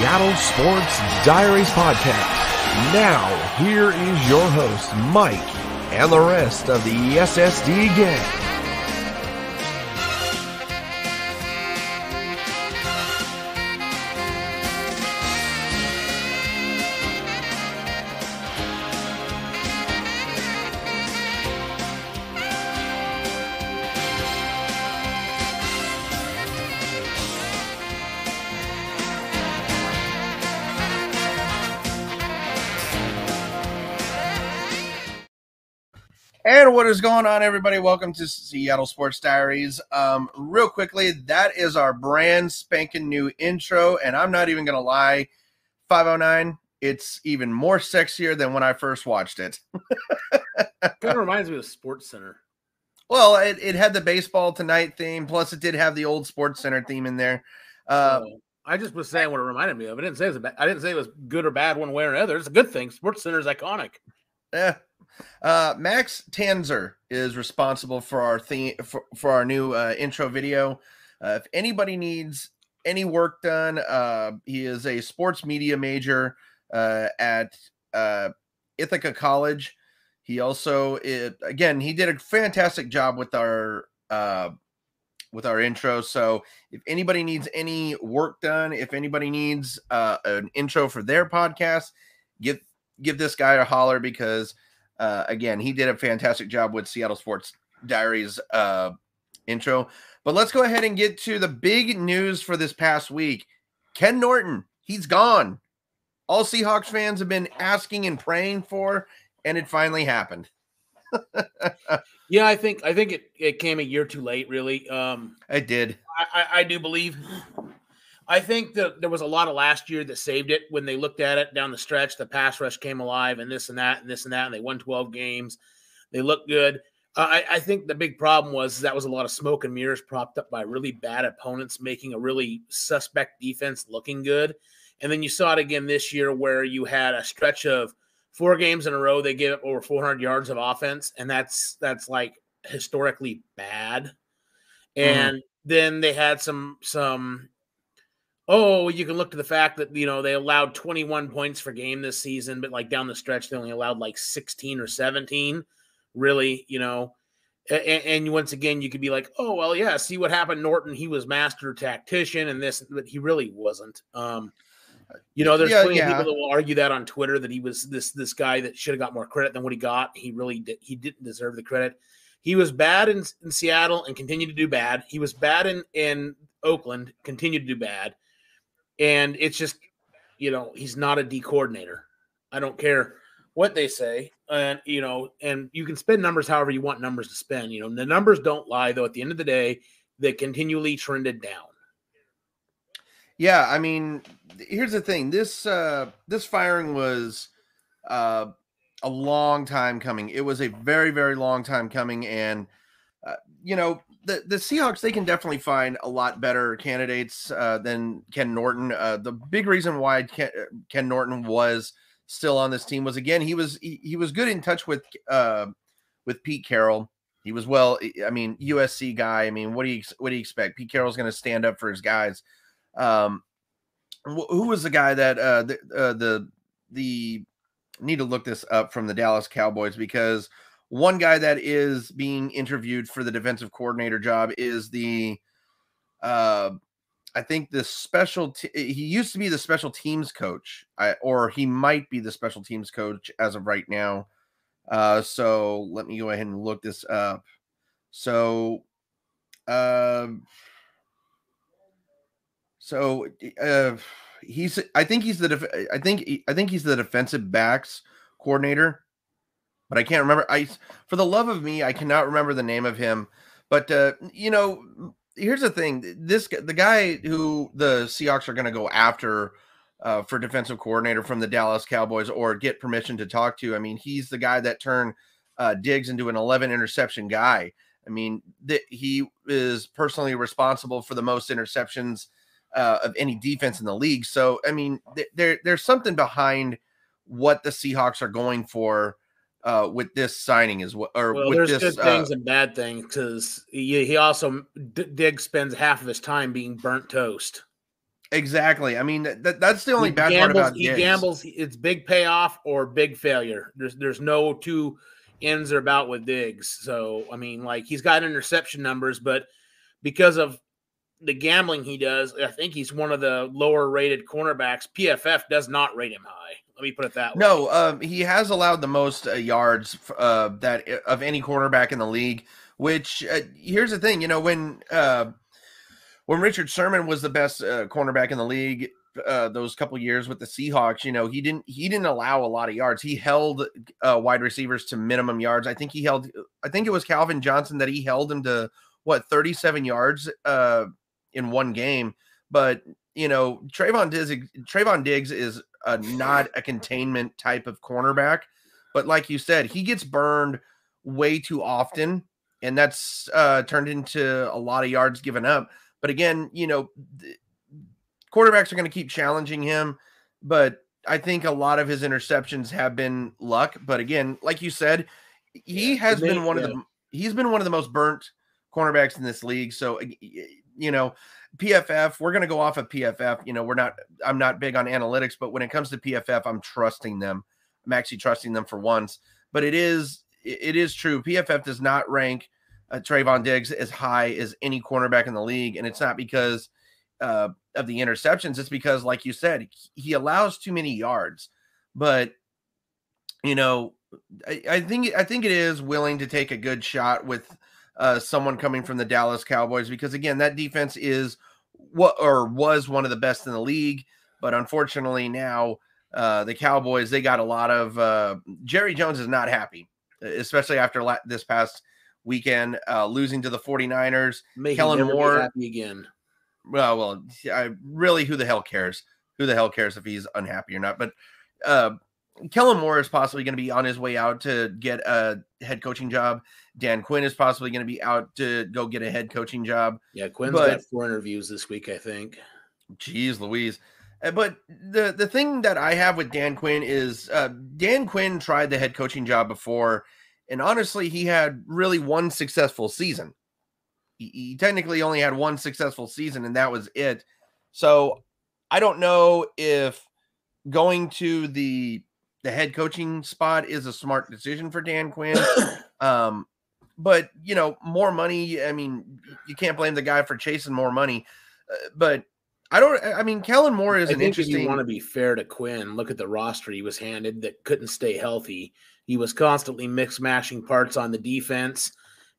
Seattle Sports Diaries Podcast. Now, here is your host, Mike, and the rest of the SSD gang. Is going on, everybody? Welcome to Seattle Sports Diaries. Um, real quickly, that is our brand spanking new intro, and I'm not even gonna lie, 509. It's even more sexier than when I first watched it. kind of reminds me of Sports Center. Well, it, it had the baseball tonight theme, plus it did have the old Sports Center theme in there. Uh, I just was saying what it reminded me of. I didn't say it was a bad, I didn't say it was good or bad one way or another. It's a good thing. Sports Center is iconic. Yeah. Uh, Max Tanzer is responsible for our theme for, for our new uh, intro video. Uh, if anybody needs any work done, uh, he is a sports media major uh, at uh, Ithaca College. He also, it, again, he did a fantastic job with our uh, with our intro. So if anybody needs any work done, if anybody needs uh, an intro for their podcast, give give this guy a holler because uh, again, he did a fantastic job with Seattle Sports Diaries uh, intro. But let's go ahead and get to the big news for this past week. Ken Norton, he's gone. All Seahawks fans have been asking and praying for, and it finally happened. Yeah, I think I think it, it came a year too late, really. Um, I did. I, I, I do believe. I think that there was a lot of last year that saved it when they looked at it down the stretch. The pass rush came alive, and this and that, and this and that, and they won 12 games. They looked good. Uh, I, I think the big problem was that was a lot of smoke and mirrors propped up by really bad opponents, making a really suspect defense looking good. And then you saw it again this year where you had a stretch of four games in a row they gave up over 400 yards of offense, and that's that's like historically bad. And then they had some some oh, you can look to the fact that you know they allowed 21 points per game this season, but like down the stretch they only allowed like 16 or 17. Really, you know. And, and once again, you could be like, "Oh well, yeah. See what happened, Norton? He was master tactician, and this, but he really wasn't." Um, you know, there's Yeah, plenty yeah. of people that will argue that on Twitter that he was this this guy that should have got more credit than what he got. He really did. He didn't deserve the credit. He was bad in, in Seattle and continued to do bad. He was bad in in Oakland, continued to do bad. And it's just, you know, he's not a D coordinator. I don't care what they say. And, you know, and you can spend numbers however you want numbers to spend. You know, the numbers don't lie, though. At the end of the day, they continually trended down. Yeah, I mean, here's the thing. This uh this firing was uh a long time coming. It was a very very long time coming and uh, you know, the the Seahawks they can definitely find a lot better candidates uh than Ken Norton. Uh the big reason why Ken, Ken Norton was still on this team was again, he was he, he was good in touch with uh with Pete Carroll. He was well, I mean, USC guy. I mean, what do you what do you expect? Pete Carroll's going to stand up for his guys. Um, wh- who was the guy that uh the uh, the the need to look this up from the Dallas Cowboys because one guy that is being interviewed for the defensive coordinator job is the uh I think the special t- he used to be the special teams coach I, or he might be the special teams coach as of right now. Uh so let me go ahead and look this up. So um so uh he's I think he's the def- I think I think he's the defensive backs coordinator, but I can't remember. I for the love of me, I cannot remember the name of him. But uh, you know, here's the thing: this the guy who the Seahawks are going to go after uh, for defensive coordinator from the Dallas Cowboys or get permission to talk to. I mean, he's the guy that turned uh, Diggs into an 11 interception guy. I mean, that he is personally responsible for the most interceptions uh, of any defense in the league. So, I mean, th- there there's something behind what the Seahawks are going for uh, with this signing as well, or Well, with there's this. good uh, things and bad things because he, he also D- Diggs spends half of his time being burnt toast. Exactly. I mean, that, that's the only he bad gambles, part about he Diggs. gambles. It's big payoff or big failure. There's there's no two ends or about with Diggs. So I mean, like he's got interception numbers, but because of the gambling he does, I think he's one of the lower rated cornerbacks. PFF does not rate him high. Let me put it that way. No, um, he has allowed the most uh, yards uh, that of any cornerback in the league. Which uh, here's the thing, you know, when uh, when Richard Sherman was the best uh, cornerback in the league, uh, those couple years with the Seahawks, you know, he didn't he didn't allow a lot of yards. He held uh, wide receivers to minimum yards. I think he held. I think it was Calvin Johnson that he held him to what 37 yards uh, in one game. But you know, Trevon Diggs, Trevon Diggs is a, not a containment type of cornerback. But like you said, he gets burned way too often, and that's uh, turned into a lot of yards given up. But again, you know, quarterbacks are going to keep challenging him, but I think a lot of his interceptions have been luck. But again, like you said, he Yeah, has they- been one of the he's been one of the most burnt cornerbacks in this league. So you know, PFF, we're going to go off of PFF. You know, we're not I'm not big on analytics, but when it comes to PFF, I'm trusting them. I'm actually trusting them for once. But it is it is true. PFF does not rank uh, Trevon Diggs as high as any cornerback in the league, and it's not because uh, of the interceptions. It's because, like you said, he allows too many yards. But you know, I, I think I think it is willing to take a good shot with uh, someone coming from the Dallas Cowboys because again, that defense is what or was one of the best in the league. But unfortunately, now uh, the Cowboys they got a lot of uh, Jerry Jones is not happy, especially after la- this past weekend uh, losing to the 49ers. May Kellen Moore- happy again. well, well, I really, who the hell cares? Who the hell cares if he's unhappy or not? But uh, Kellen Moore is possibly going to be on his way out to get a head coaching job. Dan Quinn is possibly going to be out to go get a head coaching job. Yeah, Quinn's But- got four interviews this week, I think. Jeez, Louise. Uh, But the the thing that I have with Dan Quinn is uh, Dan Quinn tried the head coaching job before, and honestly, he had really one successful season. He, he technically only had one successful season, and that was it. So I don't know if going to the the head coaching spot is a smart decision for Dan Quinn. um, but you know, more money. I mean, you can't blame the guy for chasing more money. Uh, but I don't. I mean, Kellen Moore is I an think if interesting. you want to be fair to Quinn, look at the roster he was handed that couldn't stay healthy. He was constantly mix mashing parts on the defense,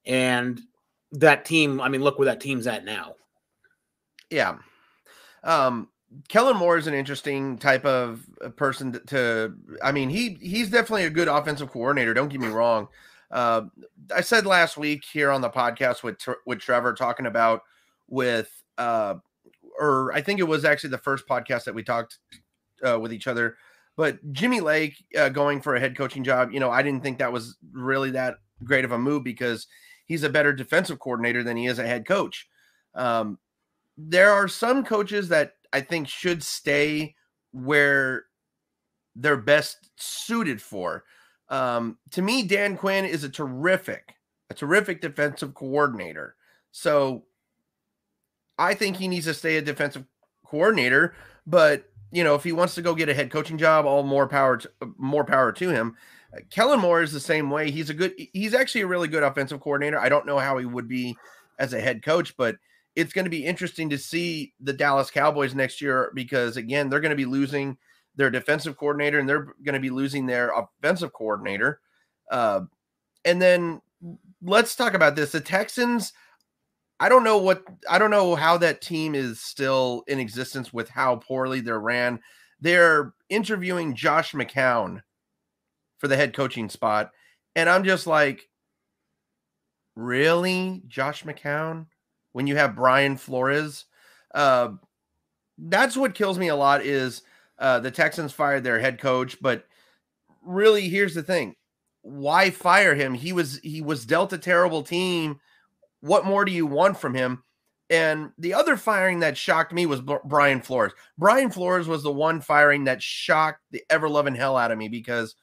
and that team. I mean, look where that team's at now. yeah. Um, Kellen Moore is an interesting type of uh, person to. I mean, he he's definitely a good offensive coordinator. Don't get me wrong. Uh, I said last week here on the podcast with with Trevor talking about with uh, or I think it was actually the first podcast that we talked uh, with each other. But Jimmy Lake uh, going for a head coaching job, you know, I didn't think that was really that great of a move because he's a better defensive coordinator than he is a head coach. Um, there are some coaches that I think should stay where they're best suited for. Um, to me, Dan Quinn is a terrific, a terrific defensive coordinator. So I think he needs to stay a defensive coordinator, but you know, if he wants to go get a head coaching job, all more power to more power to him. Uh, Kellen Moore is the same way. He's a good he's actually a really good offensive coordinator. I don't know how he would be as a head coach, but it's going to be interesting to see the Dallas Cowboys next year because again, they're going to be losing their defensive coordinator and they're going to be losing their offensive coordinator. Uh, and then let's talk about this. The Texans, I don't know what I don't know how that team is still in existence with how poorly they're ran. They're interviewing Josh McCown for the head coaching spot. And I'm just like, really? Josh McCown? When you have Brian Flores? Uh, that's what kills me a lot is uh, the Texans fired their head coach, but really here's the thing. Why fire him? He was he was dealt a terrible team. What more do you want from him? And the other firing that shocked me was Br- Brian Flores. Brian Flores was the one firing that shocked the ever loving hell out of me because,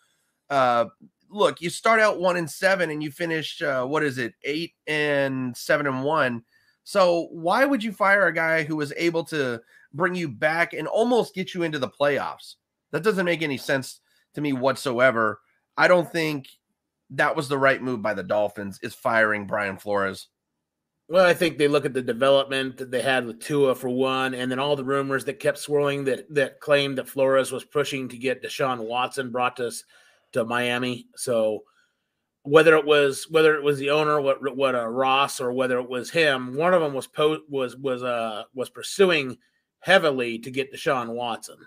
uh, look, you start out one and seven and you finish uh, what is it, eight and seven and one. So why would you fire a guy who was able to bring you back and almost get you into the playoffs. That doesn't make any sense to me whatsoever. I don't think that was the right move by the Dolphins is firing Brian Flores. Well, I think they look at the development that they had with Tua for one, and then all the rumors that kept swirling that that claimed that Flores was pushing to get Deshaun Watson brought us to Miami. So whether it was whether it was the owner, what what uh, Ross, or whether it was him, one of them was po- was was uh was pursuing heavily to get Deshaun Watson.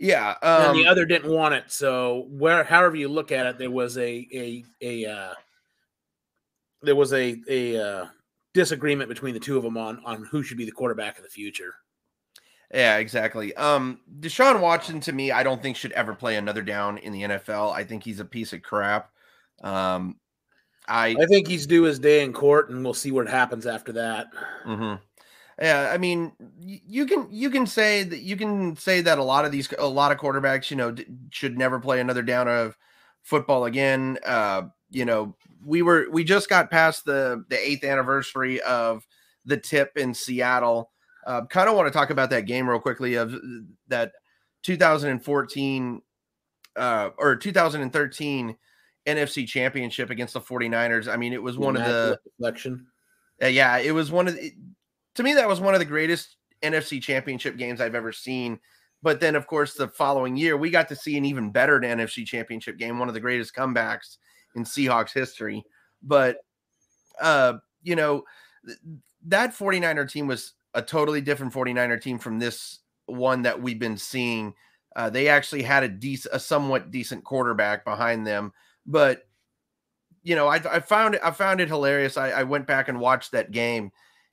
Yeah, um, and the other didn't want it. So where, however you look at it, there was a a a uh, there was a a uh, disagreement between the two of them on on who should be the quarterback of the future. Yeah, exactly. Um, Deshaun Watson to me, I don't think should ever play another down in the NFL. I think he's a piece of crap. Um, I I think he's due his day in court, and we'll see what happens after that. Mm-hmm. Yeah, I mean, you can you can say that you can say that a lot of these a lot of quarterbacks, you know, should never play another down of football again. Uh, you know, we were we just got past the the eighth anniversary of the tip in Seattle. Uh, kind of want to talk about that game real quickly of that 2014 uh, or 2013 NFC championship against the 49ers. I mean, it was one of the election. Uh, yeah, it was one of the, to me, that was one of the greatest NFC championship games I've ever seen. But then, of course, the following year, we got to see an even better NFC championship game, one of the greatest comebacks in Seahawks history. But, uh, you know, th- that 49er team was a totally different 49er team from this one that we've been seeing. Uh, they actually had a decent, a somewhat decent quarterback behind them, but you know, I, I found it, I found it hilarious. I, I went back and watched that game,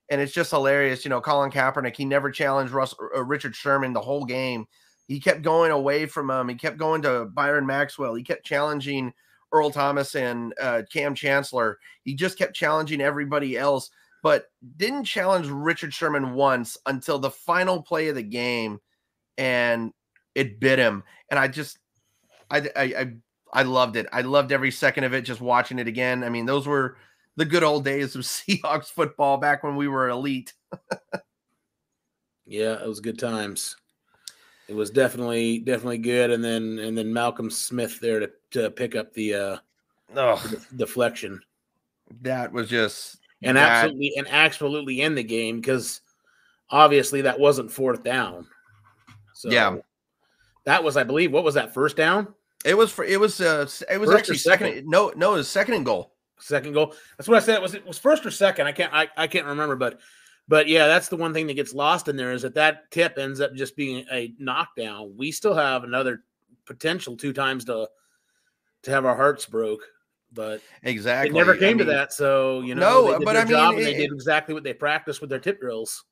and it's just hilarious. You know, Colin Kaepernick, he never challenged Russ, uh, Richard Sherman the whole game. He kept going away from him. He kept going to Byron Maxwell. He kept challenging Earl Thomas and uh, Kam Chancellor. He just kept challenging everybody else, but didn't challenge Richard Sherman once until the final play of the game, and it bit him. And I just, I, I, I, I loved it. I loved every second of it. Just watching it again. I mean, those were the good old days of Seahawks football back when we were elite. yeah, it was good times. It was definitely definitely good, and then and then Malcolm Smith there to, to pick up the uh the deflection. That was just and absolutely and absolutely in the game because obviously that wasn't fourth down. So yeah, that was I believe what was that first down? It was for it was uh it was First actually second. second? No, no, it was second and goal. second goal. That's what I said. It was it was first or second. I can't I, I can't remember, but but yeah, that's the one thing that gets lost in there is that that tip ends up just being a knockdown. We still have another potential two times to to have our hearts broke, but Exactly. it never I came to mean, that. So you know, No, they did but I mean, it- they did exactly what they practiced with their tip drills.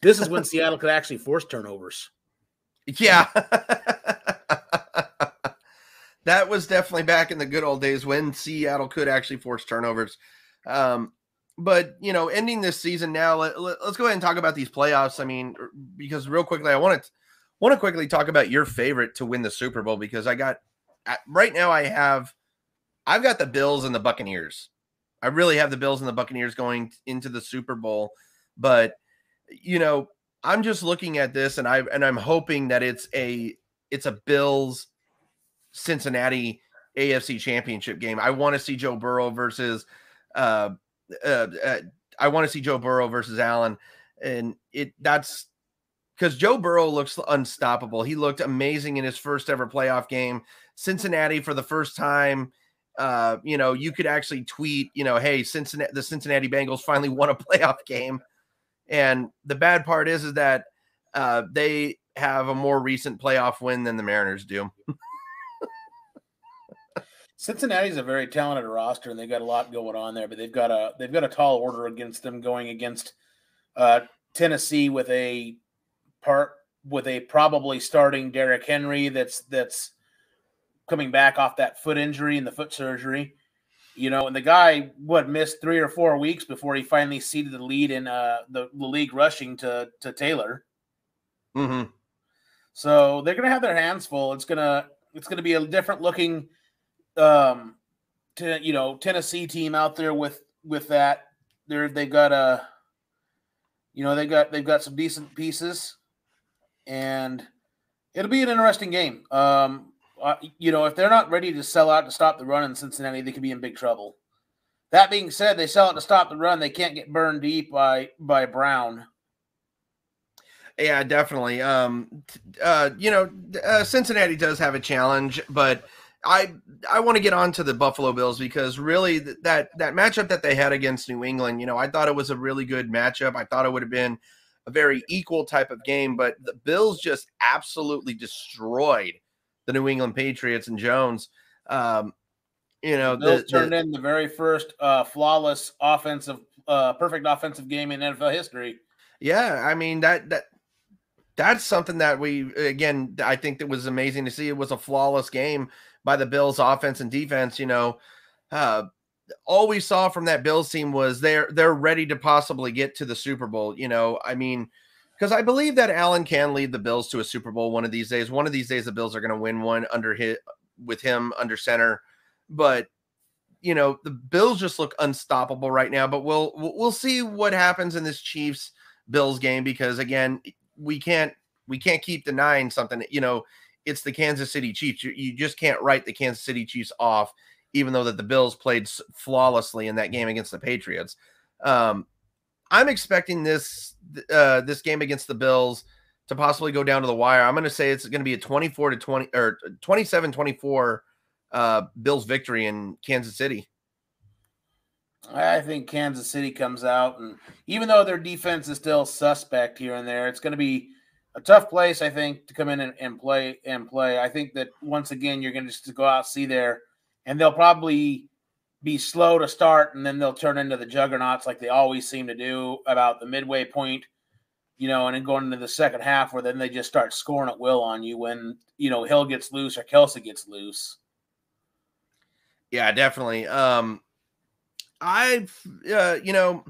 This is when Seattle could actually force turnovers. Yeah. that was definitely back in the good old days when Seattle could actually force turnovers. Um, but you know, ending this season now, let, us go ahead and talk about these playoffs. I mean, er, because real quickly, I want to want to quickly talk about your favorite to win the Super Bowl because I got I- right now I have I've got the Bills and the Buccaneers. I really have the Bills and the Buccaneers going into the Super Bowl, but you know, I'm just looking at this and I and I'm hoping that it's a it's a Bills Cincinnati AFC Championship game. I want to see Joe Burrow versus uh, uh, uh I want to see Joe Burrow versus Allen and it that's because Joe Burrow looks unstoppable. He looked amazing in his first ever playoff game. Cincinnati for the first time uh, you know, you could actually tweet, you know, hey, Cincinnati, the Cincinnati Bengals finally won a playoff game. And the bad part is, is that uh, they have a more recent playoff win than the Mariners do. Cincinnati's a very talented roster, and they've got a lot going on there. But they've got a they've got a tall order against them going against uh, Tennessee with a part with a probably starting Derrick Henry that's that's coming back off that foot injury and the foot surgery. You know, and the guy what missed three or four weeks before he finally ceded the lead in uh, the, the league rushing to to Taylor. Mm-hmm. So they're gonna have their hands full. It's gonna it's gonna be a different looking um to you know Tennessee team out there with with that. They're they've got a You know, they got they've got some decent pieces, and it'll be an interesting game. Um, uh, you know, if they're not ready to sell out to stop the run in Cincinnati, they could be in big trouble. That being said, they sell out to stop the run. They can't get burned deep by by Brown. Yeah, definitely. Um, uh, you know, uh, Cincinnati does have a challenge, but I I want to get on to the Buffalo Bills because really that that matchup that they had against New England, you know, I thought it was a really good matchup. I thought it would have been a very equal type of game, but the Bills just absolutely destroyed the New England Patriots and Jones. Um, you know, the Bills turned the, in the very first uh, flawless offensive, uh, perfect offensive game in NFL history. Yeah, I mean that that that's something that we again I think that was amazing to see. It was a flawless game by the Bills offense and defense, you know, uh, all we saw from that Bills team was they're they're ready to possibly get to the Super Bowl. You know, I mean, because I believe that Allen can lead the Bills to a Super Bowl one of these days. One of these days, the Bills are going to win one under hit with him under center. But you know, the Bills just look unstoppable right now. But we'll we'll see what happens in this Chiefs Bills game because again, we can't we can't keep denying something. You know, it's the Kansas City Chiefs. You, you just can't write the Kansas City Chiefs off, even though that the Bills played flawlessly in that game against the Patriots. Um, I'm expecting this uh, this game against the Bills to possibly go down to the wire. I'm going to say it's going to be a 24 to 20 or 27 24 uh, Bills victory in Kansas City. I think Kansas City comes out, and even though their defense is still suspect here and there, it's going to be a tough place, I think, to come in and, and play and play. I think that once again, you're going to just go out see there, and they'll probably be slow to start, and then they'll turn into the juggernauts like they always seem to do about the midway point, you know, and then going into the second half where then they just start scoring at will on you when you know Hill gets loose or Kelce gets loose. Yeah, definitely. Um, I've, uh, you know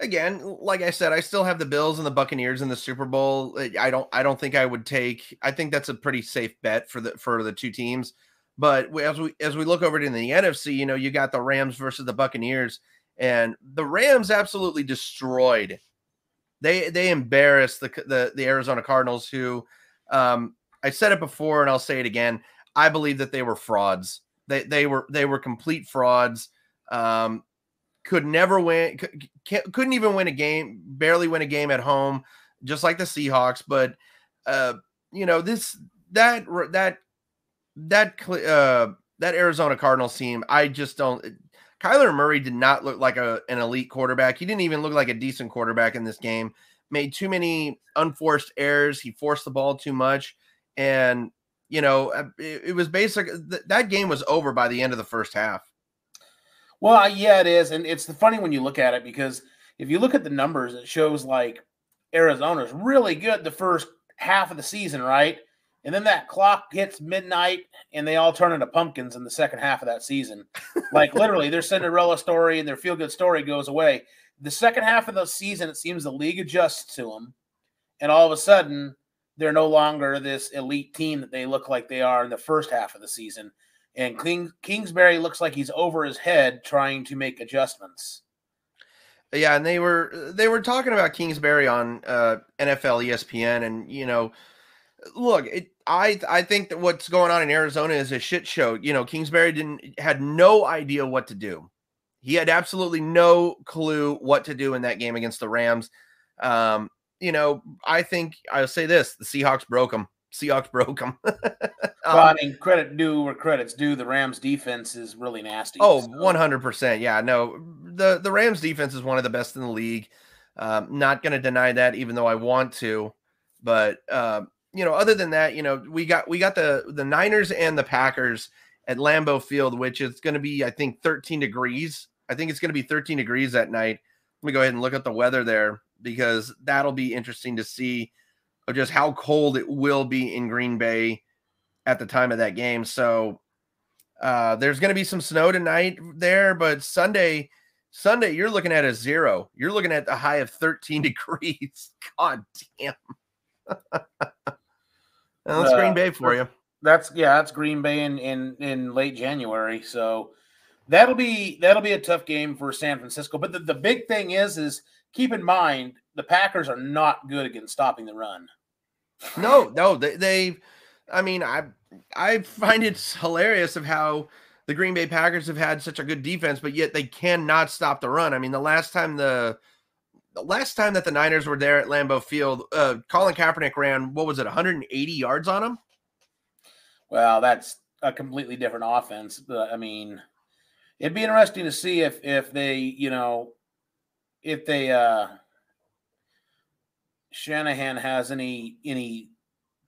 again, like I said, I still have the Bills and the Buccaneers in the Super Bowl. I don't I don't think I would take I think that's a pretty safe bet for the for the two teams. But as we as we look over it in the NFC, you know, you got the Rams versus the Buccaneers and the Rams absolutely destroyed. They they embarrassed the the, the Arizona Cardinals who um I said it before and I'll say it again. I believe that they were frauds. They they were they were complete frauds. Um, could never win, couldn't even win a game, barely win a game at home, just like the Seahawks. But uh, you know this that that that uh, that Arizona Cardinals team, I just don't. Kyler Murray did not look like a, an elite quarterback. He didn't even look like a decent quarterback in this game. Made too many unforced errors. He forced the ball too much, and you know uh, it, it was basic. Th- that game was over by the end of the first half. Well, yeah, it is, and it's the funny when you look at it because if you look at the numbers, it shows like Arizona's really good the first half of the season, right? And then that clock hits midnight, and they all turn into pumpkins in the second half of that season. Like literally, their Cinderella story and their feel good story goes away. The second half of the season, it seems the league adjusts to them, and all of a sudden, they're no longer this elite team that they look like they are in the first half of the season and King, Kingsbury looks like he's over his head trying to make adjustments. Yeah, and they were they were talking about Kingsbury on uh, NFL ESPN, and you know, look, it, I I think that what's going on in Arizona is a shit show. You know, Kingsbury didn't had no idea what to do. He had absolutely no clue what to do in that game against the Rams. Um, you know, I think I'll say this: the Seahawks broke him. Seahawks broke them. um, well, I mean, credit due where credit's due. The Rams defense is really nasty. Oh, so. 100%. Yeah, no, the, the Rams defense is one of the best in the league. Um, not going to deny that, even though I want to. But, uh, you know, other than that, you know, we got we got the the Niners and the Packers at Lambeau Field, which is going to be, I think, 13 degrees. I think it's going to be 13 degrees that night. Let me go ahead and look at the weather there because that'll be interesting to see of just how cold it will be in Green Bay at the time of that game. So uh, there's going to be some snow tonight there, but Sunday, Sunday, you're looking at a zero. You're looking at a high of 13 degrees. God damn. that's uh, Green Bay for you. That's yeah, that's Green Bay in, in in late January. So that'll be that'll be a tough game for San Francisco. But the, the big thing is is keep in mind the Packers are not good against stopping the run. No, no, they, they I mean, I I find it hilarious of how the Green Bay Packers have had such a good defense, but yet they cannot stop the run. I mean, the last time the the last time that the Niners were there at Lambeau Field, uh, Colin Kaepernick ran what was it, 180 yards on him? Well, that's a completely different offense. But I mean, it'd be interesting to see if if they, you know, if they uh Shanahan has any any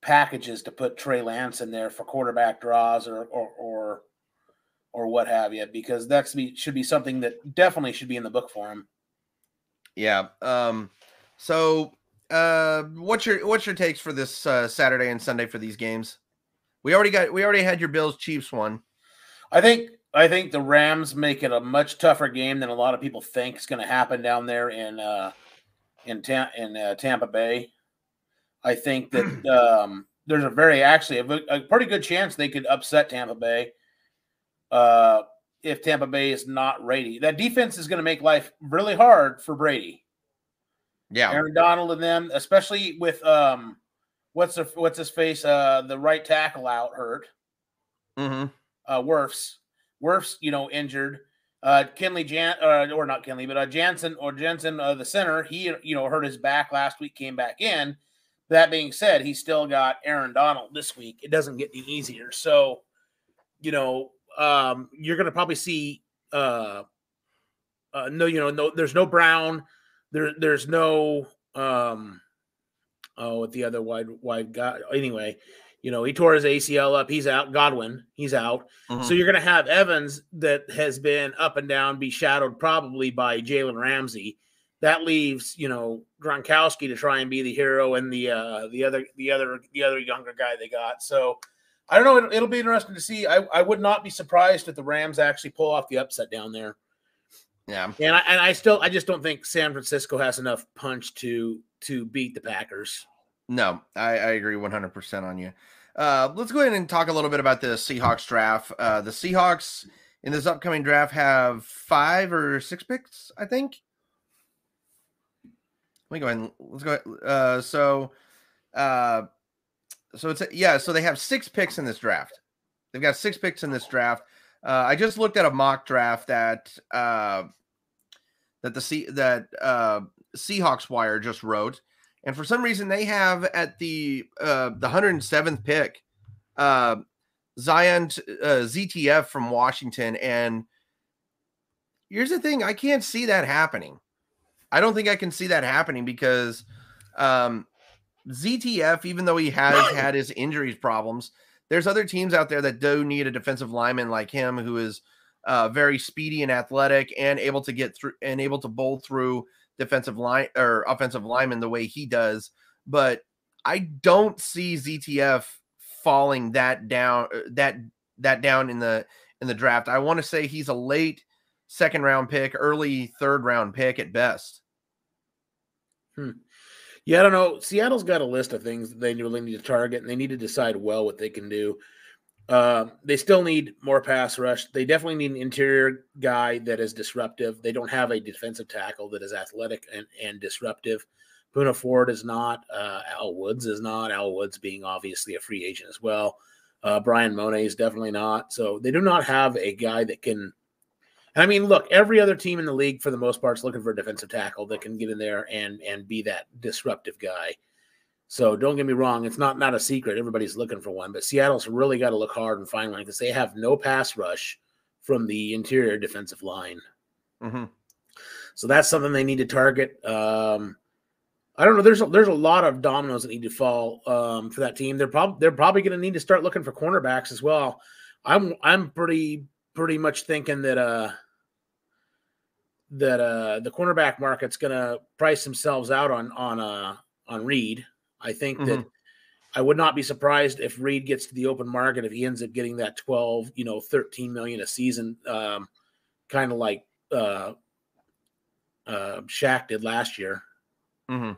packages to put Trey Lance in there for quarterback draws or or or, or what have you, because that's be should be something that definitely should be in the book for him. Yeah. Um. So, uh, what's your what's your takes for this uh, Saturday and Sunday for these games? We already got we already had your Bills Chiefs one. I think I think the Rams make it a much tougher game than a lot of people think is going to happen down there in uh, in Ta- in uh, Tampa Bay. I think that um, there's a very actually a, a, pretty good chance they could upset Tampa Bay uh, if Tampa Bay is not ready. That defense is going to make life really hard for Brady. Yeah, Aaron Donald and them, especially with um, what's the what's his face, uh, the right tackle out hurt. Mm-hmm. Uh, Wirfs, Wirfs, you know, injured. Uh, Kenley Jan, uh, or not Kenley, but uh, Jansen or Jensen, uh, the center, he you know hurt his back last week, came back in. That being said, he still got Aaron Donald this week. It doesn't get any easier. So, you know, um, you're going to probably see uh, uh, no, you know, no, there's no Brown, there, there's no um, oh, with the other wide wide guy. Anyway, you know, he tore his ACL up. He's out. Godwin, he's out. So you're going to have Evans that has been up and down, be shadowed probably by Jalen Ramsey. That leaves, you know, Gronkowski to try and be the hero and the uh, the other the other the other younger guy they got. So I don't know. It'll, it'll be interesting to see. I, I would not be surprised if the Rams actually pull off the upset down there. Yeah. And I, and I still I just don't think San Francisco has enough punch to to beat the Packers. No, I, I agree 100% on you. Uh, let's go ahead and talk a little bit about the Seahawks draft. Uh, the Seahawks in this upcoming draft have five or six picks, I think. Let me go ahead and let's go. Ahead. Uh, so, uh, so it's yeah. So they have six picks in this draft. They've got six picks in this draft. Uh, I just looked at a mock draft that uh, that the C that uh, Seahawks Wire just wrote, and for some reason they have at the uh, the 107th pick uh, Zion uh, ZTF from Washington. And here's the thing: I can't see that happening. I don't think I can see that happening because um, ZTF, even though he has had his injuries problems, there's other teams out there that do need a defensive lineman like him who is uh, very speedy and athletic and able to get through and able to bowl through defensive line or offensive lineman the way he does. But I don't see ZTF falling that down uh, that that down in the in the draft. I want to say he's a late second round pick, early third round pick at best. Yeah, I don't know. Seattle's got a list of things they really need to target, and they need to decide well what they can do. Uh, they still need more pass rush. They definitely need an interior guy that is disruptive. They don't have a defensive tackle that is athletic and, and disruptive. Poona Ford is not. Uh, Al Woods is not. Al Woods being obviously a free agent as well. Uh, Bryan Mone is definitely not. So they do not have a guy that can. And I mean, look, every other team in the league, for the most part, is looking for a defensive tackle that can get in there and and be that disruptive guy. So don't get me wrong; it's not not a secret. Everybody's looking for one, but Seattle's really got to look hard and find one because they have no pass rush from the interior defensive line. Mm-hmm. So that's something they need to target. Um, I don't know. There's a, there's a lot of dominoes that need to fall um, for that team. They're probably they're probably going to need to start looking for cornerbacks as well. I'm I'm pretty pretty much thinking that uh that uh the cornerback market's going to price themselves out on on uh on Reed. I think that I would not be surprised if Reed gets to the open market if he ends up getting that 12, you know, 13 million a season, um, kind of like uh, uh, Shaq did last year. Mm-hmm.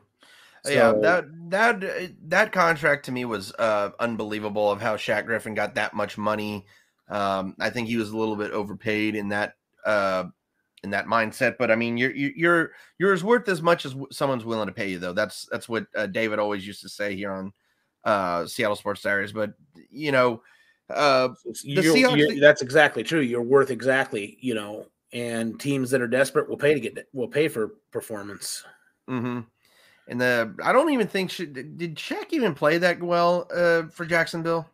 yeah, that that that contract to me was uh, unbelievable of how Shaq Griffin got that much money. Um, I think he was a little bit overpaid in that uh, in that mindset. But I mean, you're you're you're as worth as much as someone's willing to pay you, though. That's that's what uh, David always used to say here on uh, Seattle Sports Diaries. But you know, uh, You're- Seahawks. you're- that's exactly true. You're worth exactly, you know, and teams that are desperate will pay to get will pay for performance. Mm-hmm. And the I don't even think should, did Shaq even play that well uh, for Jacksonville.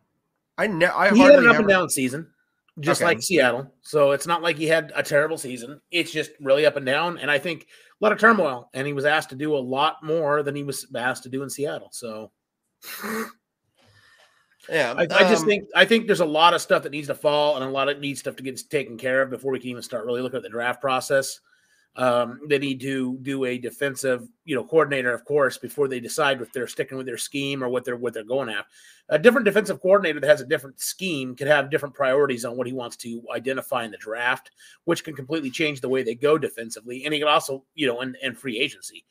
I ne- I he had an up ever- and down season, just Okay. like Seattle. So it's not like he had a terrible season. It's just really up and down. And I think a lot of turmoil. And he was asked to do a lot more than he was asked to do in Seattle. So Yeah, I, I just um, think I think there's a lot of stuff that needs to fall and a lot of needs stuff to get taken care of before we can even start really looking at the draft process. Um, they need to do a defensive, you know, coordinator, of course, before they decide if they're sticking with their scheme or what they're what they're going at. A different defensive coordinator that has a different scheme could have different priorities on what he wants to identify in the draft, which can completely change the way they go defensively, and he can also, you know, and and free agency.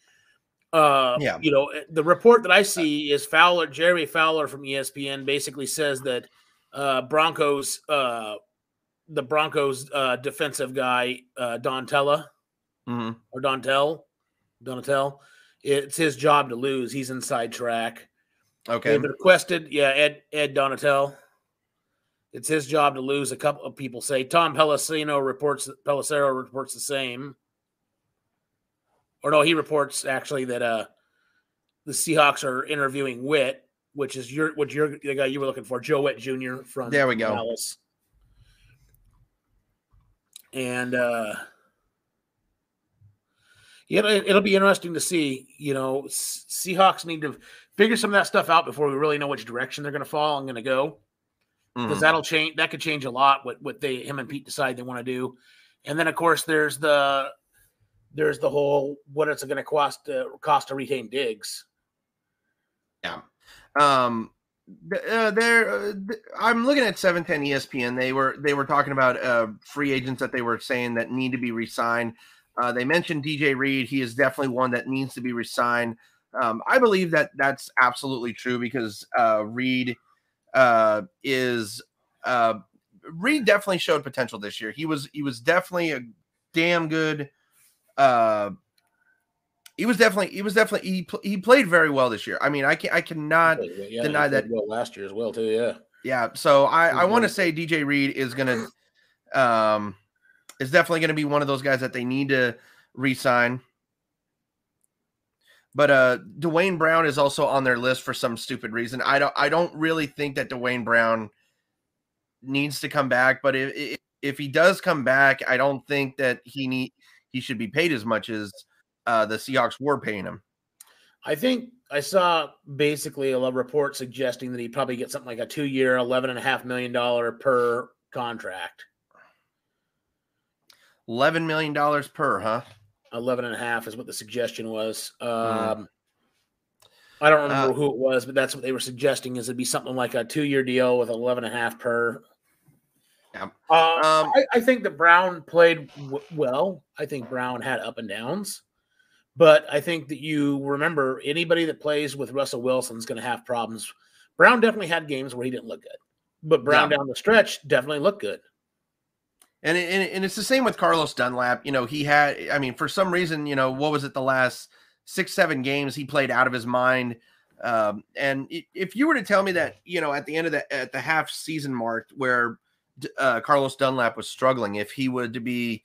Uh, Yeah. you know, the report that I see is Fowler, Jerry Fowler from ESPN, basically says that uh, Broncos, uh, the Broncos uh, defensive guy, uh, Dontella mhm. or Dontel, Donatell, it's his job to lose. He's inside track. okay. They've requested, yeah, Ed Ed Donatell. It's his job to lose. A couple of people say Tom Pelissino reports Pelissero reports the same. Or no, he reports actually that uh the Seahawks are interviewing Whitt, which is your what you're the guy you were looking for, Joe Whitt Jr. from There we go. Dallas. And uh yeah, it- it'll be interesting to see. You know, Seahawks need to figure some of that stuff out before we really know which direction they're going to fall and going to go because Mhm. that'll change. That could change a lot. What what they him and Pete decide they want to do, and then of course there's the there's the whole what it's going to cost to cost to retain Diggs. Yeah. Um, uh, there, uh, I'm looking at 710 ESPN. They were they were talking about uh, free agents that they were saying that need to be re-signed. Uh, they mentioned DJ Reed. He is definitely one that needs to be re-signed. Um, I believe that that's absolutely true because uh, Reed uh, is uh, Reed definitely showed potential this year. He was he was definitely a damn good. Uh, he was definitely he was definitely he pl- he played very well this year. I mean, I can I cannot Yeah, deny that- well last year as well too. Yeah, yeah, so I, I want to say DJ Reed is gonna um is definitely gonna be one of those guys that they need to re-sign. But uh Duane Brown is also on their list for some stupid reason. I don't I don't really think that Duane Brown needs to come back, but if if, he does come back, I don't think that he need he should be paid as much as uh the Seahawks were paying him. I think I saw basically a report suggesting that he'd probably get something like a two year, eleven and a half million dollar per contract. Eleven million dollars per, huh? 11 and a half is what the suggestion was. Um, Mm. I don't remember Uh, who it was, but that's what they were suggesting is it'd be something like a two year deal with 11 and a half per. Yeah. Uh, Um, I, I think that Brown played w- well. I think Brown had up and downs, but I think that you remember anybody that plays with Russell Wilson is going to have problems. Brown definitely had games where he didn't look good, but Brown Yeah. down the stretch definitely looked good. And, it, and and it's the same with Carlos Dunlap. You know, he had, I mean, for some reason, you know, what was it, the last six, seven games he played out of his mind. Um, and if you were to tell me that, you know, at the end of the at the half season mark where uh, Carlos Dunlap was struggling, if he would to be,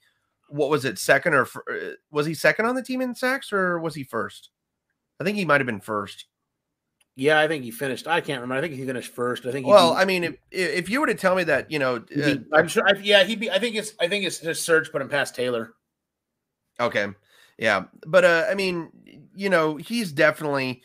what was it, second or uh, was he second on the team in sacks or was he first? I think he might have been first. Yeah, I think he finished. I can't remember. I think he finished first. I think. He Well, beat- I mean, if if you were to tell me that, you know, uh, I'm sure. I, yeah, he'd be. I think it's. I think it's just Surge put him past Taylor. Okay. Yeah. But uh I mean, you know, he's definitely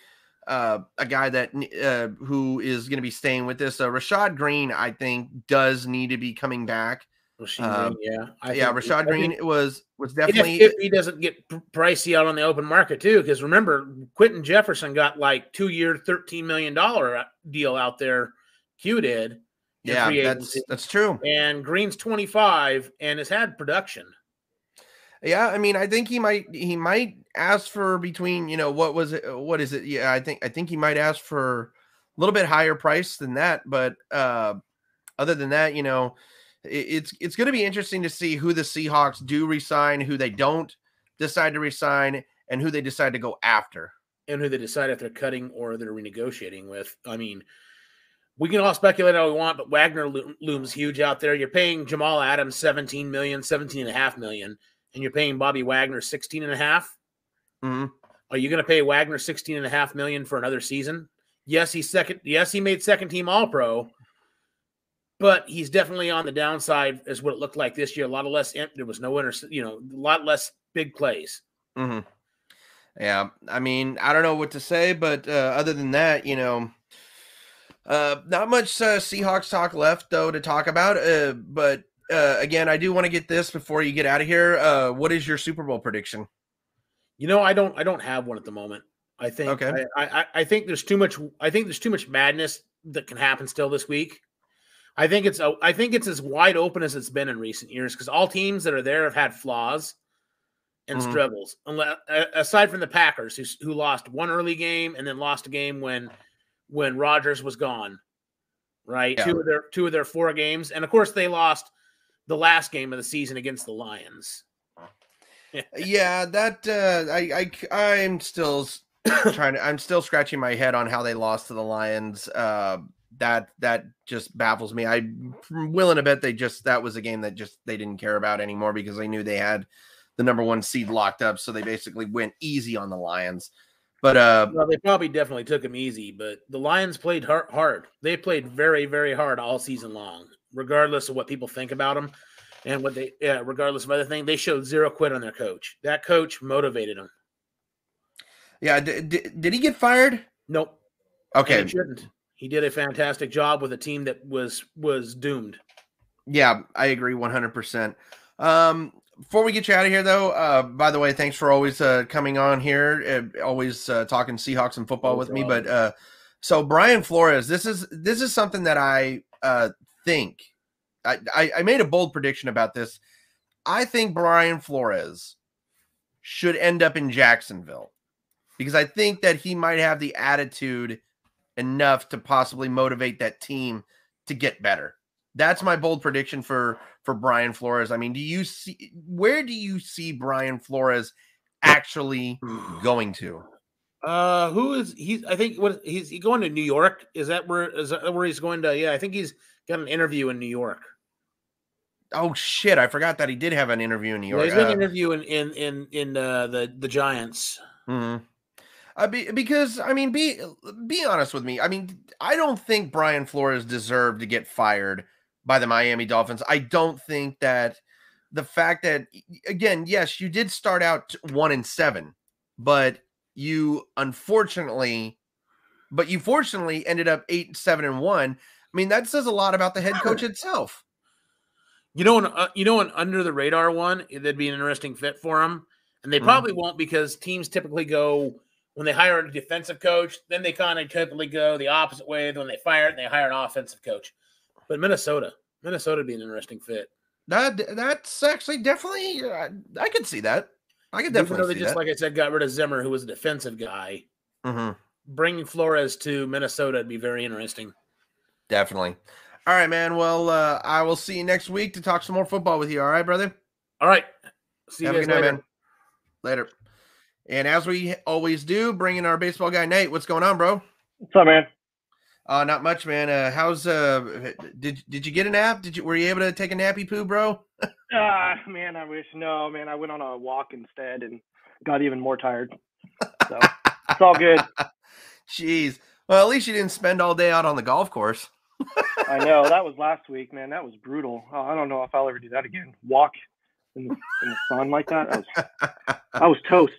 uh a guy that uh who is going to be staying with this. Uh, Rashad Green I think does need to be coming back. Rashad Uh, Green, yeah, I yeah, Rashad Green think- was was definitely if, if he doesn't get pricey out on the open market too, because remember, Quinton Jefferson got like two year, thirteen million dollar deal out there. Q did. yeah, that's that's true. and Green's twenty five and has had production. Yeah, I mean, I think he might he might ask for between, you know, what was it what is it? Yeah, I think I think he might ask for a little bit higher price than that, but uh other than that, you know, it's it's going to be interesting to see who the Seahawks do resign, who they don't decide to resign, and who they decide to go after, and who they decide if they're cutting or they're renegotiating with. I mean, we can all speculate all we want, but Wagner lo- looms huge out there. You're paying Jamal Adams 17 million, 17 and a half million, and you're paying Bobby Wagner 16 and a half. Mm-hmm. Are you going to pay Wagner 16 and a half million for another season? Yes, he's second. Yes, he made second team all pro, but he's definitely on the downside is what it looked like this year. A lot of less, there was no inter, you know, a lot less big plays. Mm-hmm. Yeah. I mean, I don't know what to say, but uh, other than that, you know, uh, not much uh, Seahawks talk left though to talk about. Uh, but uh, again, I do want to get this before you get out of here. Uh, what is your Super Bowl prediction? You know, I don't. I don't have one at the moment. I think. Okay. I, I, I think there's too much. I think there's too much madness that can happen still this week. I think it's. I think it's as wide open as it's been in recent years because all teams that are there have had flaws and mm-hmm. struggles. Aside from the Packers, who who lost one early game and then lost a game when when Rodgers was gone. Right. Yeah. Two of their two of their four games, and of course they lost the last game of the season against the Lions. yeah, that uh, I I I'm still trying to I'm still scratching my head on how they lost to the Lions. Uh, that that just baffles me. I'm willing to bet they just that was a game that just they didn't care about anymore because they knew they had the number one seed locked up, so they basically went easy on the Lions. But uh, well, they probably definitely took them easy. But the Lions played hard. hard. They played very very hard all season long, regardless of what people think about them and what they yeah, regardless of other thing, they showed zero quit on their coach. That coach motivated them. Yeah, did, did, did he get fired? Nope. Okay, he shouldn't. He did a fantastic job with a team that was was doomed. Yeah, I agree 100%. Um, before we get you out of here, though, uh, by the way, thanks for always uh, coming on here, uh, always uh, talking Seahawks and football no with me. But uh, so Brian Flores, this is this is something that I uh, think I, I made a bold prediction about this. I think Brian Flores should end up in Jacksonville because I think that he might have the attitude enough to possibly motivate that team to get better. That's my bold prediction for for Brian Flores. I mean, do you see where do you see Brian Flores actually going to? Uh, who is he? I think what he's he going to New York. Is that where is that where he's going to? Yeah, I think he's got an interview in New York. Oh shit! I forgot that he did have an interview in New York. Yeah, he's got an uh, interview in in in in uh, the the Giants. Mm-hmm. Uh, be, because I mean, be be honest with me. I mean, I don't think Brian Flores deserved to get fired by the Miami Dolphins. I don't think that the fact that again, yes, you did start out one and seven, but you unfortunately, but you fortunately ended up eight, seven, and one. I mean, that says a lot about the head coach itself. You know, an, uh, you know, an under the radar one that'd be an interesting fit for him, and they mm-hmm. probably mm-hmm. won't because teams typically go when they hire a defensive coach, then they kind of typically go the opposite way. When they fire it, they hire an offensive coach. But Minnesota, Minnesota would be an interesting fit. That that's actually definitely uh, I could see that. I could definitely see just that. like I said, got rid of Zimmer, who was a defensive guy. Mm-hmm. Bringing Flores to Minnesota would be very interesting. Definitely. All right, man. Well, uh, I will see you next week to talk some more football with you. All right, brother. All right. See Have you guys night, later. man. Later. And as we always do, bringing our baseball guy Nate. What's going on, bro? What's up, man? Uh, not much, man. Uh, how's uh, did did you get a nap? Did you were you able to take a nappy poo, bro? Ah, uh, man, I wish. No, man, I went on a walk instead and got even more tired. So it's all good. Jeez. Well, at least you didn't spend all day out on the golf course. I know that was last week, man. That was brutal. Oh, I don't know if I'll ever do that again. Walk in the, in the sun like that. I was, I was toast.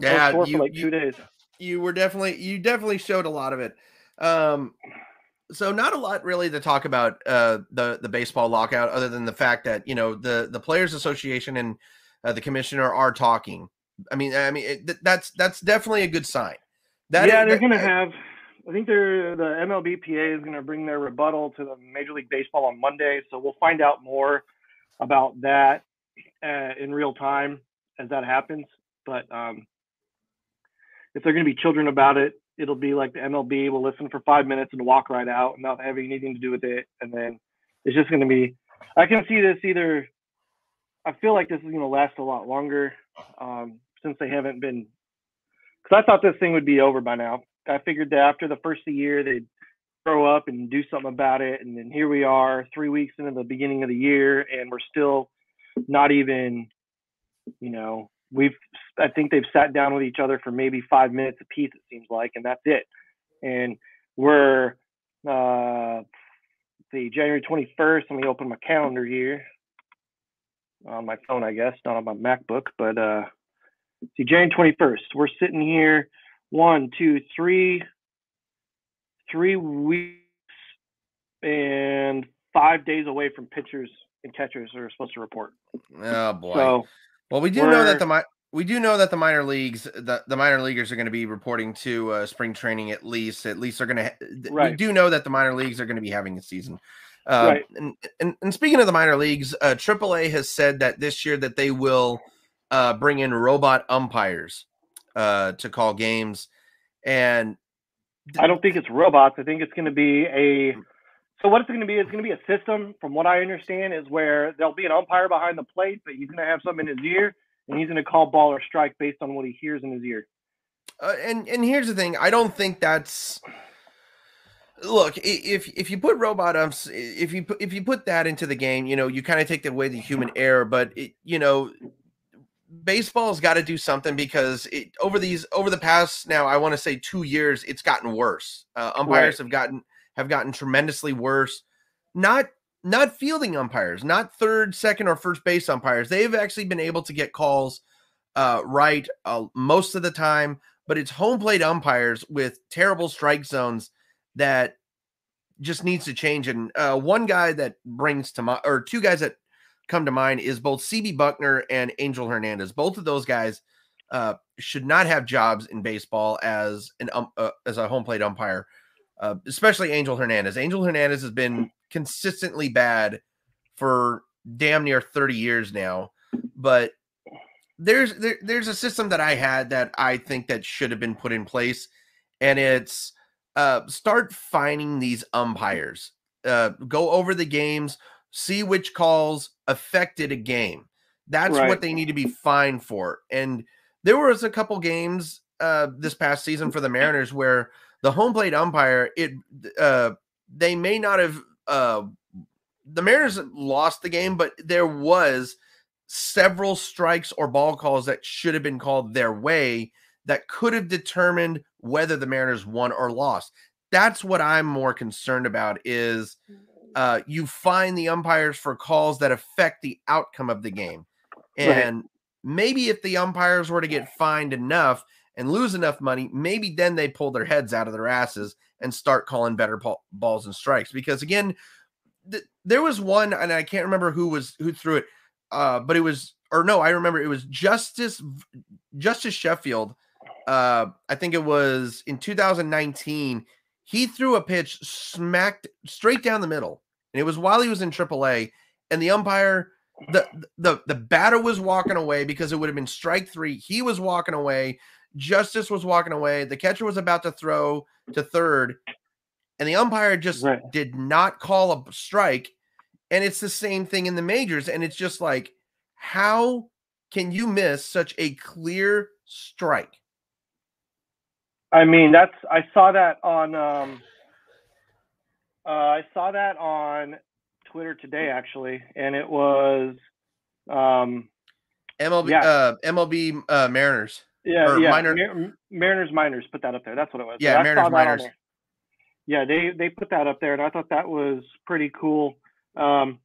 Yeah, was you, for like two days. You were definitely you definitely showed a lot of it. Um, so not a lot really to talk about uh, the the baseball lockout, other than the fact that you know the the Players Association and uh, the commissioner are talking. I mean, I mean it, that's that's definitely a good sign. That yeah, they're going to have I think they're the MLBPA is going to bring their rebuttal to the Major League Baseball on Monday, so we'll find out more about that uh, in real time as that happens. But um, if they're going to be children about it, it'll be like the MLB will listen for five minutes and walk right out, not having anything to do with it, and then it's just going to be I can see this either. I feel like this is going to last a lot longer um, since they haven't been. Because I thought this thing would be over by now. I figured that after the first of the year they'd grow up and do something about it, and then here we are, three weeks into the beginning of the year, and we're still not even, you know, we've. I think they've sat down with each other for maybe five minutes a piece. It seems like, and that's it. And we're uh, the January 21st. Let me open my calendar here on my phone, I guess, not on my MacBook, but uh, see, January 21st. We're sitting here one, two, three, three weeks and five days away from pitchers and catchers are supposed to report. Oh boy. So well, we do know that the we do know that the minor leagues, the, the minor leaguers are going to be reporting to uh, spring training at least. At least they're going to. Ha- We do know that the minor leagues are going to be having a season. Uh, Right. and, and and speaking of the minor leagues, uh, AAA has said that this year that they will uh, bring in robot umpires uh, to call games, and I don't think it's robots. I think it's going to be a. So what it's going to be? It's going to be a system, from what I understand, is where there'll be an umpire behind the plate, but he's going to have something in his ear, and he's going to call ball or strike based on what he hears in his ear. Uh, and and here's the thing, I don't think that's look if if you put robot umps if you put if you put that into the game, you know, you kind of take away the human error, but it, you know, baseball's got to do something because it over these over the past now I want to say 2 years it's gotten worse. Uh, umpires have gotten have gotten tremendously worse. Not not fielding umpires, not third, second, or first base umpires. They've actually been able to get calls uh, right uh, most of the time, but it's home plate umpires with terrible strike zones that just needs to change. And uh, one guy that brings to mind, or two guys that come to mind, is both CB Bucknor and Angel Hernandez. Both of those guys uh, should not have jobs in baseball as an um, uh, as a home plate umpire, uh, especially Angel Hernandez. Angel Hernandez has been consistently bad for damn near 30 years now, but there's there, there's a system that I had that I think that should have been put in place, and it's uh, start finding these umpires. Uh, go over the games, see which calls affected a game. That's Right. what they need to be fined for. And there was a couple games uh, this past season for the Mariners where the home plate umpire it uh, they may not have uh, the Mariners lost the game, but there was several strikes or ball calls that should have been called their way that could have determined whether the Mariners won or lost. That's what I'm more concerned about is uh, you find the umpires for calls that affect the outcome of the game. Right. And maybe if the umpires were to get fined enough and lose enough money, maybe then they pull their heads out of their asses and start calling better ball- balls and strikes. Because again, th- there was one, and I can't remember who was who threw it, uh, but it was or no, I remember it was Justice Justice Sheffield. Uh, I think it was in 2019. He threw a pitch smacked straight down the middle, and it was while he was in AAA. And the umpire, the the the batter was walking away because it would have been strike three. He was walking away. Justice was walking away. The catcher was about to throw to third, and the umpire just Right. did not call a strike. And it's the same thing in the majors. And it's just like, how can you miss such a clear strike? I mean, that's I saw that on um, uh, I saw that on Twitter today actually, and it was um, MLB, Yeah. uh, MLB uh, Mariners. Yeah, yeah, minor- Mar- Mariners Miners put that up there. That's what it was. Yeah, I Mariners saw that on minors. there. Yeah, they they put that up there, and I thought that was pretty cool. Um,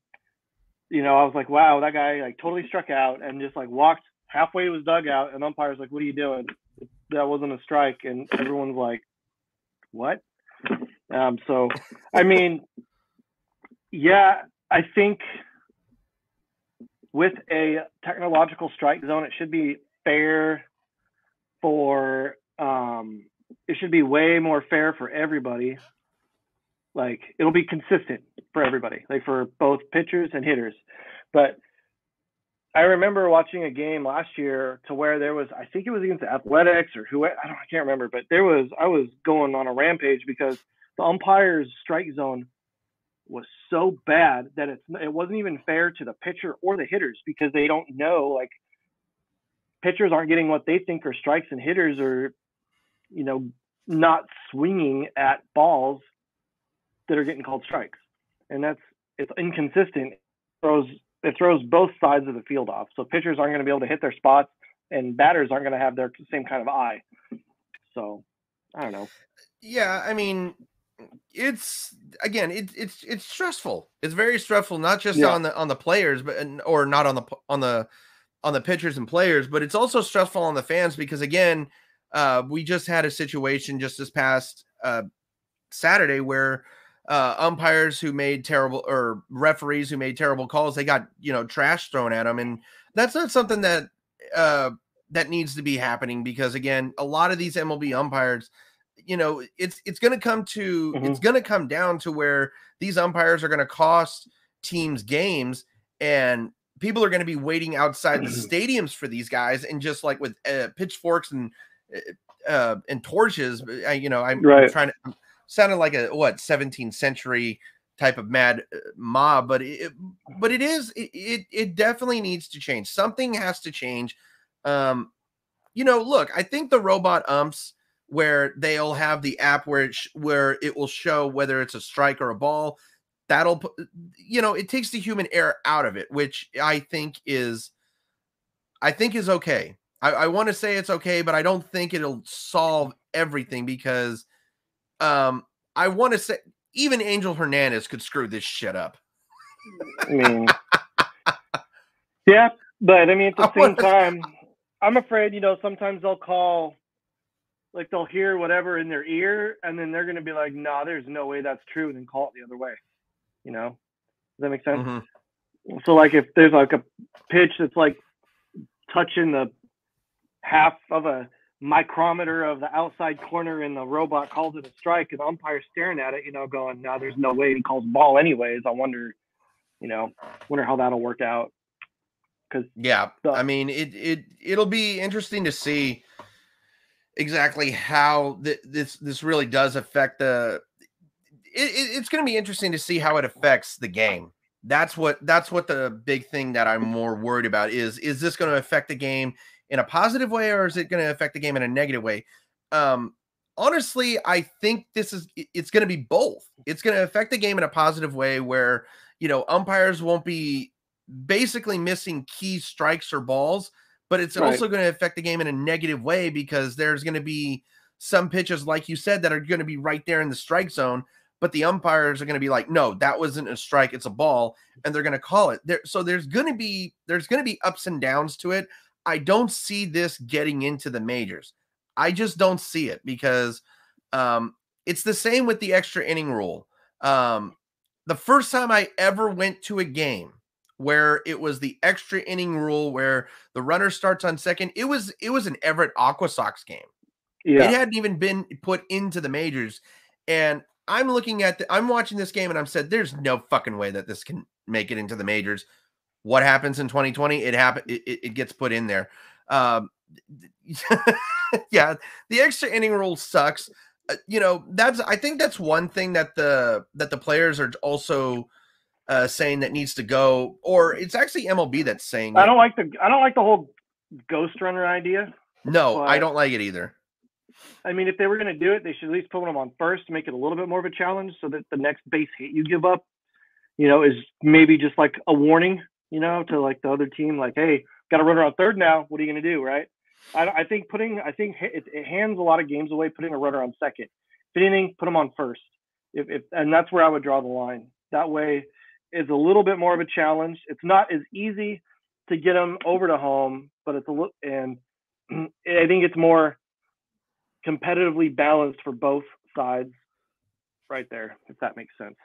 you know, I was like, wow, that guy like totally struck out and just like walked halfway to his dugout, and umpire's like, what are you doing? That wasn't a strike, and everyone's like, what? Um, so, I mean, yeah, I think with a technological strike zone, it should be fair for um, it should be way more fair for everybody. Like it'll be consistent for everybody, like for both pitchers and hitters. But I remember watching a game last year to where there was, I think it was against the Athletics or who I don't, I can't remember, but there was, I was going on a rampage because the umpire's strike zone was so bad that it's it wasn't even fair to the pitcher or the hitters because they don't know like pitchers aren't getting what they think are strikes and hitters are you know not swinging at balls that are getting called strikes. And that's it's inconsistent. It throws it throws both sides of the field off. So pitchers aren't going to be able to hit their spots and batters aren't going to have their same kind of eye. So i don't know. Yeah i mean it's again it, it's it's stressful. It's very stressful not just yeah. on the on the players but or not on the on the on the pitchers and players but it's also stressful on the fans because again uh we just had a situation just this past uh saturday where uh umpires who made terrible or referees who made terrible calls they got you know trash thrown at them and that's not something that uh that needs to be happening because again a lot of these mlb umpires you know, it's it's going to come to mm-hmm. it's going to come down to where these umpires are going to cost teams games, and people are going to be waiting outside the mm-hmm. stadiums for these guys, and just like with uh, pitchforks and uh, uh and torches, I, you know, I'm, right. I'm trying to sounded like a what 17th century type of mad uh, mob, but it, but it is it, it it definitely needs to change. Something has to change. Um, you know, look, I think the robot umps where they'll have the app where it sh- where it will show whether it's a strike or a ball. That'll you know it takes the human error out of it, which I think is I think is okay. I, I want to say it's okay, but I don't think it'll solve everything because um I want to say even Angel Hernandez could screw this shit up. I mean, yeah, but I mean at the I same time, I'm afraid you know sometimes they'll call like they'll hear whatever in their ear and then they're going to be like nah there's no way that's true and then call it the other way you know does that make sense mm-hmm. so like if there's like a pitch that's like touching the half of a micrometer of the outside corner and the robot calls it a strike and the umpire staring at it you know going now there's no way he calls ball anyways i wonder you know wonder how that'll work out because yeah the, i mean it it it'll be interesting to see exactly how th- this this really does affect the. It, it, it's going to be interesting to see how it affects the game. That's what that's what the big thing that I'm more worried about is is this going to affect the game in a positive way or is it going to affect the game in a negative way? Um, honestly, I think this is it's going to be both. It's going to affect the game in a positive way where you know umpires won't be basically missing key strikes or balls but it's right. also going to affect the game in a negative way because there's going to be some pitches, like you said, that are going to be right there in the strike zone. But the umpires are going to be like, no, that wasn't a strike; it's a ball, and they're going to call it. There, so there's going to be there's going to be ups and downs to it. I don't see this getting into the majors. I just don't see it because um, it's the same with the extra inning rule. Um, the first time I ever went to a game where it was the extra inning rule where the runner starts on second. It was it was an Everett AquaSox game. Yeah. It hadn't even been put into the majors. And I'm looking at the, I'm watching this game and I'm said there's no fucking way that this can make it into the majors. What happens in 2020? It happen it, it gets put in there. Um, yeah, the extra inning rule sucks. Uh, you know, that's I think that's one thing that the that the players are also uh, saying that needs to go, or it's actually MLB that's saying. I don't like the I don't like the whole ghost runner idea. No, I don't like it either. I mean, if they were going to do it, they should at least put them on first to make it a little bit more of a challenge, so that the next base hit you give up, you know, is maybe just like a warning, you know, to like the other team, like, hey, got a runner on third now. What are you going to do, right? I, I, think putting, I think it, it, hands a lot of games away. Putting a runner on second, if anything, put them on first. If, if and that's where I would draw the line. That way, is a little bit more of a challenge. It's not as easy to get them over to home, but it's a little, and I think it's more competitively balanced for both sides right there, if that makes sense.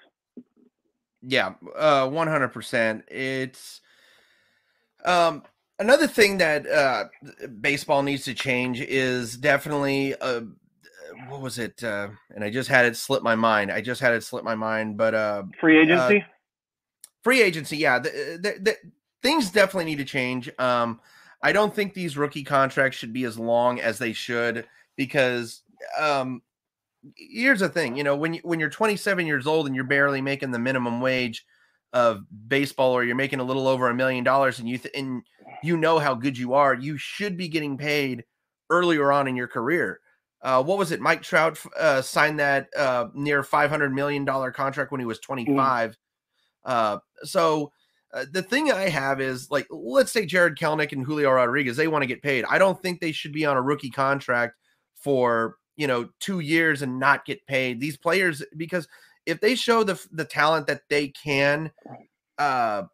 Yeah, uh, 100%. It's, um, another thing that uh, baseball needs to change is definitely uh, what was it uh, and i just had it slip my mind i just had it slip my mind but uh free agency uh, free agency, yeah, the, the, the, things definitely need to change. Um, I don't think these rookie contracts should be as long as they should because um, here's the thing, you know, when you when you're 27 years old and you're barely making the minimum wage of baseball, or you're making a little over a million dollars, and you th- and you know how good you are, you should be getting paid earlier on in your career. Uh, what was it? Mike Trout uh, signed that uh, near 500 million dollar contract when he was 25. Mm. so uh, the thing I have is like, let's say Jarred Kelenic and Julio Rodriguez, they want to get paid. I don't think they should be on a rookie contract for you know two years and not get paid. These players, because if they show the the talent that they can, uh,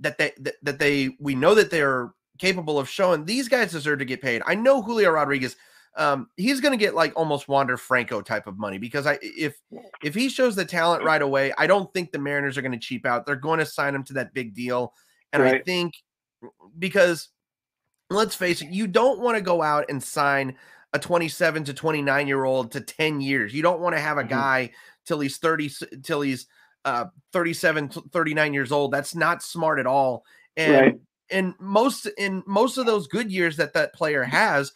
that they that, that they we know that they're capable of showing, these guys deserve to get paid. I know Julio Rodriguez um, he's going to get like almost Wander Franco type of money because I if if he shows the talent right away, I don't think the Mariners are going to cheap out. They're going to sign him to that big deal, and right. I think because let's face it, you don't want to go out and sign a 27 to 29 year old to 10 years. You don't want to have a mm-hmm. guy till he's 30 till he's uh 37 39 years old. That's not smart at all. And right. and most in most of those good years that that player has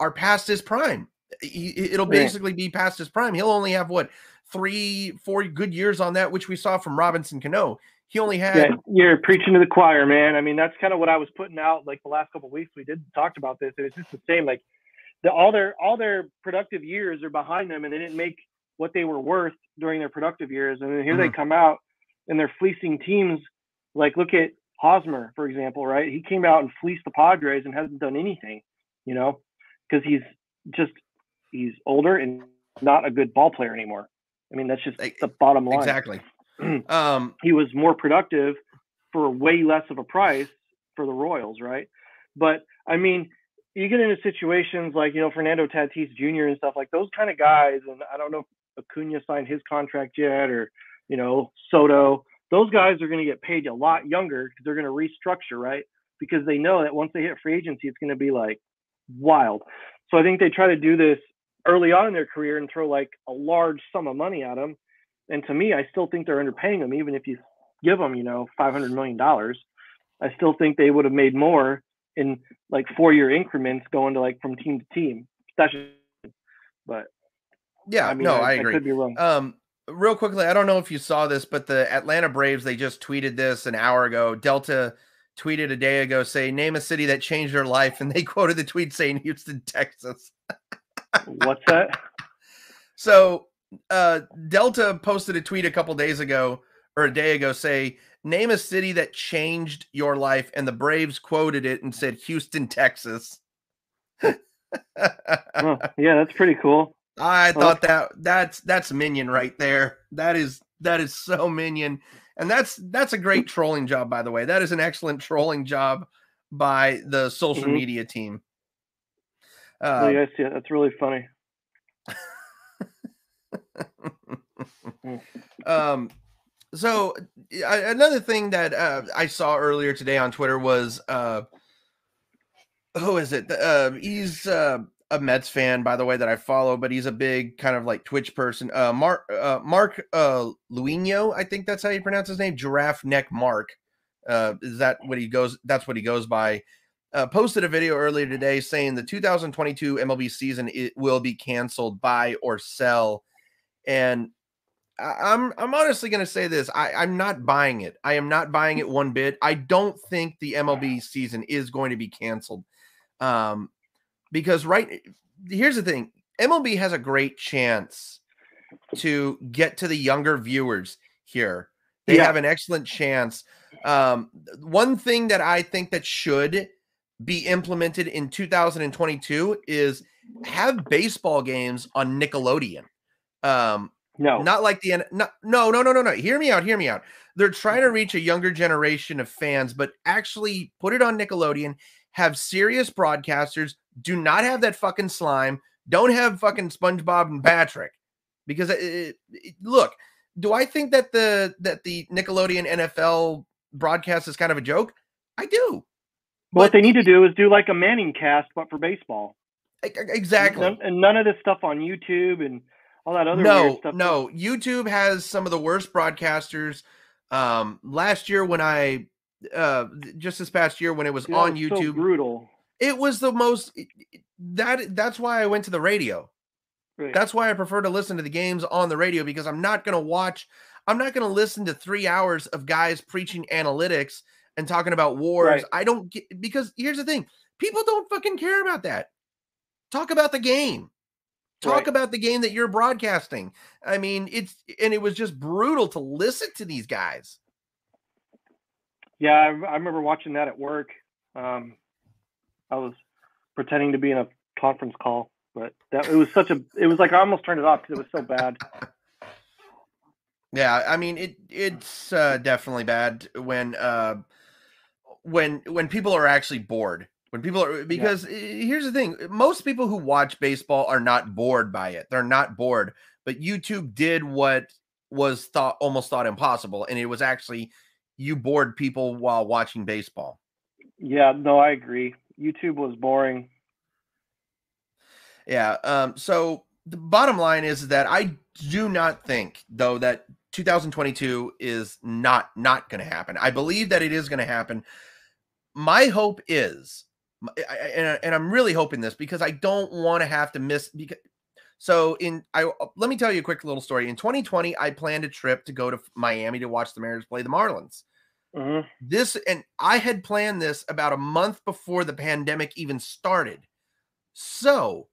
are past his prime. He, it'll basically be past his prime. He'll only have what three, four good years on that, which we saw from Robinson Cano. He only had. Yeah, you're preaching to the choir, man. I mean, that's kind of what I was putting out like the last couple weeks. We did talked about this, and it's just the same. Like, the, all their all their productive years are behind them, and they didn't make what they were worth during their productive years. And then here mm-hmm. they come out and they're fleecing teams. Like, look at Hosmer, for example, right? He came out and fleeced the Padres and hasn't done anything. You know, because he's just he's older and not a good ball player anymore. I mean, that's just the bottom line. Exactly. um, he was more productive for way less of a price for the Royals, right? But I mean, you get into situations like you know Fernando Tatis Jr. and stuff like those kind of guys, and I don't know if Acuna signed his contract yet, or you know Soto. Those guys are going to get paid a lot younger because they're going to restructure, right? Because they know that once they hit free agency, it's going to be like wild. So I think they try to do this early on in their career and throw like a large sum of money at them. And to me, I still think they're underpaying them, even if you give them, you know, five hundred million dollars. I still think they would have made more in like four year increments going to like from team to team. That's but yeah, I mean, no, I, I agree. I could be wrong. Um, real quickly, I don't know if you saw this, but the Atlanta Braves they just tweeted this an hour ago. Delta tweeted a day ago saying, Name a city that changed their life. And they quoted the tweet saying Houston, Texas. What's that? So uh, Delta posted a tweet a couple days ago or a day ago say, Name a city that changed your life. And the Braves quoted it and said, Houston, Texas. oh, yeah, that's pretty cool. I thought that that's that's minion right there. That is that is so minion. And that's that's a great trolling job, by the way. That is an excellent trolling job by the social mm-hmm. media team. Uh, oh, yes, yeah, that's really funny. um, so another thing that uh, I saw earlier today on Twitter was uh, who is it? Uh, he's uh, a Mets fan, by the way, that I follow, but he's a big kind of like Twitch person. Uh, Mark uh, Mark uh, Luino, I think that's how you pronounce his name. Giraffe Neck Mark. Uh, is that what he goes? That's what he goes by. Uh, posted a video earlier today saying the 2022 MLB season it will be canceled, buy or sell, and I, am I'm honestly going to say this. I, I'm not buying it. I am not buying it one bit. I don't think the MLB season is going to be canceled. Um, because right here's the thing MLB has a great chance to get to the younger viewers here. They yeah. have an excellent chance. Um, one thing that I think that should be implemented in 2022 is have baseball games on Nickelodeon. Um, no, not like the no, no, no, no, no, no. Hear me out. Hear me out. They're trying to mm-hmm. reach a younger generation of fans, but actually put it on Nickelodeon. Have serious broadcasters do not have that fucking slime. Don't have fucking SpongeBob and Patrick. Because it, it, look, do I think that the that the Nickelodeon NFL broadcast is kind of a joke? I do. what they need to do is do like a Manning cast, but for baseball. Exactly. And none of this stuff on YouTube and all that other no, stuff. No, YouTube has some of the worst broadcasters. Um, last year when I, uh, just this past year when it was on was YouTube, so brutal. It was the most that that's why I went to the radio. Right. That's why I prefer to listen to the games on the radio because I'm not going to watch, I'm not going to listen to three hours of guys preaching analytics and talking about wars. Right. I don't get because here's the thing people don't fucking care about that. Talk about the game. Talk right. about the game that you're broadcasting. I mean, it's and it was just brutal to listen to these guys. Yeah, I, I remember watching that at work. Um, I was pretending to be in a conference call, but that it was such a it was like I almost turned it off because it was so bad. Yeah, I mean it it's uh, definitely bad when uh when when people are actually bored. When people are because yeah. here's the thing, most people who watch baseball are not bored by it. They're not bored, but YouTube did what was thought almost thought impossible and it was actually you bored people while watching baseball. Yeah, no, I agree. YouTube was boring. Yeah. Um, so the bottom line is that I do not think, though, that 2022 is not not going to happen. I believe that it is going to happen. My hope is, and, and I'm really hoping this because I don't want to have to miss. Because so in I let me tell you a quick little story. In 2020, I planned a trip to go to Miami to watch the Mariners play the Marlins. Mm-hmm. This and I had planned this about a month before the pandemic even started. So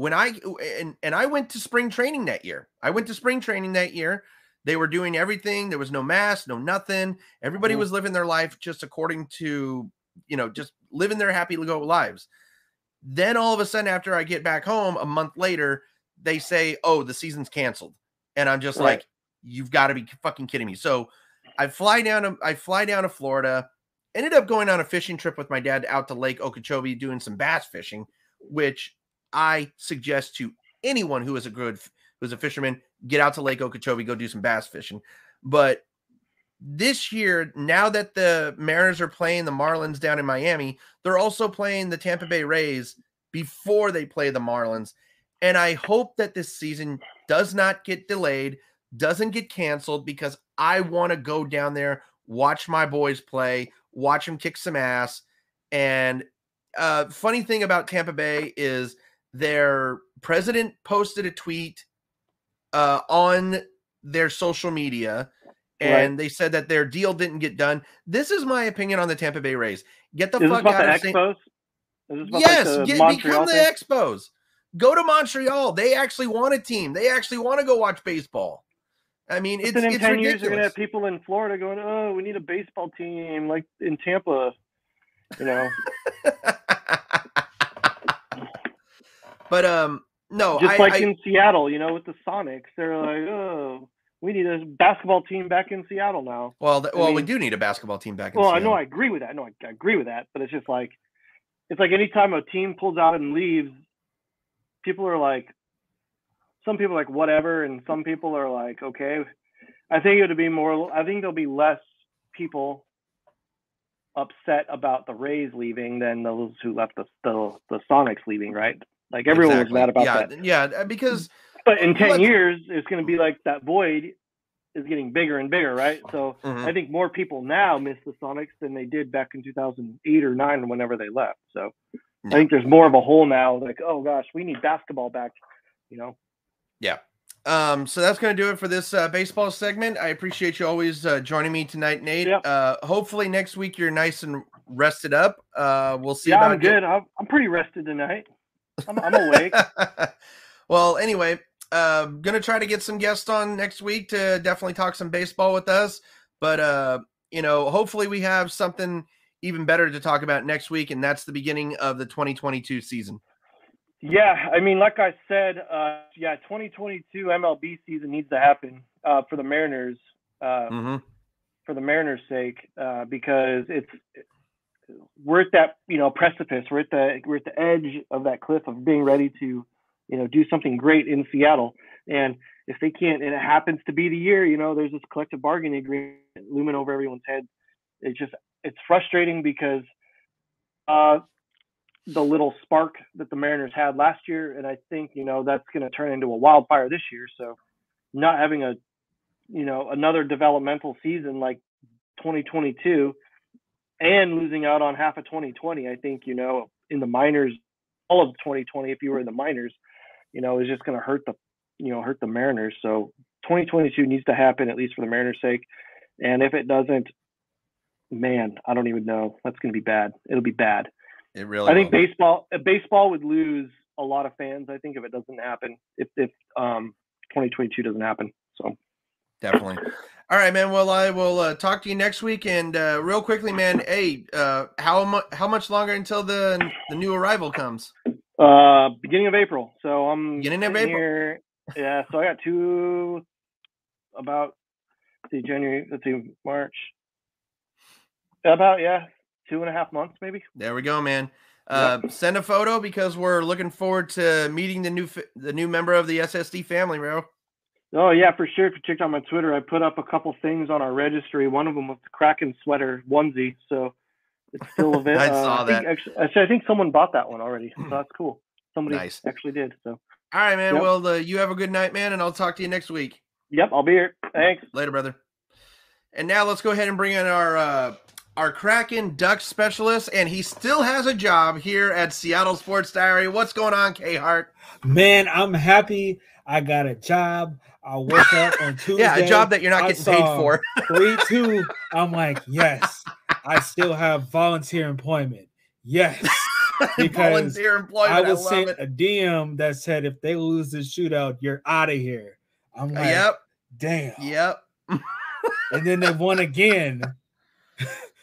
when I and and I went to spring training that year. I went to spring training that year. They were doing everything. There was no mask, no nothing. Everybody mm-hmm. was living their life just according to, you know, just living their happy go lives. Then all of a sudden, after I get back home a month later, they say, "Oh, the season's canceled," and I'm just right. like, "You've got to be fucking kidding me!" So I fly down to I fly down to Florida. Ended up going on a fishing trip with my dad out to Lake Okeechobee doing some bass fishing, which I suggest to anyone who is a good who's a fisherman, get out to Lake Okeechobee, go do some bass fishing. But this year, now that the Mariners are playing the Marlins down in Miami, they're also playing the Tampa Bay Rays before they play the Marlins. And I hope that this season does not get delayed, doesn't get canceled, because I want to go down there, watch my boys play, watch them kick some ass. And uh, funny thing about Tampa Bay is their president posted a tweet uh, on their social media and right. they said that their deal didn't get done. This is my opinion on the Tampa Bay Rays. Get the is fuck out of Expos? Yes, like get, become the thing? Expos. Go to Montreal. They actually want a team. They actually want to go watch baseball. I mean, it's, in it's ten ridiculous. years, you're gonna have people in Florida going, "Oh, we need a baseball team like in Tampa," you know. but um, no, just I, like I, in Seattle, you know, with the Sonics, they're like, "Oh, we need a basketball team back in Seattle now." Well, th- well, mean, we do need a basketball team back. in Well, Seattle. I know, I agree with that. I know, I, I agree with that, but it's just like, it's like anytime a team pulls out and leaves, people are like, some people are like whatever, and some people are like, okay. I think it would be more. I think there'll be less people upset about the Rays leaving than those who left the the, the Sonics leaving, right? Like everyone exactly. was mad about yeah, that. Yeah, because. But in ten years, it's going to be like that void is getting bigger and bigger, right? So mm-hmm. I think more people now miss the Sonics than they did back in 2008 or nine, whenever they left. So yeah. I think there's more of a hole now. Like, oh gosh, we need basketball back. You know. Yeah. Um, so that's going to do it for this uh, baseball segment. I appreciate you always uh, joining me tonight, Nate. Yep. Uh, hopefully next week you're nice and rested up. Uh, we'll see. Yeah, I'm good. I'm, I'm pretty rested tonight. I'm, I'm awake. well, anyway, uh, gonna try to get some guests on next week to definitely talk some baseball with us. But uh, you know, hopefully we have something even better to talk about next week, and that's the beginning of the 2022 season. Yeah, I mean, like I said, uh, yeah, 2022 MLB season needs to happen uh, for the Mariners, uh, mm-hmm. for the Mariners' sake, uh, because it's we're at that you know precipice, we're at the we're at the edge of that cliff of being ready to you know do something great in Seattle, and if they can't, and it happens to be the year, you know, there's this collective bargaining agreement looming over everyone's head. It's just it's frustrating because uh, the little spark that the Mariners had last year, and I think you know that's going to turn into a wildfire this year. So, not having a you know another developmental season like 2022 and losing out on half of 2020, I think you know in the minors, all of 2020, if you were in the minors, you know, is just going to hurt the, you know, hurt the Mariners. So 2022 needs to happen at least for the Mariners' sake. And if it doesn't, man, I don't even know. That's going to be bad. It'll be bad. It really. I think will. baseball baseball would lose a lot of fans. I think if it doesn't happen, if if um 2022 doesn't happen. So definitely. All right, man. Well, I will uh, talk to you next week. And uh, real quickly, man. Hey, uh, how much how much longer until the the new arrival comes? Uh beginning of April. So I'm Beginning of April. Here, yeah. So I got two about see January. Let's see March. About yeah, two and a half months maybe. There we go, man. Uh, Send a photo because we're looking forward to meeting the new the new member of the SSD family, bro. Oh yeah, for sure. If you checked out my Twitter, I put up a couple things on our registry. One of them was the Kraken sweater onesie, so it's still available. I saw think, that. Actually, actually, I think someone bought that one already, so that's cool. Somebody Nice. actually did. So, All right, man. Yep. Well, uh, you have a good night, man, and I'll talk to you next week. yep, I'll be here. Thanks. Later, brother. And now let's go ahead and bring in our uh, our Kraken Duck specialist, and he still has a job here at Seattle Sports Diary. What's going on, K Hart? Man, I'm happy. I got a job. I woke up on Tuesday. Yeah, a job that you're not I getting paid for. Three, two. I'm like, yes, I still have volunteer employment. Yes. Because Volunteer employment. I I, was love sent it. a DM that said if they lose this shootout, you're out of here. I'm like, Yep. damn. Yep. And then they won again.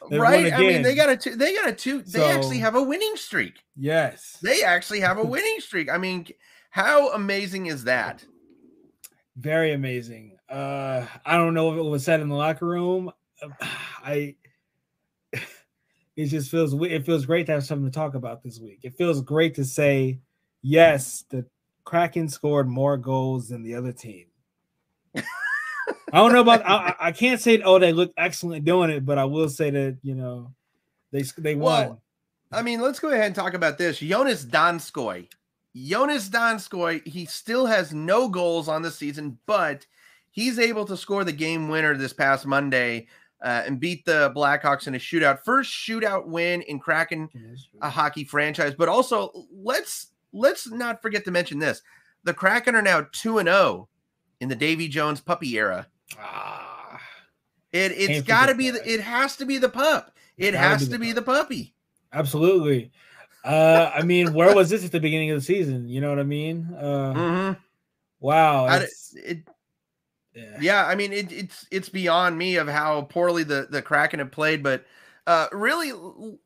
They right. I mean, they got a two. They got a two. They actually have a winning streak. Yes. They actually have a winning streak. I mean, how amazing is that? Very amazing. Uh, I don't know if it was said in the locker room. I it just feels it feels great to have something to talk about this week. It feels great to say yes, the Kraken scored more goals than the other team. I don't know about I, I- I can't say oh they look excellent doing it, but I will say that you know they they won. Well, I mean, let's go ahead and talk about this. Joonas Donskoi. Joonas Donskoi, he still has no goals on the season, but he's able to score the game winner this past Monday uh, and beat the Blackhawks in a shootout. First shootout win in Kraken a hockey franchise, but also let's let's not forget to mention this. The Kraken are now 2 and 0 in the Davy Jones puppy era. Ah, It it's got to be the, it has to be the pup. It Gotta has be to be pup. the puppy. absolutely. Uh, I mean, where was this at the beginning of the season? You know what I mean? Uh, Mhm. wow. I it, yeah. yeah, I mean it, it's it's beyond me of how poorly the the Kraken have played, but uh, really,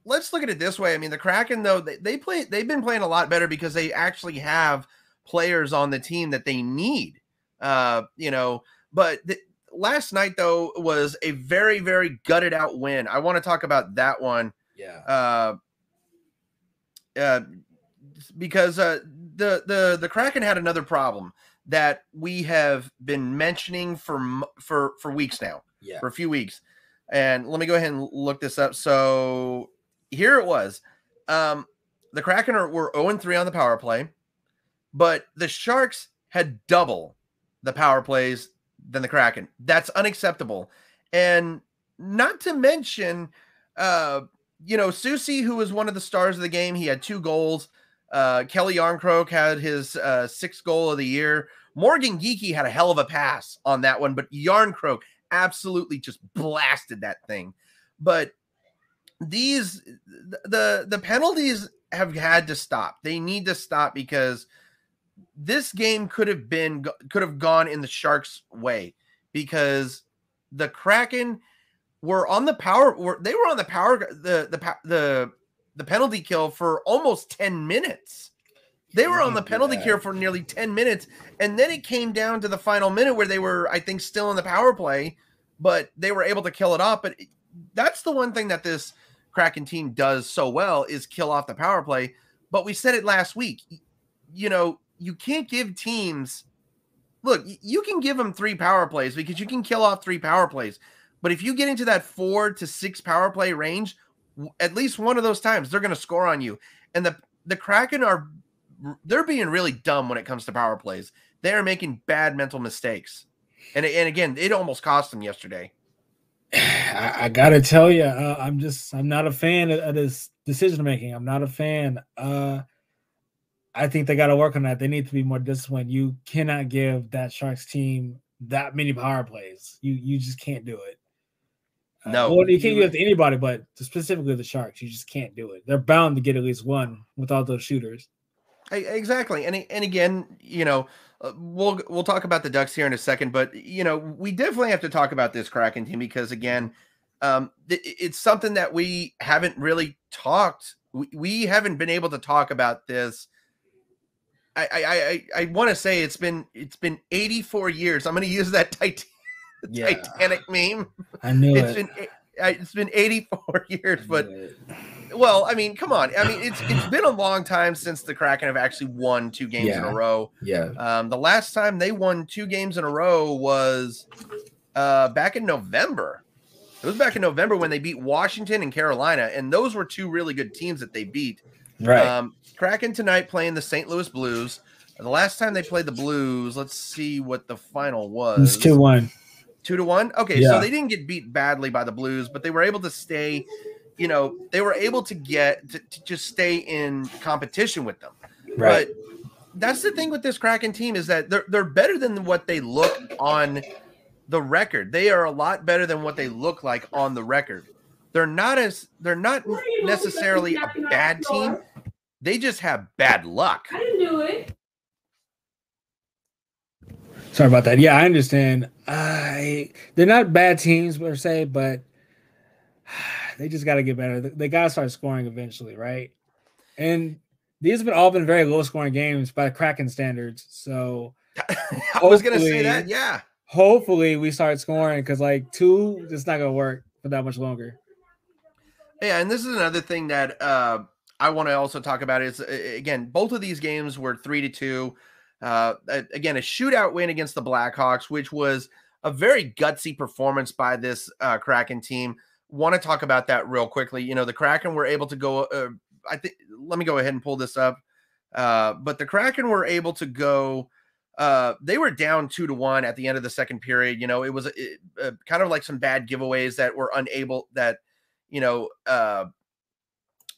let's look at it this way. I mean, the Kraken though they, they play they've been playing a lot better because they actually have players on the team that they need. Uh, you know, but the, last night though was a very very gutted out win. I want to talk about that one Yeah. uh, uh, because uh, the the the Kraken had another problem that we have been mentioning for for for weeks now, Yeah. for a few weeks. And let me go ahead and look this up. So here it was. Um, the Kraken are, were 0 3 on the power play, but the Sharks had double the power plays than the Kraken. That's unacceptable. And not to mention, uh, you know, Susie, who was one of the stars of the game, he had two goals. Uh, Calle Järnkrok had his uh, sixth goal of the year. Morgan Geekie had a hell of a pass on that one, but Yarncroke absolutely just blasted that thing. But these the the penalties have had to stop. They need to stop because this game could have been could have gone in the Sharks' way because the Kraken were on the power were they were on the power the the the the penalty kill for almost 10 minutes. They were on the penalty that. kill for nearly 10 minutes and then it came down to the final minute where they were I think still in the power play but they were able to kill it off but that's the one thing that this Kraken team does so well is kill off the power play but we said it last week you know you can't give teams look you can give them three power plays because you can kill off three power plays but if you get into that four to six power play range, at least one of those times they're going to score on you. And the the Kraken are they're being really dumb when it comes to power plays. They are making bad mental mistakes. And and again, it almost cost them yesterday. I, I gotta tell you, uh, I'm just I'm not a fan of, of this decision making. I'm not a fan. Uh, I think they got to work on that. They need to be more disciplined. You cannot give that Sharks team that many power plays. You you just can't do it. Uh, No, well, you can't do it to anybody, but specifically the Sharks, you just can't do it. They're bound to get at least one with all those shooters. Exactly, and and again, you know, uh, we'll we'll talk about the Ducks here in a second, but you know, we definitely have to talk about this Kraken team because again, um, th- it's something that we haven't really talked. We, we haven't been able to talk about this. I I I, I want to say it's been it's been 84 years. I'm going to use that tit- Titanic meme. I knew It's it. been I- it's been 84 years, but it. well, I mean, come on. I mean, it's it's been a long time since the Kraken have actually won two games in a row. Yeah. Um, the last time they won two games in a row was uh, back in November. It was back in November when they beat Washington and Carolina, and those were two really good teams that they beat. Right. Um, Kraken tonight playing the St. Louis Blues. The last time they played the Blues, let's see what the final was. It's two one. Two to one. Okay, Yeah. so they didn't get beat badly by the Blues, but they were able to stay. You know, they were able to get to, to just stay in competition with them. right. But that's the thing with this Kraken team is that they're they're better than what they look on the record. They are a lot better than what they look like on the record. They're not as they're not necessarily a bad team. They just have bad luck. I didn't do it. Sorry about that. Yeah, I understand. I they're not bad teams per se, but they just got to get better. They, got to start scoring eventually, right? And these have been all been very low scoring games by Kraken standards. So I was gonna say that, yeah. hopefully we start scoring because like two, it's not gonna work for that much longer. Yeah, and this is another thing that uh, I want to also talk about is again, both of these games were three to two. Uh, again, a shootout win against the Blackhawks, which was a very gutsy performance by this uh, Kraken team. Want to talk about that real quickly? You know, the Kraken were able to go. Uh, I think. Let me go ahead and pull this up. Uh, but the Kraken were able to go. Uh, they were down two to one at the end of the second period. You know, it was it, uh, kind of like some bad giveaways that were unable that you know, uh,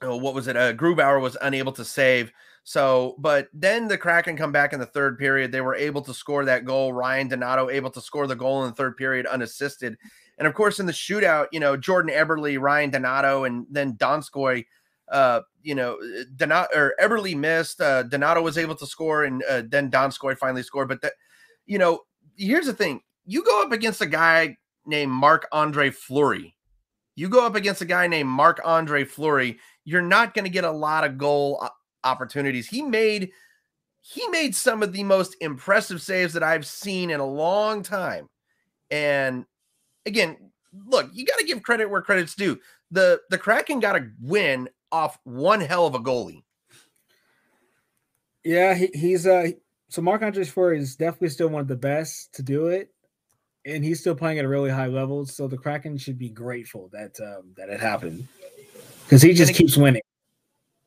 oh, what was it? Uh, Grubauer was unable to save. So, but then the Kraken come back in the third period. They were able to score that goal. Ryan Donato able to score the goal in the third period unassisted. And of course, in the shootout, you know, Jordan Eberle, Ryan Donato, and then Donskoi, uh, you know, Donato or Eberle missed. Uh, Donato was able to score, and uh, then Donskoi finally scored. But that, you know, here's the thing: you go up against a guy named Marc Andre Fleury. You go up against a guy named Marc Andre Fleury, you're not going to get a lot of goal o- opportunities. He made he made some of the most impressive saves that I've seen in a long time. And again, look, you got to give credit where credit's due. The the Kraken got a win off one hell of a goalie. Yeah, he, he's uh so Marc Andre Fleury is definitely still one of the best to do it, and he's still playing at a really high level. So the Kraken should be grateful that um, that it happened because he just keeps winning.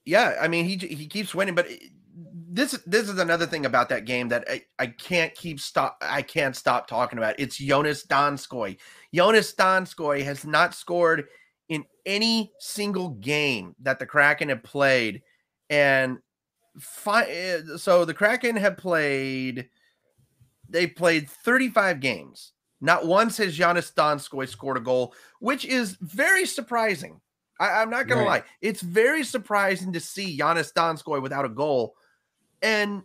Yeah, I mean he he keeps winning, but this this is another thing about that game that I, I can't keep stop I can't stop talking about. It's Joonas Donskoi. Joonas Donskoi has not scored in any single game that the Kraken have played, and fi- uh, so the Kraken have played. They played 35 games. Not once has Joonas Donskoi scored a goal, which is very surprising. I, I'm not gonna Right. lie. It's very surprising to see Joonas Donskoi without a goal, and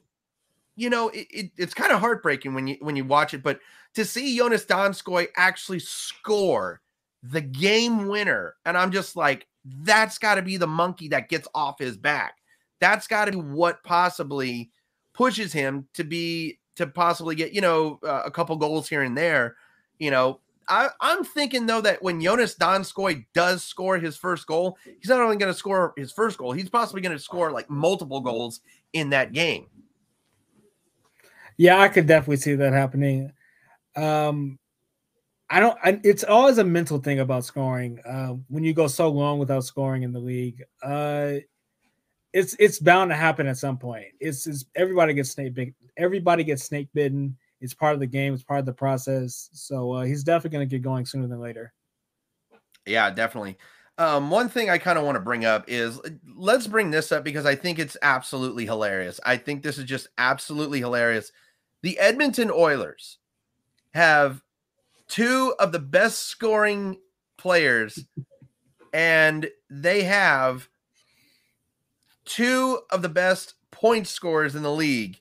you know it, it- it's kind of heartbreaking when you when you watch it. But to see Joonas Donskoi actually score the game winner, and I'm just like, that's got to be the monkey that gets off his back. That's got to be what possibly pushes him to be to possibly get you know uh, a couple goals here and there. You know, I, I'm thinking though that when Joonas Donskoi does score his first goal, he's not only going to score his first goal, he's possibly going to score like multiple goals in that game. Yeah, I could definitely see that happening. Um, I don't. I, it's always a mental thing about scoring. Uh, when you go so long without scoring in the league, uh, it's it's bound to happen at some point. It's, it's everybody gets snake bit. Everybody gets snake bitten. It's part of the game. It's part of the process. So uh, he's definitely going to get going sooner than later. Yeah, definitely. Um, one thing I kind of want to bring up is let's bring this up because I think it's absolutely hilarious. I think this is just absolutely hilarious. The Edmonton Oilers have two of the best scoring players, and they have two of the best point scorers in the league.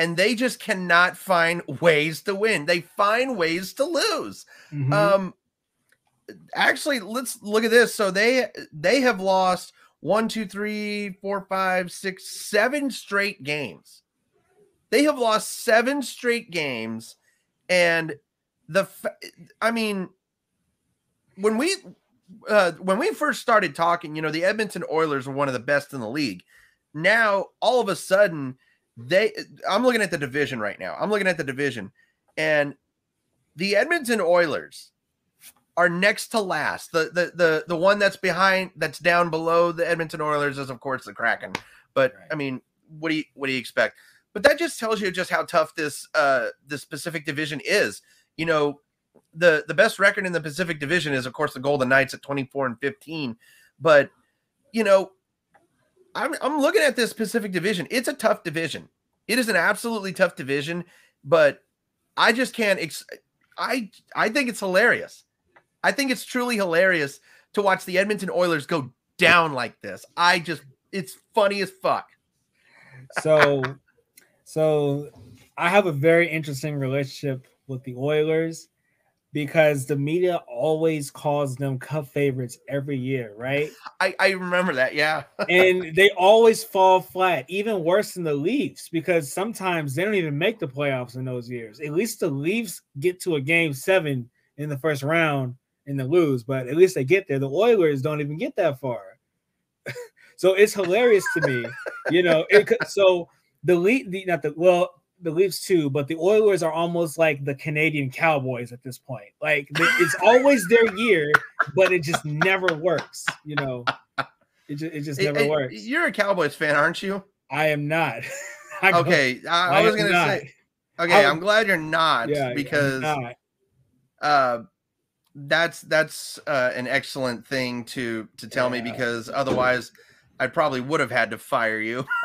And they just cannot find ways to win. They find ways to lose. Mhm. Um, actually, let's look at this. So they they have lost one, two, three, four, five, six, seven straight games. They have lost seven straight games, and the I mean, when we uh, when we first started talking, you know, the Edmonton Oilers were one of the best in the league. Now, all of a sudden, they I'm looking at the division right now. I'm looking at the division, and the Edmonton Oilers are next to last. The the the the one that's behind that's down below the Edmonton Oilers is of course the Kraken. But Right. I mean, what do you what do you expect? But that just tells you just how tough this uh this Pacific Division is. You know, the the best record in the Pacific Division is of course the Golden Knights at 24 and 15. But you know, I'm I'm looking at this Pacific Division. It's a tough division. It is an absolutely tough division, but I just can't ex- I I think it's hilarious. I think it's truly hilarious to watch the Edmonton Oilers go down like this. I just it's funny as fuck. so so I have a very interesting relationship with the Oilers because the media always calls them cup favorites every year, right? I I remember that. Yeah. and they always fall flat, even worse than the Leafs, because sometimes they don't even make the playoffs in those years. At least the Leafs get to a game seven in the first round and they lose, but at least they get there. The Oilers don't even get that far. so it's hilarious to me, you know. It, could- so the lead, the, not the well, the Leafs too, but the Oilers are almost like the Canadian Cowboys at this point. Like it's always their year, but it just never works, you know. It just, it just never hey, works. You're a Cowboys fan, aren't you? I am not. I Okay. I, I was gonna not. say. Okay, I'm- I'm glad you're not Yeah, because not. uh that's that's uh, an excellent thing to to tell me because otherwise I probably would have had to fire you.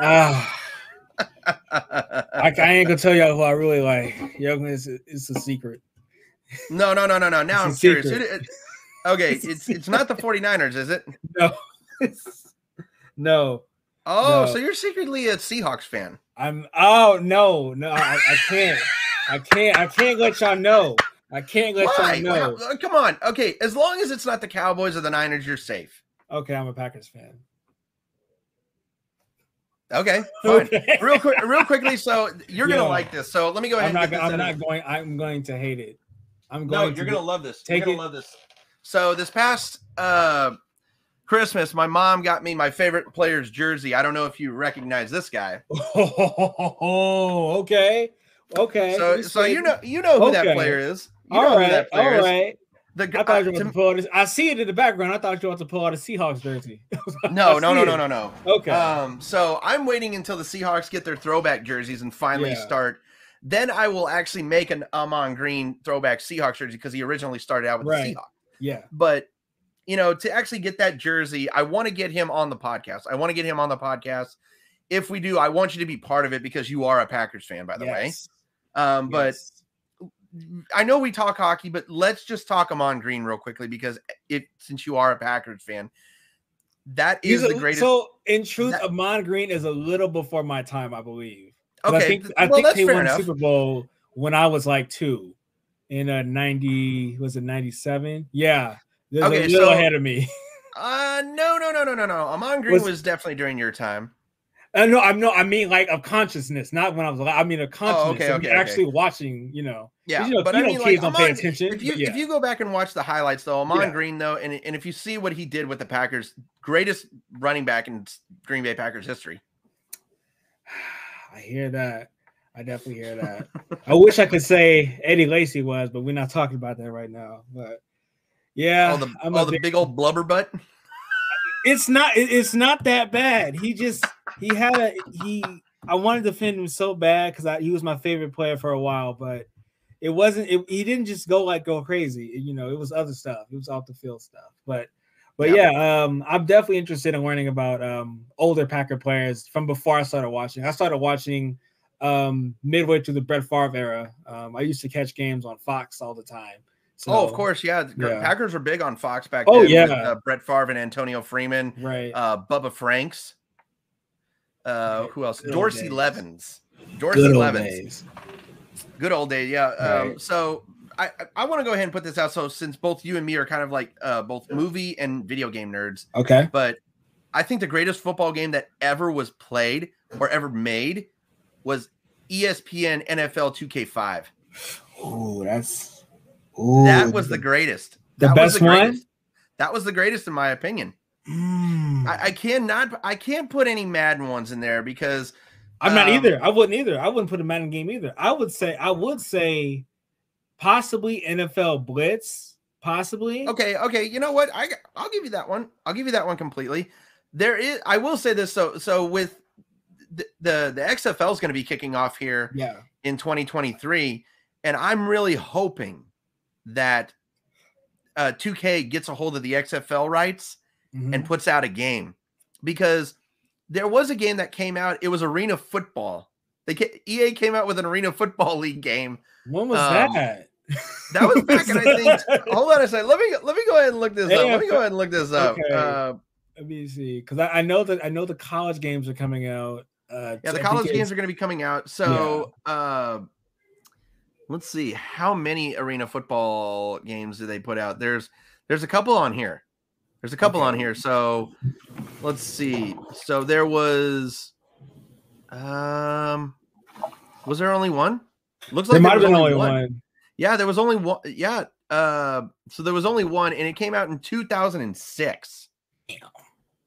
I, I ain't gonna tell y'all who I really like. Yo, it's, it's a secret. no, no, no, no, no. Now I'm It's curious. It- it- okay, it's it's not the 49ers, is it? No, no, Oh, No. so you're secretly a Seahawks fan. I'm. Oh no, no, I, I can't. I can't. I can't let y'all know. I can't let Why? y'all know. Well, uh, Come on. Okay, as long as it's not the Cowboys or the Niners, you're safe. Okay, I'm a Packers fan. Okay, fine. Okay. real quick, real quickly. So you're gonna like this. So let me go ahead. I'm and not. get this I'm not going. I'm going to hate it. I'm going. No, going. you're to gonna get- love this. take you're gonna it- love this. So this past uh Christmas, my mom got me my favorite player's jersey. I don't know if you recognize this guy. Oh, okay, okay. So, so you know, you know who that player is. You know All who right, that all is. right. The I thought you were to- about to pull out. This, I see it in the background. I thought you were about to pull out a Seahawks jersey. no, no, no, no, no, no. Okay. Um, so I'm waiting until the Seahawks get their throwback jerseys and finally Yeah. start. Then I will actually make an Ahman Green throwback Seahawks jersey because he originally started out with Right. the Seahawks. yeah. But you know, to actually get that jersey, I want to get him on the podcast. I want to get him on the podcast. If we do, I want you to be part of it because you are a Packers fan, by the way. yes, Um, but yes. I know we talk hockey, but let's just talk Ahman Green real quickly because it since you are a Packers fan, that is He's the greatest. So in truth, that- Ahman Green is a little before my time, I believe. okay, I think th- I well, think they won enough. Super Bowl when I was like two, in a ninety was it ninety seven? Yeah, there's Okay, a little so- ahead of me. Uh, no, no, no, no, no, no. Ahman Green Was- was, definitely during your time. Uh, no, I'm no, I mean like of consciousness, not when I was. I mean of consciousness. Oh, okay, okay, okay. actually watching. You know, Yeah, you know, but you I mean, kids like, don't pay Ahman- attention. If you yeah. if you go back and watch the highlights, though, Ahman Yeah. Green, though, and and if you see what he did with the Packers, greatest running back in Green Bay Packers history. I hear that. I definitely hear that. I wish I could say Eddie Lacy was, but we're not talking about that right now. But yeah, all the all the big- big old blubber butt. it's not it- it's not that bad. He just he had a he I wanted to defend him so bad because he was my favorite player for a while, but it wasn't it, he didn't just go like go crazy. You know, it was other stuff. It was off the field stuff. But But Yeah. yeah, um, I'm definitely interested in learning about um, older Packer players from before I started watching. I started watching um, midway through the Brett Favre era. Um, I used to catch games on Fox all the time. So, oh, of course, yeah. yeah. Packers were big on Fox back Oh, then. yeah. with, uh, Brett Favre and Antonio Freeman, Right. uh, Bubba Franks. Uh, who else? good Dorsey days. Levens. Dorsey Good old Levens. days. Good old day, yeah. Um, Right. So I I, I want to go ahead and put this out. So since both you and me are kind of like uh, both movie and video game nerds, Okay. but I think the greatest football game that ever was played or ever made was ESPN NFL 2K5. Oh, that's ooh, that was the greatest. the That was best one? greatest. That was the greatest in my opinion. Mm. I, I cannot I can't put any Madden ones in there because I'm not um, either. I wouldn't either. I wouldn't put a Madden game either. I would say I would say possibly NFL Blitz, possibly. Okay, okay. You know what? I I'll give you that one. I'll give you that one completely. There is. I will say this. So so with the the, the XFL is going to be kicking off here Yeah. in 2023, and I'm really hoping that uh, 2K gets a hold of the XFL rights Mhm. and puts out a game because there was a game that came out. It was Arena Football. They ca- EA came out with an Arena Football League game. when was um, that? That was back in I think. Hold on a second. Let me let me go ahead and look this up. Let me go ahead and look this up. Okay. Uh, Let me see, because I, I know that I know the college games are coming out. Uh, yeah, the college games are going to be coming out. So, uh, let's see how many arena football games do they put out? There's there's a couple on here. There's a couple Okay. on here. So, let's see. So there was, um, was there only one? Looks like There like might have been only one. Yeah, there was only one. Yeah. Uh, so there was only one, and it came out in 2006.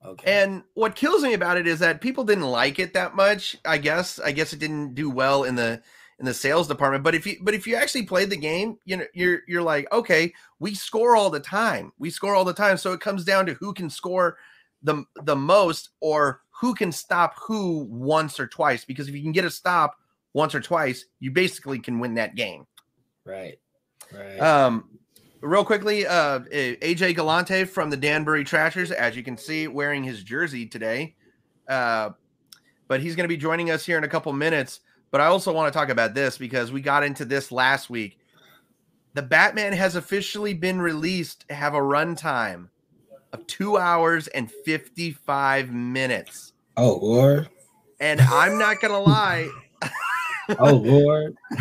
Okay. And what kills me about it is that people didn't like it that much. I guess. I guess it didn't do well in the in the sales department. But if you but if you actually played the game, you know, you're you're like, okay, we score all the time. We score all the time. So it comes down to who can score the the most or who can stop who once or twice. Because if you can get a stop once or twice, you basically can win that game. right. Right. Um, real quickly, uh, AJ Galante from the Danbury Trashers, as you can see, wearing his jersey today. Uh, but he's going to be joining us here in a couple minutes. But I also want to talk about this because we got into this last week. The Batman has officially been released to have a runtime of two hours and 55 minutes. oh Lord. And I'm not going to lie. Oh Lord.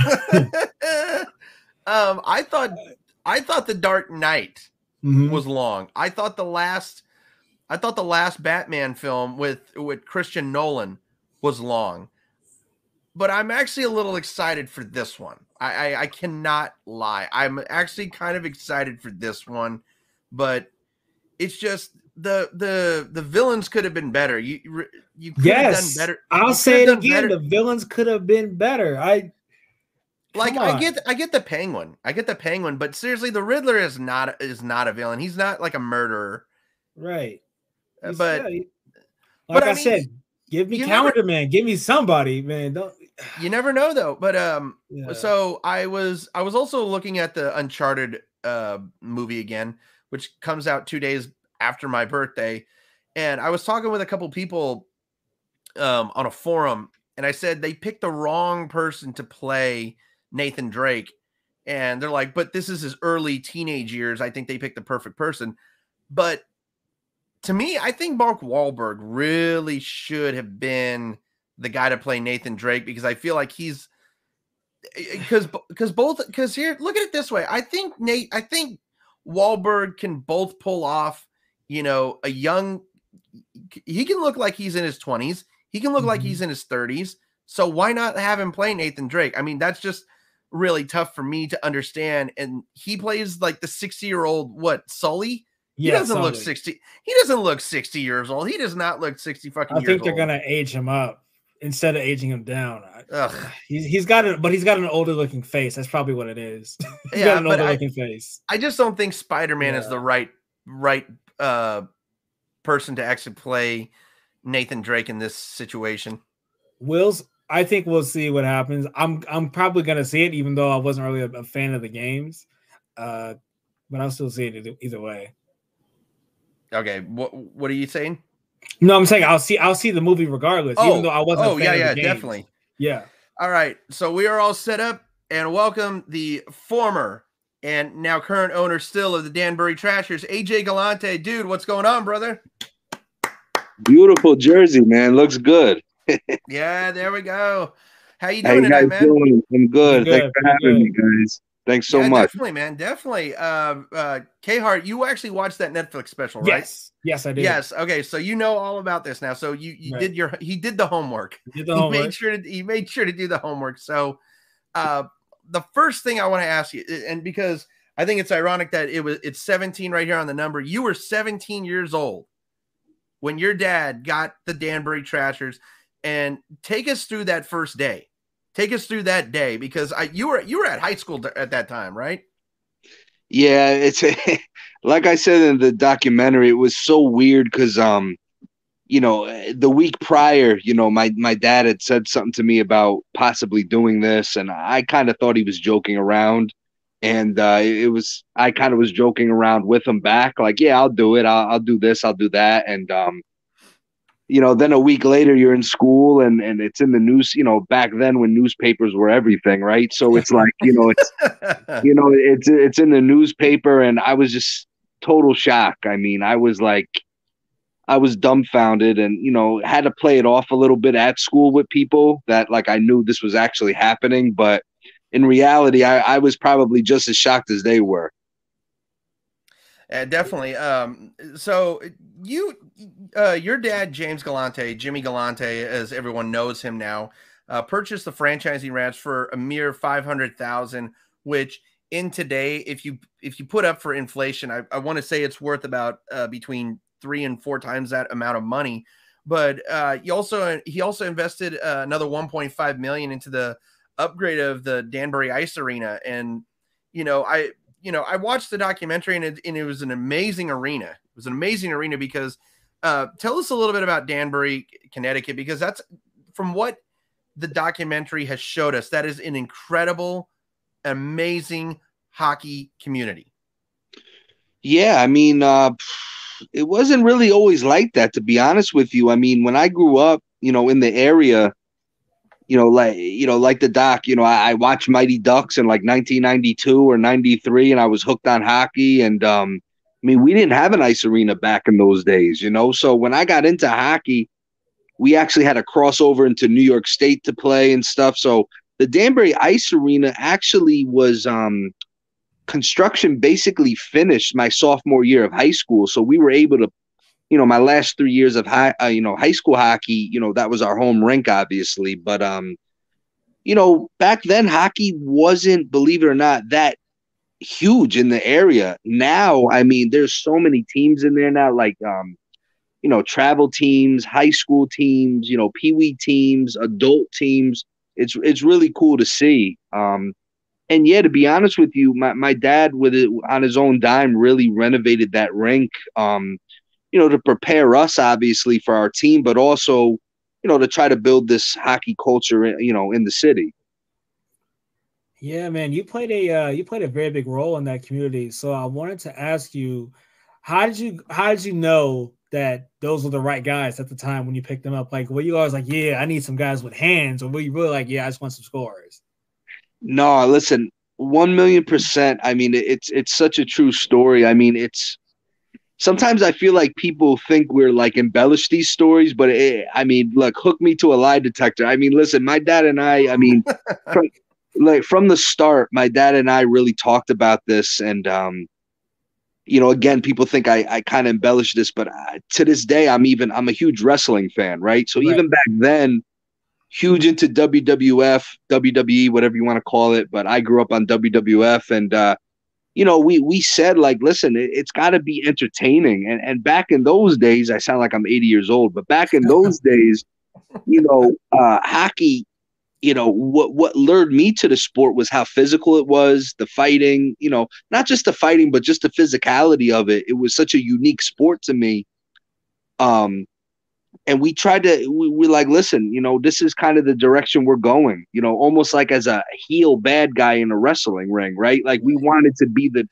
um, I thought I thought the Dark Knight Mhm. was long. I thought the last I thought the last Batman film with with Christian Nolan was long. But I'm actually a little excited for this one. I, I I cannot lie. I'm actually kind of excited for this one, but it's just the the the villains could have been better. You you could have Yes. done better. I'll say it have again. better. The villains could have been better. I like I get I get the penguin. I get the penguin, but seriously, the Riddler is not is not a villain. He's not like a murderer. right. Uh, He's- But yeah, he- but like I I, mean, said, give me never- calendar man. Give me somebody, man. Don't. You never know though. But um Yeah. so I was I was also looking at the Uncharted uh movie again, which comes out 2 days after my birthday, and I was talking with a couple people um on a forum and I said they picked the wrong person to play Nathan Drake and they're like, "But this is his early teenage years. I think they picked the perfect person." But to me, I think Mark Wahlberg really should have been the guy to play Nathan Drake because I feel like he's because because both because here look at it this way. I think Nate I think Wahlberg can both pull off, you know, a young he can look like he's in his 20s. He can look like Mhm. he's in his 30s. So why not have him play Nathan Drake? I mean, that's just really tough for me to understand. And he plays like the 60 year old what Sully? He Yeah, doesn't look 60. He doesn't look 60 years old. He does not look 60 fucking I think they're old. gonna age him up instead of aging him down. I-. He's he's got it, but he's got an older looking face. That's probably what it is. he's Yeah, got an older I- looking face. I just don't think Spider-Man is the right right uh person to actually play Nathan Drake in this situation. Will's. I think we'll see what happens. I'm I'm probably gonna see it, even though I wasn't really a, a fan of the games. Uh, but I'll still see it either, either way. Okay, what what are you saying? No, I'm saying I'll see I'll see the movie regardless, Oh, even though I wasn't. a Oh fan yeah, of the yeah, games. definitely. Yeah. All right, so we are all set up and welcome the former and now current owner still of the Danbury Trashers, AJ Galante. Dude, what's going on, brother? Beautiful jersey, man. Looks good. Yeah, there we go. How you How doing you guys tonight, man? doing? I'm good. Pretty Thanks good, for having pretty me, guys. Thanks so Yeah, much. Definitely, man. Definitely. Uh, uh, K Hart, you actually watched that Netflix special, right? Yes. Yes, I did. Yes. Okay. So you know all about this now. So you you Right. did your he did the homework. Did the he made sure to he made sure to do the homework. So uh the first thing I want to ask you, and because I think it's ironic that it was it's 17 right here on the number. You were 17 years old when your dad got the Danbury Trashers, and take us through that first day. Take us through that day because I you were you were at high school at that time, right? Yeah, it's like I said in the documentary, it was so weird because um, you know, the week prior, you know, my my dad had said something to me about possibly doing this, and I kind of thought he was joking around. And uh, it was I kind of was joking around with him back, like, yeah, I'll do it. I'll, I'll do this. I'll do that. And um, you know, then a week later you're in school and and it's in the news. You know, back then when newspapers were everything, right? So it's like you know, it's you know it's it's in the newspaper and i was just total shock i mean i was like i was dumbfounded and you know had to play it off a little bit at school with people that like i knew this was actually happening but in reality i, I was probably just as shocked as they were Yeah, definitely. Um, so you, uh, your dad, James Galante, Jimmy Galante, as everyone knows him now, uh, purchased the franchising ranch for a mere five hundred thousand, which in today, if you if you put up for inflation, I, I want to say it's worth about uh, between three and four times that amount of money. But uh, he also he also invested uh, another one point five million into the upgrade of the Danbury Ice Arena, and you know I you know, I watched the documentary and it, and it was an amazing arena. It was an amazing arena because uh, tell us a little bit about Danbury, Connecticut, because that's from what the documentary has showed us, that is an incredible, amazing hockey community. Yeah, I mean, uh, it wasn't really always like that, to be honest with you. I mean, when I grew up, you know, in the area, you know, like you know, like the doc, you know, I, I watched Mighty Ducks in like 1992 or 93, and I was hooked on hockey. And um, I mean, we didn't have an ice arena back in those days, you know. So when I got into hockey, we actually had to cross over into New York State to play and stuff. So the Danbury Ice Arena actually was um construction basically finished my sophomore year of high school. So we were able to, you know, my last three years of high, uh, you know, high school hockey, you know, that was our home rink, obviously. But, um, you know, back then hockey wasn't, believe it or not, that huge in the area. Now, I mean, there's so many teams in there now, like, um, you know, travel teams, high school teams, you know, pee wee teams, adult teams. It's it's really cool to see. Um, and yeah, to be honest with you, my, my dad with it on his own dime really renovated that rink. Um, you know, to prepare us obviously for our team, but also, you know, to try to build this hockey culture, you know, in the city. Yeah, man, you played a uh, you played a very big role in that community. So I wanted to ask you, how did you how did you know that those were the right guys at the time when you picked them up? Like, were you always like, yeah, I need some guys with hands, or were you really like, yeah, I just want some scorers? No, listen, one million percent. I mean, it's it's such a true story. I mean, it's sometimes I feel like people think we're like embellish these stories, but it, I mean, look, hook me to a lie detector. I mean, listen, my dad and I, I mean, like from the start, my dad and I really talked about this, and um, you know, again, people think I I kind of embellish this, but uh, to this day, I'm even I'm a huge wrestling fan, right? So Right. even back then huge into WWF, WWE, whatever you want to call it. But I grew up on WWF, and uh, you know, we we said like, listen, it, it's got to be entertaining. And and back in those days, I sound like I'm 80 years old, but back in those days, you know, uh, hockey. You know what? What lured me to the sport was how physical it was, the fighting. You know, not just the fighting, but just the physicality of it. It was such a unique sport to me. Um, and we tried to we, we're like listen you know this is kind of the direction we're going you know almost like as a heel bad guy in a wrestling ring right like we wanted to be the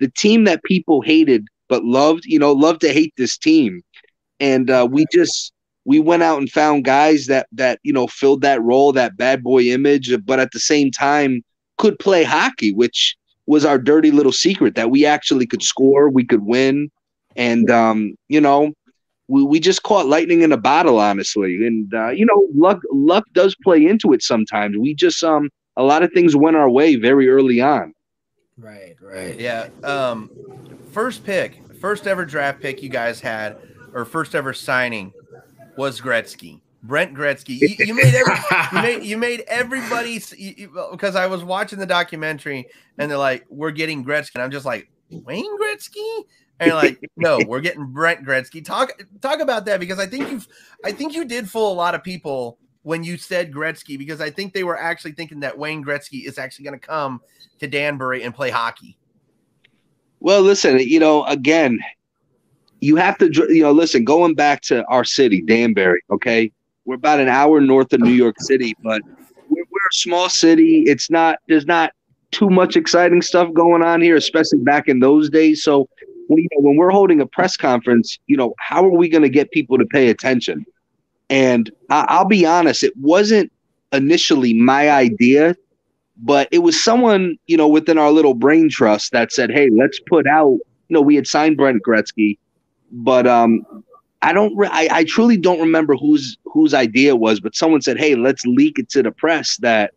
the team that people hated but loved, you know, loved to hate this team. And uh, we just we went out and found guys that that you know filled that role, that bad boy image, but at the same time could play hockey, which was our dirty little secret that we actually could score, we could win, and um, you know, we, we just caught lightning in a bottle, honestly. And uh, you know, luck luck does play into it sometimes. We just um a lot of things went our way very early on. Right, right. Yeah. Um, first pick, first ever draft pick you guys had, or first ever signing, was Gretzky. Brent Gretzky. You, you made every, you made you made everybody because I was watching the documentary and they're like, "We're getting Gretzky," and I'm just like, "Wayne Gretzky." And like, no, we're getting Brent Gretzky. Talk talk about that because I think you've I think you did fool a lot of people when you said Gretzky because I think they were actually thinking that Wayne Gretzky is actually going to come to Danbury and play hockey. Well, listen, you know, again, you have to, you know, listen, going back to our city, Danbury, okay? We're about an hour north of New York City, but we're, we're a small city. It's not, there's not too much exciting stuff going on here, especially back in those days. So, when, you know, when we're holding a press conference, you know, how are we going to get people to pay attention? And I, I'll be honest, it wasn't initially my idea, but it was someone, you know, within our little brain trust that said, hey, let's put out, you know, we had signed Brent Gretzky, but um, I don't, re- I, I truly don't remember whose whose idea it was, but someone said, hey, let's leak it to the press that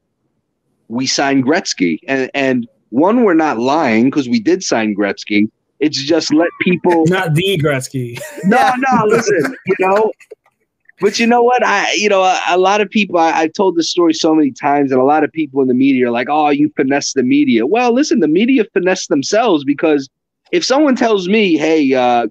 we signed Gretzky. And, and one, we're not lying because we did sign Gretzky. It's just let people not the Gretzky. No, no, listen, you know, but you know what? I, you know, a, a lot of people, I, have told this story so many times, and a lot of people in the media are like, oh, you finesse the media. Well, listen, the media finesse themselves because if someone tells me, hey, uh,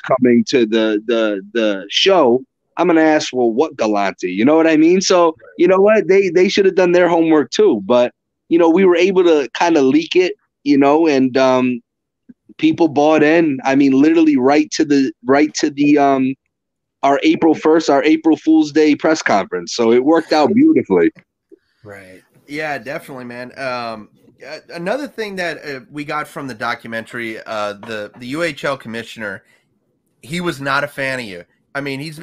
coming to the, the, the show, I'm to ask, well, what Galante? You know what I mean? So, you know what? They, they should have done their homework too. But, you know, we were able to kind of leak it, you know, and um, people bought in. I mean, literally right to the, right to the, um, our April 1st, our April Fool's Day press conference. So it worked out beautifully. Right. Yeah, definitely, man. Um, another thing that uh, we got from the documentary, uh, the the UHL commissioner, he was not a fan of you. I mean, he's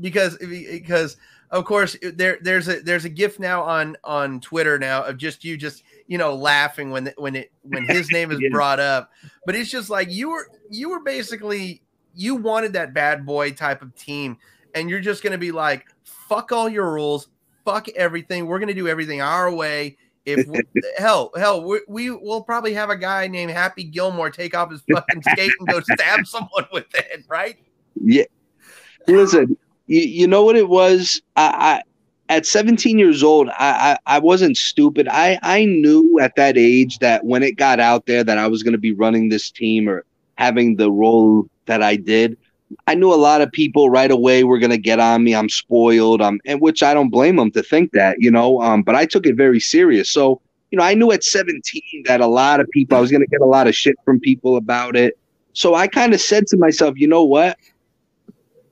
because because of course there there's a there's a gift now on on Twitter now of just you just you know laughing when when it when his name is brought up, but it's just like you were you were basically you wanted that bad boy type of team, and you're just going to be like, fuck all your rules, fuck everything. We're going to do everything our way. If hell, hell, we, we will probably have a guy named Happy Gilmore take off his fucking skate and go stab someone with it, right? Yeah. Listen, you, you know what it was? I, I at 17 years old, I, I, I wasn't stupid. I I knew at that age that when it got out there that I was going to be running this team or having the role that I did, I knew a lot of people right away were going to get on me. I'm spoiled. Um, and which I don't blame them to think that, you know. Um, but I took it very serious. So, you know, I knew at 17 that a lot of people, I was going to get a lot of shit from people about it. So I kind of said to myself, you know what?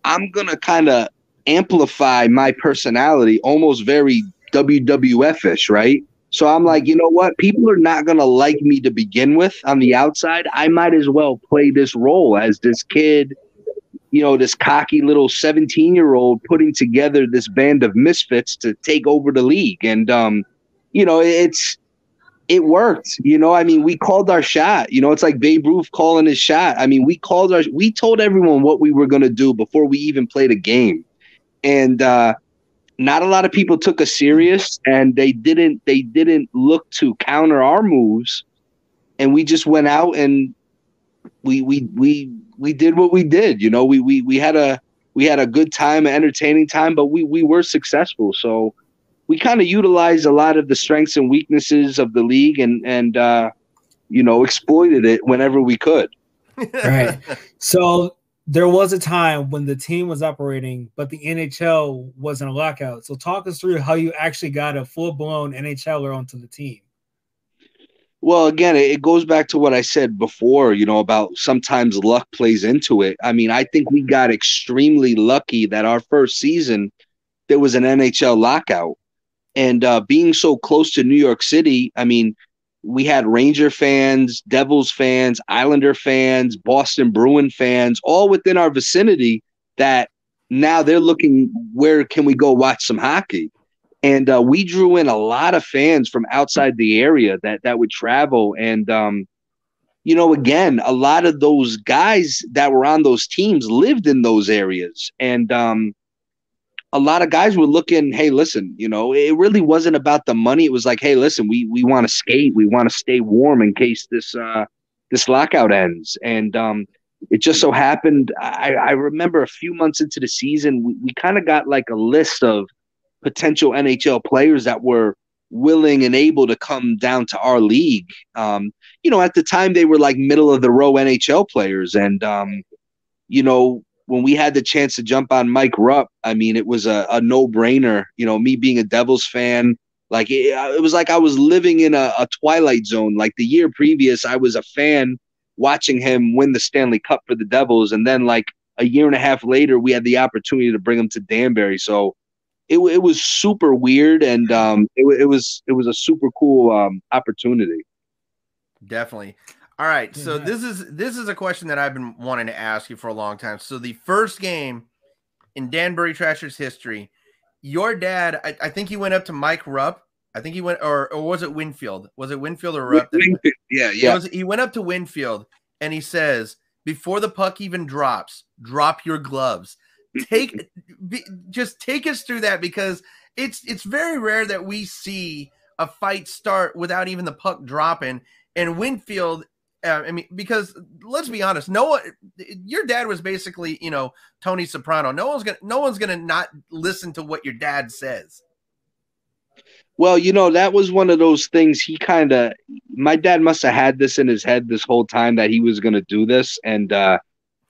I'm going to kind of amplify my personality, almost very WWF ish, right? So I'm like, you know what? People are not going to like me to begin with on the outside. I might as well play this role as this kid, you know, this cocky little 17 year old putting together this band of misfits to take over the league. And, um, you know, it's, it worked. You know, I mean, we called our shot. You know, it's like Babe Ruth calling his shot. I mean, we called our, we told everyone what we were going to do before we even played a game. And, uh, not a lot of people took us serious and they didn't they didn't look to counter our moves and we just went out and we we we we did what we did you know we we we had a we had a good time an entertaining time but we we were successful so we kind of utilized a lot of the strengths and weaknesses of the league and and uh you know exploited it whenever we could right so there was a time when the team was operating, but the NHL was in a lockout. So talk us through how you actually got a full blown NHLer onto the team. Well, again, it goes back to what I said before, you know, about sometimes luck plays into it. I mean, I think we got extremely lucky that our first season there was an NHL lockout. And uh, being so close to New York City, I mean, we had Ranger fans, Devils fans, Islander fans, Boston Bruin fans, all within our vicinity that now they're looking where can we go watch some hockey and uh, we drew in a lot of fans from outside the area that that would travel. And um, you know again a lot of those guys that were on those teams lived in those areas. And um, a lot of guys were looking hey listen you know it really wasn't about the money. It was like hey listen we we want to skate. We want to stay warm in case this uh this lockout ends. And um it just so happened I, I remember a few months into the season, we, we kind of got like a list of potential NHL players that were willing and able to come down to our league. Um, you know, at the time they were like middle of the row NHL players. And um, you know, when we had the chance to jump on Mike Rupp, I mean, it was a, a no-brainer. You know, me being a Devils fan, like it, it was like I was living in a, a twilight zone. Like the year previous, I was a fan watching him win the Stanley Cup for the Devils, and then like a year and a half later, we had the opportunity to bring him to Danbury. So it, it was super weird, and um, it, it was it was a super cool um, opportunity. Definitely. All right, so yeah. this is this is a question that I've been wanting to ask you for a long time. So the first game in Danbury Trashers history, your dad, I, I think he went up to Mike Rupp I think he went, or, or was it Wingfield? Was it Wingfield or Rupp? Wingfield. Yeah, yeah. Was, he went up to Wingfield and he says, before the puck even drops, drop your gloves. Take, be, just take us through that because it's it's very rare that we see a fight start without even the puck dropping. And Wingfield, uh, I mean, because let's be honest, no one, your dad was basically, you know, Tony Soprano. No one's gonna, no one's gonna not listen to what your dad says. Well, you know, that was one of those things he kind of my dad must have had this in his head this whole time that he was going to do this and uh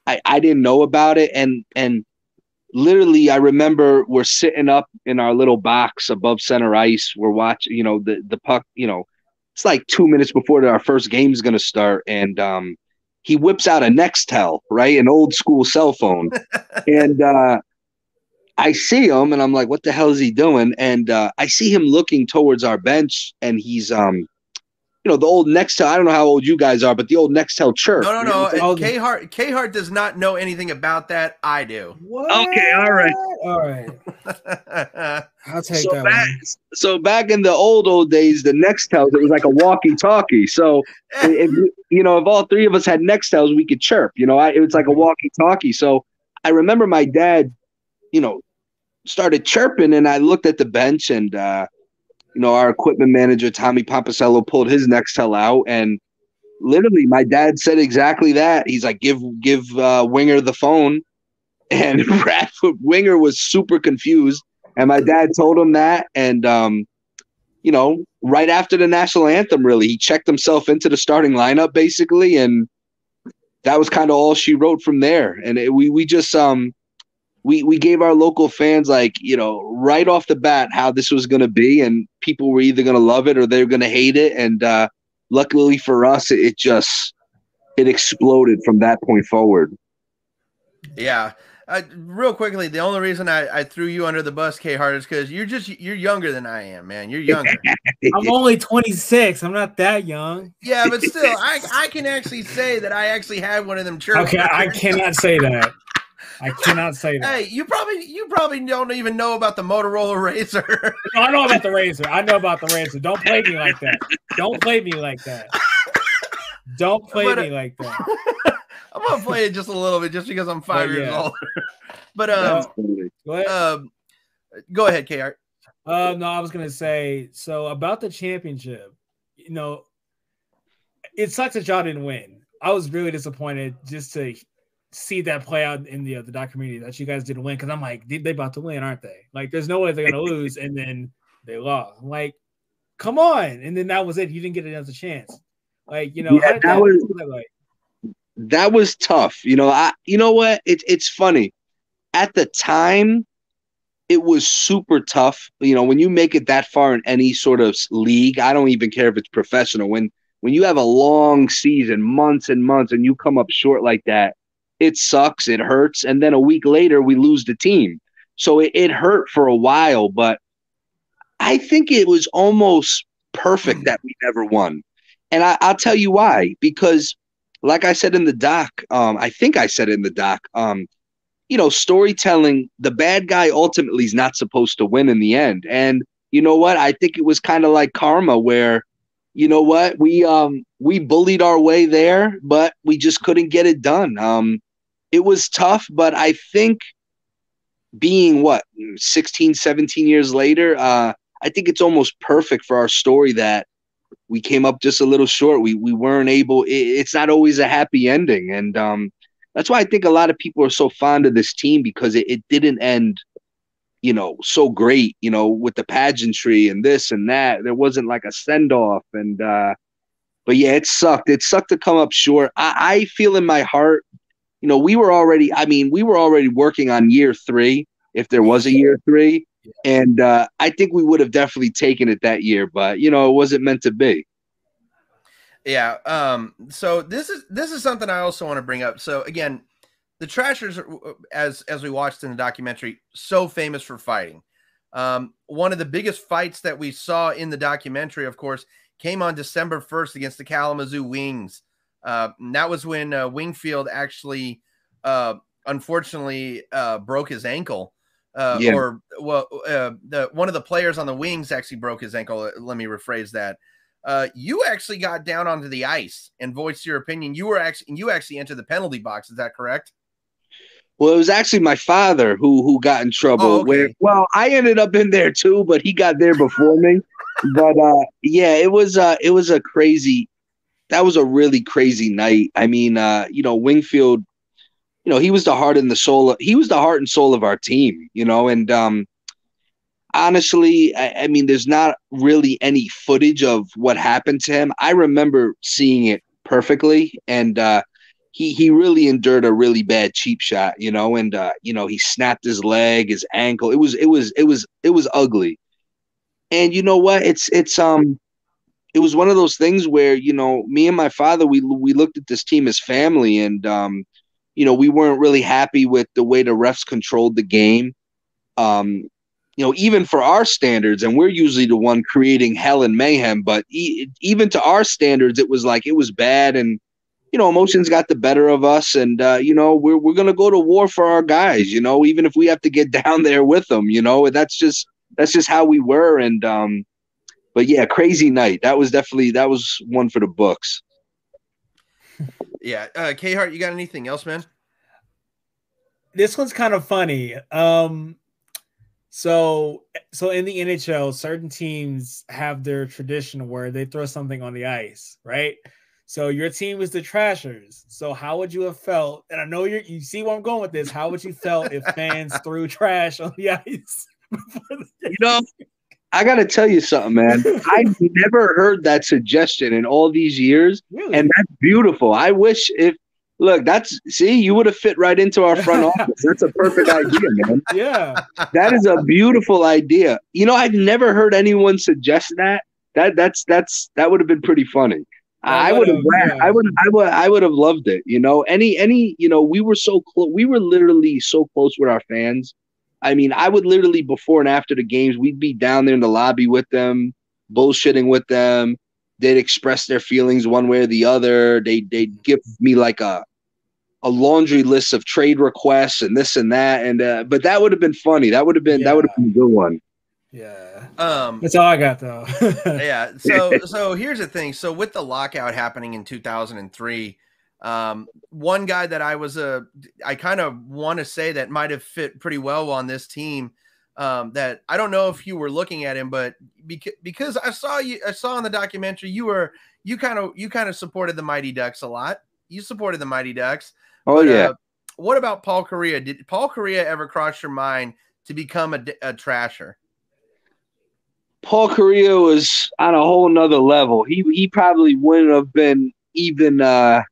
I I didn't know about it and and literally I remember we're sitting up in our little box above center ice, we're watching, you know, the the puck, you know, it's like 2 minutes before our first game is going to start and um he whips out a Nextel, right? An old school cell phone. and uh I see him and I'm like, what the hell is he doing? And uh, I see him looking towards our bench and he's um you know, the old Nextel. I don't know how old you guys are, but the old Nextel chirp. No, no, no. K Hart K Hart does not know anything about that. I do. What? Okay, all right. All right. I'll take so that back, one. So back in the old old days, the Nextels, it was like a walkie-talkie. So if you know, if all three of us had Nextels, we could chirp. You know, I, it was like a walkie-talkie. So I remember my dad, you know, started chirping, and I looked at the bench, and uh, you know, our equipment manager Tommy Pomposello pulled his Nextel out, and literally, my dad said exactly that. He's like, "Give give uh, Winger the phone," and Radford Winger was super confused, and my dad told him that, and um, you know, right after the national anthem, really, he checked himself into the starting lineup basically, and that was kind of all she wrote from there. And it, we we just um we we gave our local fans like you know right off the bat how this was going to be and people were either going to love it or they were going to hate it. And uh luckily for us it, it, just it exploded from that point forward. Yeah. Uh, real quickly the only reason I, I threw you under the bus k hart is because you're just you're younger than i am man. You're younger. I'm only 26 i'm not that young. Yeah but still i i can actually say that i actually had one of them church okay i cannot say that I cannot say that. Hey, you probably you probably don't even know about the Motorola Razr. no, I know about the Razr. I know about the Razr. Don't play me like that. Don't play me like that. Don't play but, me uh, like that. I'm gonna play it just a little bit, just because I'm five oh, years yeah. older. but um, go ahead. Um, go ahead, Kr. Uh, no, I was gonna say so about the championship. You know, it sucks that y'all didn't win. I was really disappointed just to see that play out in the uh, the documentary that you guys didn't win because I'm like they, they about to win, aren't they? Like there's no way they're gonna lose, and then they lost. I'm like, come on, and then that was it. You didn't get another chance. Like you know, yeah, that, that was that, like? that was tough. You know, I you know what? It's it's funny. At the time, it was super tough. You know, when you make it that far in any sort of league, I don't even care if it's professional. When when you have a long season, months and months, and you come up short like that, it sucks, it hurts, and then a week later we lose the team. So it, it hurt for a while, but I think it was almost perfect that we never won. And I, will tell you why. Because, like I said in the doc, um, I think I said it in the doc, um, you know, storytelling, the bad guy ultimately is not supposed to win in the end. And you know what? I think it was kind of like karma where, you know what, we um we bullied our way there, but we just couldn't get it done. Um it was tough, but I think being what 16, 17 years later, uh, I think it's almost perfect for our story that we came up just a little short. We we weren't able. It, it's not always a happy ending, and um, that's why I think a lot of people are so fond of this team because it, it didn't end, you know, so great. You know, with the pageantry and this and that. There wasn't like a send off, and uh, but yeah, it sucked. It sucked to come up short. I, I feel in my heart, you know, we were already. I mean, we were already working on year three, if there was a year three. And uh, I think we would have definitely taken it that year, but you know, it wasn't meant to be. Yeah. Um, so this is this is something I also want to bring up. So again, the Trashers, uh, as as we watched in the documentary, so famous for fighting. Um, one of the biggest fights that we saw in the documentary, of course, came on December 1st against the Kalamazoo Wings. Uh, that was when uh, Wingfield actually, uh, unfortunately, uh, broke his ankle. Uh, yeah. Or well, uh, the one of the players on the Wings actually broke his ankle. Let me rephrase that uh, you actually got down onto the ice and voiced your opinion. You were actually you actually entered the penalty box. Is that correct? Well, it was actually my father who who got in trouble. Oh, okay. Where well, I ended up in there too, but he got there before me. But uh, yeah, it was uh, it was a crazy. That was a really crazy night. I mean, uh, you know, Wingfield. You know, he was the heart and the soul. Of, he was the heart and soul of our team. You know, and um, honestly, I, I, mean, there's not really any footage of what happened to him. I remember seeing it perfectly, and uh, he he really endured a really bad cheap shot, you know, and uh, you know he snapped his leg, his ankle. It was it was it was it was ugly. And you know what? It's it's um it was one of those things where you know me and my father we we looked at this team as family, and um you know we weren't really happy with the way the refs controlled the game. Um, you know, even for our standards, and we're usually the one creating hell and mayhem, but e- even to our standards, it was like it was bad, and you know, emotions got the better of us, and uh, you know, we're we're gonna go to war for our guys, you know, even if we have to get down there with them, you know, that's just that's just how we were, and um, but yeah, crazy night. That was definitely that was one for the books. Yeah, uh, K Hart, you got anything else, man? This one's kind of funny. Um, so, so in the NHL, certain teams have their tradition where they throw something on the ice, right? So your team is the Trashers. So how would you have felt? And I know you you see where I'm going with this. How would you felt if fans threw trash on the ice? you know, I got to tell you something, man. I've never heard that suggestion in all these years, really? and that's beautiful. I wish if Look, that's see, you would have fit right into our front office. That's a perfect idea, man. Yeah. That is a beautiful idea. You know, I've never heard anyone suggest that. That that's that's that would have been pretty funny. I would have yeah. I would I would I would have loved it. You know, any any, you know, we were so close we were literally so close with our fans. I mean, I would literally before and after the games, we'd be down there in the lobby with them, bullshitting with them. They'd express their feelings one way or the other. They they'd give me like a a laundry list of trade requests and this and that. And uh, but that would have been funny. That would have been yeah. that would have been a good one. Yeah. Um that's all I got though. yeah. So so here's the thing. So with the lockout happening in 2003, um, one guy that I was a I kind of want to say that might have fit pretty well on this team. Um, that I don't know if you were looking at him, but because because I saw you I saw in the documentary you were you kind of you kind of supported the Mighty Ducks a lot. You supported the Mighty Ducks. Oh but, yeah. Uh, what about Paul Kariya? Did Paul Kariya ever cross your mind to become a, a trasher? Paul Kariya was on a whole nother level. He he probably wouldn't have been even uh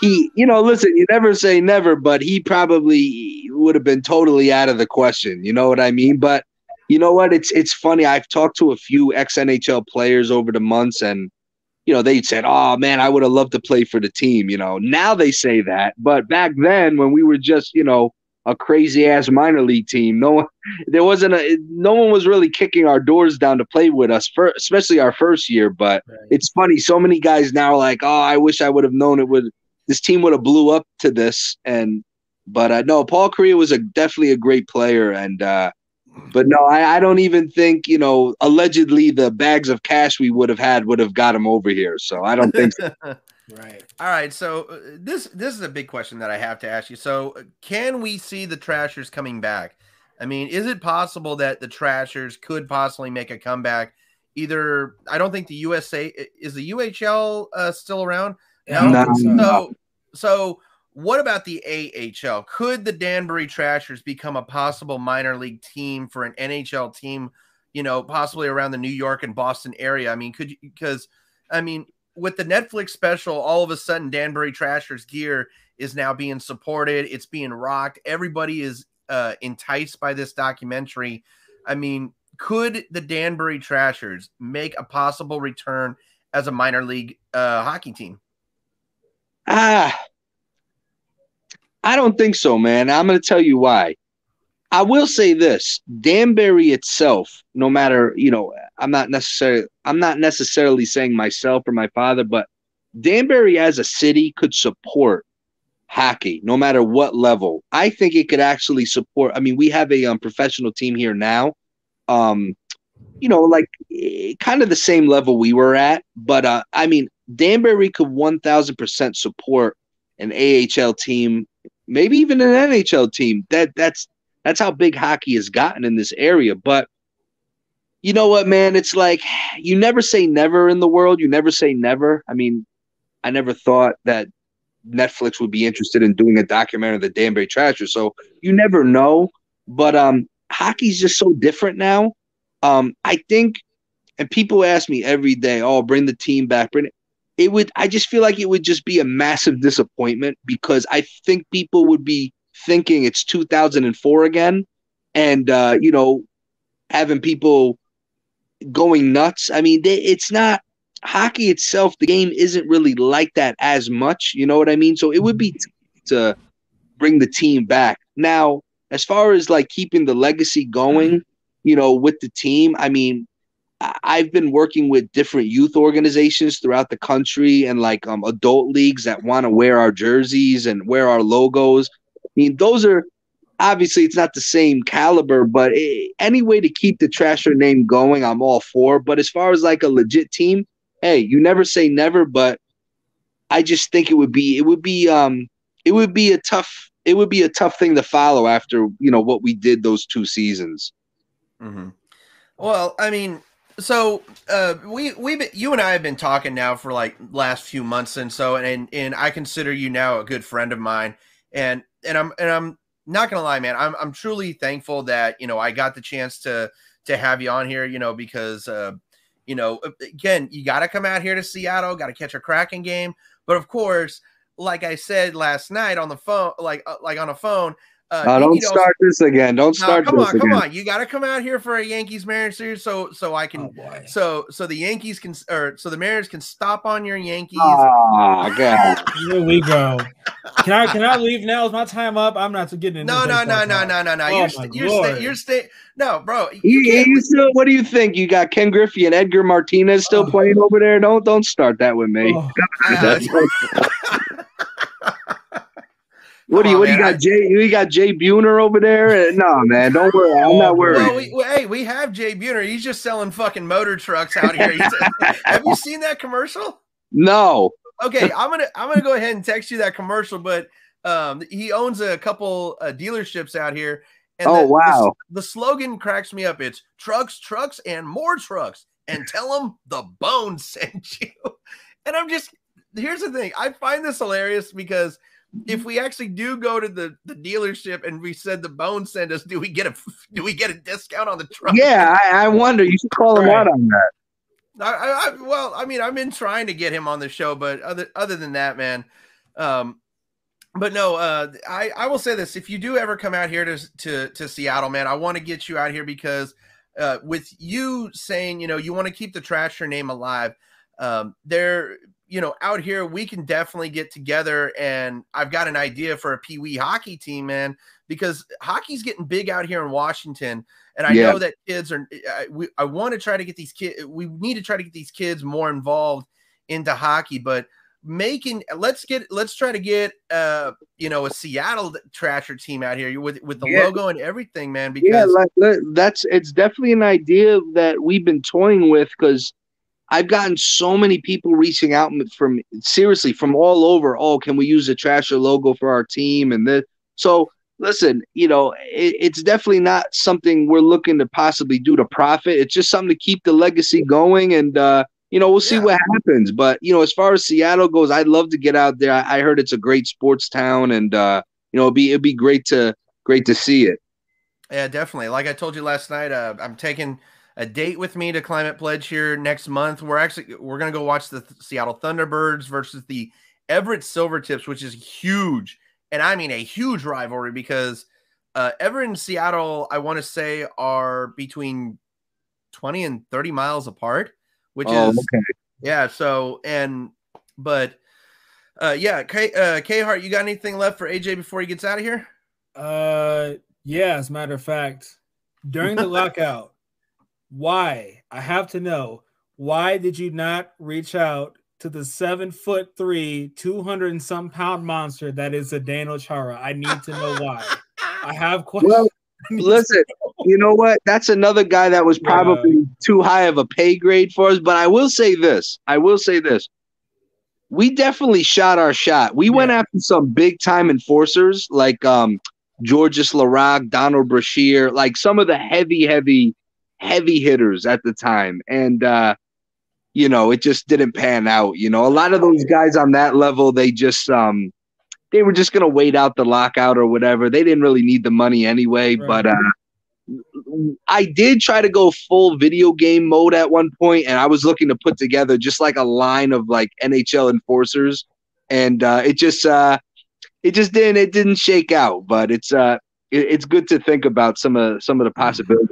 he you know listen you never say never but he probably would have been totally out of the question you know what i mean but you know what it's it's funny i've talked to a few ex nhl players over the months and you know, they said, "Oh man, I would have loved to play for the team." You know, now they say that, but back then when we were just, you know, a crazy ass minor league team. No one, there wasn't a, no one was really kicking our doors down to play with us, for, especially our first year. But Right. it's funny, so many guys now are like, oh, I wish I would have known it would. This team would have blew up to this, and but uh, no, Paul Kariya was a definitely a great player, and uh, but no, I, I don't even think you know. Allegedly, the bags of cash we would have had would have got him over here. So I don't think. so. Right. All right, so uh, this this is a big question that I have to ask you. So, uh, can we see the Trashers coming back? I mean, is it possible that the Trashers could possibly make a comeback? Either I don't think the USA is the UHL uh, still around. Yeah, No, so. no. So, what about the AHL? Could the Danbury Trashers become a possible minor league team for an NHL team? You know, possibly around the New York and Boston area. I mean, could you? Because I mean, with the Netflix special, all of a sudden Danbury Trashers gear is now being supported. It's being rocked. Everybody is uh, enticed by this documentary. I mean, could the Danbury Trashers make a possible return as a minor league uh, hockey team? Ah, I don't think so, man. I'm going to tell you why. I will say this: Danbury itself, no matter you know, I'm not necessarily I'm not necessarily saying myself or my father, but Danbury as a city could support hockey no matter what level. I think it could actually support. I mean, we have a um, professional team here now. Um, you know, like eh, kind of the same level we were at, but uh, I mean, Danbury could 1000% support an AHL team, maybe even an NHL team. That that's that's how big hockey has gotten in this area. But you know what, man? It's like you never say never in the world. You never say never. I mean, I never thought that Netflix would be interested in doing a documentary of the Danbury Trashers. So you never know. But um, hockey's just so different now. Um, I think, and people ask me every day, "Oh, bring the team back." Bring it. It would. I just feel like it would just be a massive disappointment because I think people would be thinking it's 2004 again, and uh, you know, having people going nuts. I mean, they, it's not hockey itself. The game isn't really like that as much. You know what I mean? So it would be t- to bring the team back. Now, as far as like keeping the legacy going, you know, with the team, I mean, I've been working with different youth organizations throughout the country and like um, adult leagues that want to wear our jerseys and wear our logos. I mean, those are obviously it's not the same caliber, but eh, any way to keep the Trasher name going, I'm all for. But as far as like a legit team, hey, you never say never, but I just think it would be it would be um it would be a tough it would be a tough thing to follow after you know what we did those two seasons. Mm-hmm. Well, I mean, so uh, we we you and I have been talking now for like last few months, and so and and I consider you now a good friend of mine, and and I'm and I'm not gonna lie, man, I'm I'm truly thankful that you know I got the chance to to have you on here, you know, because uh, you know again you got to come out here to Seattle, got to catch a Kraken game, but of course, like I said last night on the phone, like uh, like on a phone. Uh, Uh, don't start this again. Don't no, start come this on, again. come on! You got to come out here for a Yankees Mariners series, so so I can Oh so so the Yankees can or so the Mariners can stop on your Yankees. Oh god. Here we go. Can I can I leave now? Is my time up? I'm not getting into no, no, baseball no, no, no, no, no. Oh You're my st- you're Lord. sta- you're sta- No, bro. You You, can't you still, what do you think? You got Ken Griffey and Edgar Martinez still Oh. playing over there? Don't don't start that with me. Oh, What do you what on, do you man. got? Jay you got Jay Buhner over there? No, man, don't worry. I'm Oh, not worried. well, we, well, hey, we have Jay Buhner. He's just selling fucking motor trucks out here. Have you seen that commercial? No. okay i'm gonna i'm gonna go ahead and text you that commercial but um he owns a couple uh, dealerships out here and Oh, the, the- wow. the, slogan cracks me up it's trucks trucks and more trucks and tell them the bone sent you and i'm just here's the thing i find this hilarious because if we actually do go to the the dealership and we said the bone sent us do we get a do we get a discount on the truck Yeah, I, I wonder. You should call him Right. out on that. I, I, I well, I mean, I've been trying to get him on the show, but other other than that, man, um, but no, uh, I I will say this: if you do ever come out here to to to Seattle, man, I want to get you out here because uh, with you saying, you know, you want to keep the Trasher name alive. um, they're you know out here we can definitely get together and I've got an idea for a pee wee hockey team, man, because hockey's getting big out here in Washington, and I Yeah. know that kids are. I, we, I want to try to get these kids. We need to try to get these kids more involved into hockey, but making let's get let's try to get uh you know a Seattle Trasher team out here with with the Yeah. logo and everything, man. yeah, Because like, that's it's definitely an idea that we've been toying with because I've gotten so many people reaching out from seriously from all over. Oh, can we use the Trasher logo for our team and this? So listen, you know, it, it's definitely not something we're looking to possibly do to profit. It's just something to keep the legacy going, and uh, you know, we'll see Yeah. what happens. But you know, as far as Seattle goes, I'd love to get out there. I, I heard it's a great sports town, and uh, you know, it'd be it'd be great to great to see it. Yeah, definitely. Like I told you last night, uh, I'm taking a date with me to Climate Pledge here next month. We're actually we're gonna go watch the Th- Seattle Thunderbirds versus the Everett Silvertips, which is huge, and I mean a huge rivalry because uh, Everett and Seattle, I want to say, are between 20 and 30 miles apart, which Oh, is okay. yeah. So and but uh, yeah, K uh, K Hart, you got anything left for AJ before he gets out of here? Uh, yeah. As a matter of fact, during the lockout, why I have to know why did you not reach out to the seven foot three, two hundred and some pound monster that is a Daniel Chara? I need to know why. I have questions. Well, I need to Listen, you know what? That's another guy that was Yeah. probably too high of a pay grade for us. But I will say this. I will say this. We definitely shot our shot. We went after some big time enforcers like um Georges Laraque, Donald Brashear, like some of the heavy, heavy, heavy hitters at the time. And uh, you know, it just didn't pan out. You know, a lot of those guys on that level, they just um they were just gonna wait out the lockout or whatever. They didn't really need the money anyway. Right. But uh I did try to go full video game mode at one point, and I was looking to put together just like a line of like NHL enforcers, and uh, it just uh, it just didn't it didn't shake out. But it's uh, it, it's good to think about some of some of the possibilities.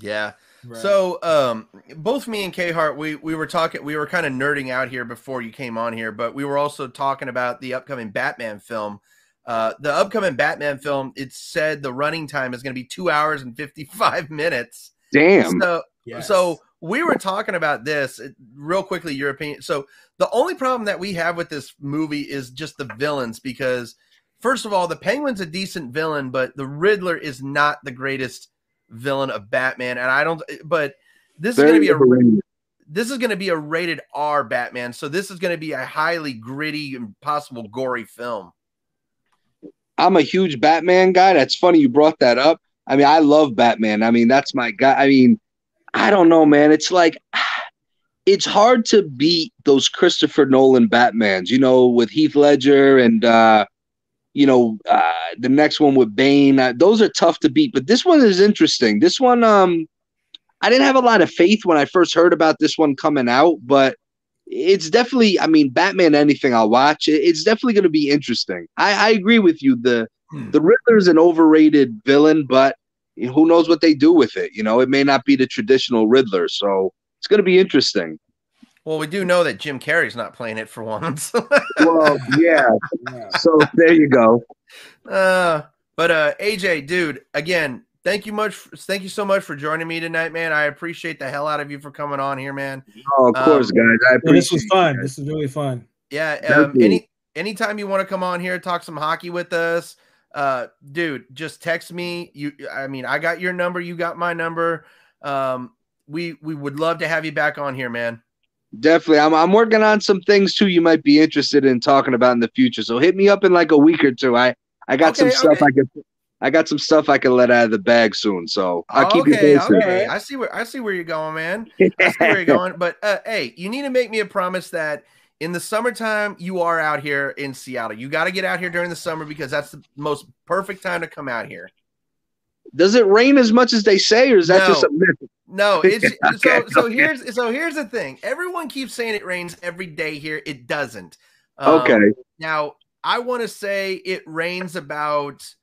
Yeah. Right. So, um, both me and K Hart, we we were talking, we were kind of nerding out here before you came on here, but we were also talking about the upcoming Batman film. Uh, the upcoming Batman film, it said the running time is going to be two hours and fifty five minutes. Damn. So, Yes. so we were talking about this uh, real quickly. Your opinion. So the only problem that we have with this movie is just the villains, because first of all, the Penguin's a decent villain, but the Riddler is not the greatest villain of Batman, and I don't. But this is going to be a this is going to be a rated R Batman, so this is going to be a highly gritty and possible gory film. I'm a huge Batman guy. That's funny you brought that up. I mean, I love Batman. I mean, that's my guy. I mean, I don't know, man. It's like it's hard to beat those Christopher Nolan Batmans, you know, with Heath Ledger and uh you know, uh the next one with Bane. Uh, those are tough to beat, but this one is interesting. This one um I didn't have a lot of faith when I first heard about this one coming out, but it's definitely i mean batman anything i'll watch it's definitely going to be interesting I, I agree with you the Hmm. the riddler's an overrated villain but who knows what they do with it you know it may not be the traditional riddler so it's going to be interesting Well, we do know that Jim Carrey's not playing it for once. well yeah Yeah. so there you go Uh, but uh, AJ, dude, again, thank you much. Thank you so much for joining me tonight, man. I appreciate the hell out of you for coming on here, man. oh of Um, course guys i Yeah, appreciate this was fun. This is really fun. Yeah. Um, any anytime you want to come on here, talk some hockey with us, uh, dude, just text me. You, I mean, I got your number. You got my number. Um, we we would love to have you back on here, man. Definitely I'm, I'm working on some things too you might be interested in talking about in the future so hit me up in like a week or two i i got some Okay, stuff okay. i could i got some stuff i can let out of the bag soon so i'll keep okay, you posted okay. I see where I see where you're going, man. I see where you're going. But uh, hey, you need to make me a promise that in the summertime you are out here in Seattle. You got to get out here during the summer because that's the most perfect time to come out here. Does it rain as much as they say, or is that just a myth? No, it's Okay, so so okay. here's so here's the thing. Everyone keeps saying it rains every day here. It doesn't. Um, Okay. Now, I want to say it rains about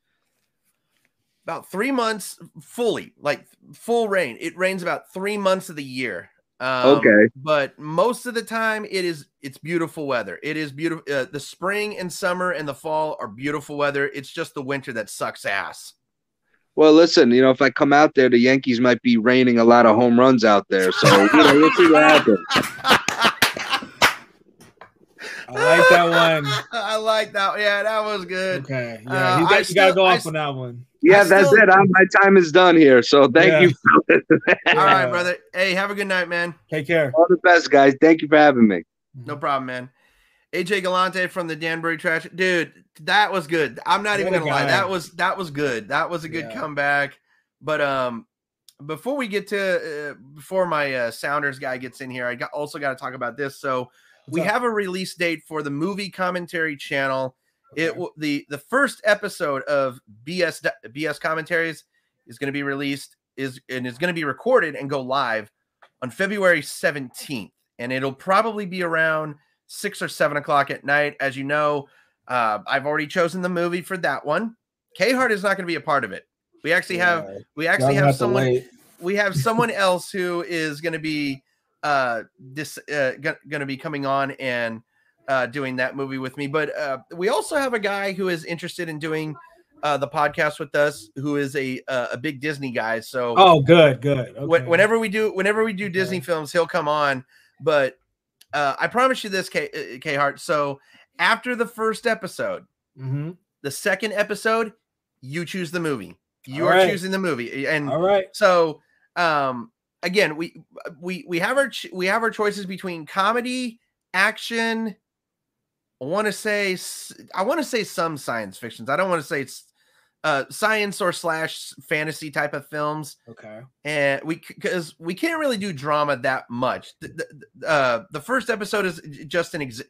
about three months fully, like full rain. It rains about three months of the year. Um, Okay. But most of the time, it is it's beautiful weather. It is beautiful. Uh, the spring and summer and the fall are beautiful weather. It's just the winter that sucks ass. Well, listen, you know, if I come out there, the Yankees might be raining a lot of home runs out there. So, you know, we'll see what happens. I like that one. I like that. Yeah, that was good. Okay. Yeah, Uh, you, I got, you got to go I off on that one. Yeah, I that's still- it. I'm, my time is done here. So thank Yeah. you. All right, brother. Hey, have a good night, man. Take care. All the best, guys. Thank you for having me. No problem, man. AJ Galante from the Danbury Trash, dude. That was good. I'm not even What a gonna lie. That was that was good. That was a good Yeah. comeback. But um, before we get to uh, before my uh, Sounders guy gets in here, I got, also got to talk about this. So we up? have a release date for the movie commentary channel. It Okay. will the the first episode of BS BS commentaries is going to be released is and is going to be recorded and go live on February 17th, and it'll probably be around six or seven o'clock at night. As you know, uh, I've already chosen the movie for that one. K Hart is not going to be a part of it. We actually have we actually Y'all have someone we have someone else who is going to be uh this uh going to be coming on and uh doing that movie with me but uh we also have a guy who is interested in doing uh the podcast with us who is a uh, a big disney guy so Oh, good, good. wh- whenever we do whenever we do disney films he'll come on but uh i promise you this k uh, k hart so after the first episode Mhm. the second episode you choose the movie you All are right. choosing the movie and All right. so um again we we we have our ch- we have our choices between comedy action i want to say i want to say some science fictions i don't want to say it's uh science or slash fantasy type of films Okay. and we because we can't really do drama that much the, the, uh the first episode is just an ex-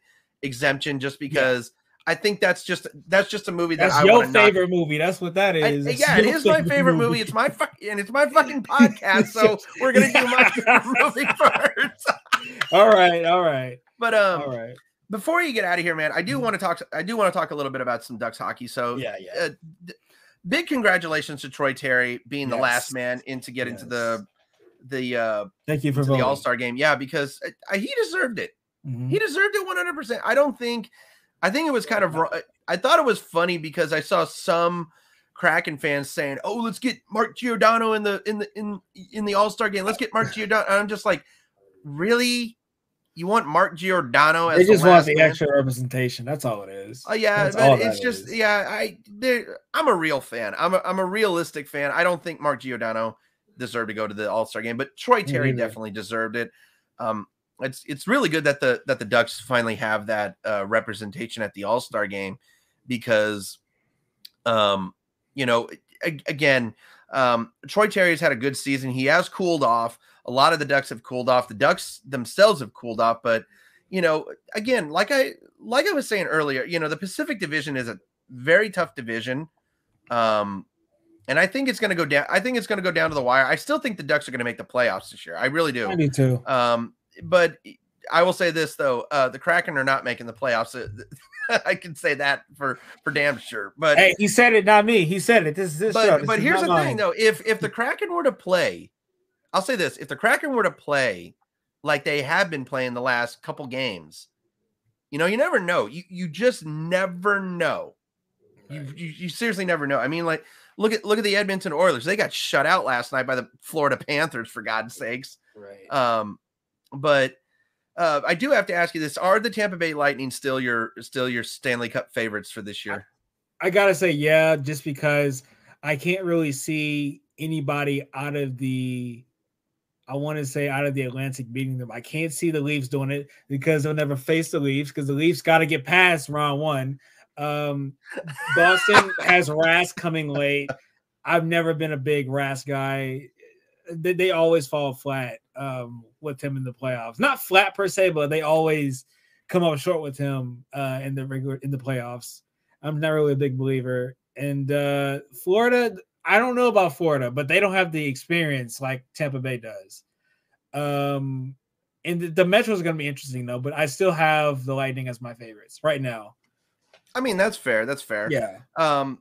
exemption just because i think that's just that's just a movie that That's i your to knock favorite movie. That's what that is I- yeah, your is my favorite movie. It's my fuck and it's my fucking podcast. So we're gonna do my favorite movie first. all right. All right. But um, All right. before you get out of here, man, I do want to talk. I do want to talk a little bit about some Ducks hockey. So Yeah. Yeah. uh, big congratulations to Troy Terry being the last Yes. man in to get into the the uh Thank you for the. All Star game. Yeah, because uh, he deserved it. Mhm. He deserved it 100. percent I don't think. I think it was kind of. I thought it was funny because I saw some Kraken fans saying, "Oh, let's get Mark Giordano in the in the in in the All Star game. Let's get Mark Giordano." And I'm just like, really? You want Mark Giordano as They the just want the man? extra representation. That's all it is. Oh yeah, That's but it's just is. yeah. I I'm a real fan. I'm a, I'm a realistic fan. I don't think Mark Giordano deserved to go to the All Star game, but Troy Terry neither. definitely deserved it. Um, it's it's really good that the that the Ducks finally have that uh, representation at the All Star game because, um, you know, a- again, um, Troy Terry has had a good season. He has cooled off. A lot of the Ducks have cooled off. The Ducks themselves have cooled off, but you know, again, like I like I was saying earlier, you know, the Pacific Division is a very tough division. Um, and I think it's going to go down. I think it's going to go down to the wire. I still think the Ducks are going to make the playoffs this year. I really do. I do too. Um, but I will say this though: uh, the Kraken are not making the playoffs. I can say that for for damn sure. But Hey, he said it, not me. He said it. This is this show. but This but here's the not thing though: if if the Kraken were to play, I'll say this: if the Kraken were to play like they have been playing the last couple games, you know, you never know. You you just never know. You, Right. you you seriously never know. I mean, like look at look at the Edmonton Oilers. They got shut out last night by the Florida Panthers for God's sakes. Right. Um, but uh, I do have to ask you this: Are the Tampa Bay Lightning still your still your Stanley Cup favorites for this year? I gotta say, yeah, just because I can't really see anybody out of the I want to say out of the Atlantic beating them. I can't see the Leafs doing it because they'll never face the Leafs because the Leafs got to get past round one. Um, Boston has Rask coming late. I've never been a big Rask guy. They, they always fall flat um, with him in the playoffs. Not flat per se, but they always come up short with him uh, in the regular in the playoffs. I'm not really a big believer. And uh, Florida, I don't know about Florida, but they don't have the experience like Tampa Bay does. Um, and the, the Metro is going to be interesting though, but I still have the Lightning as my favorites right now. I mean, that's fair. That's fair. Yeah. Um,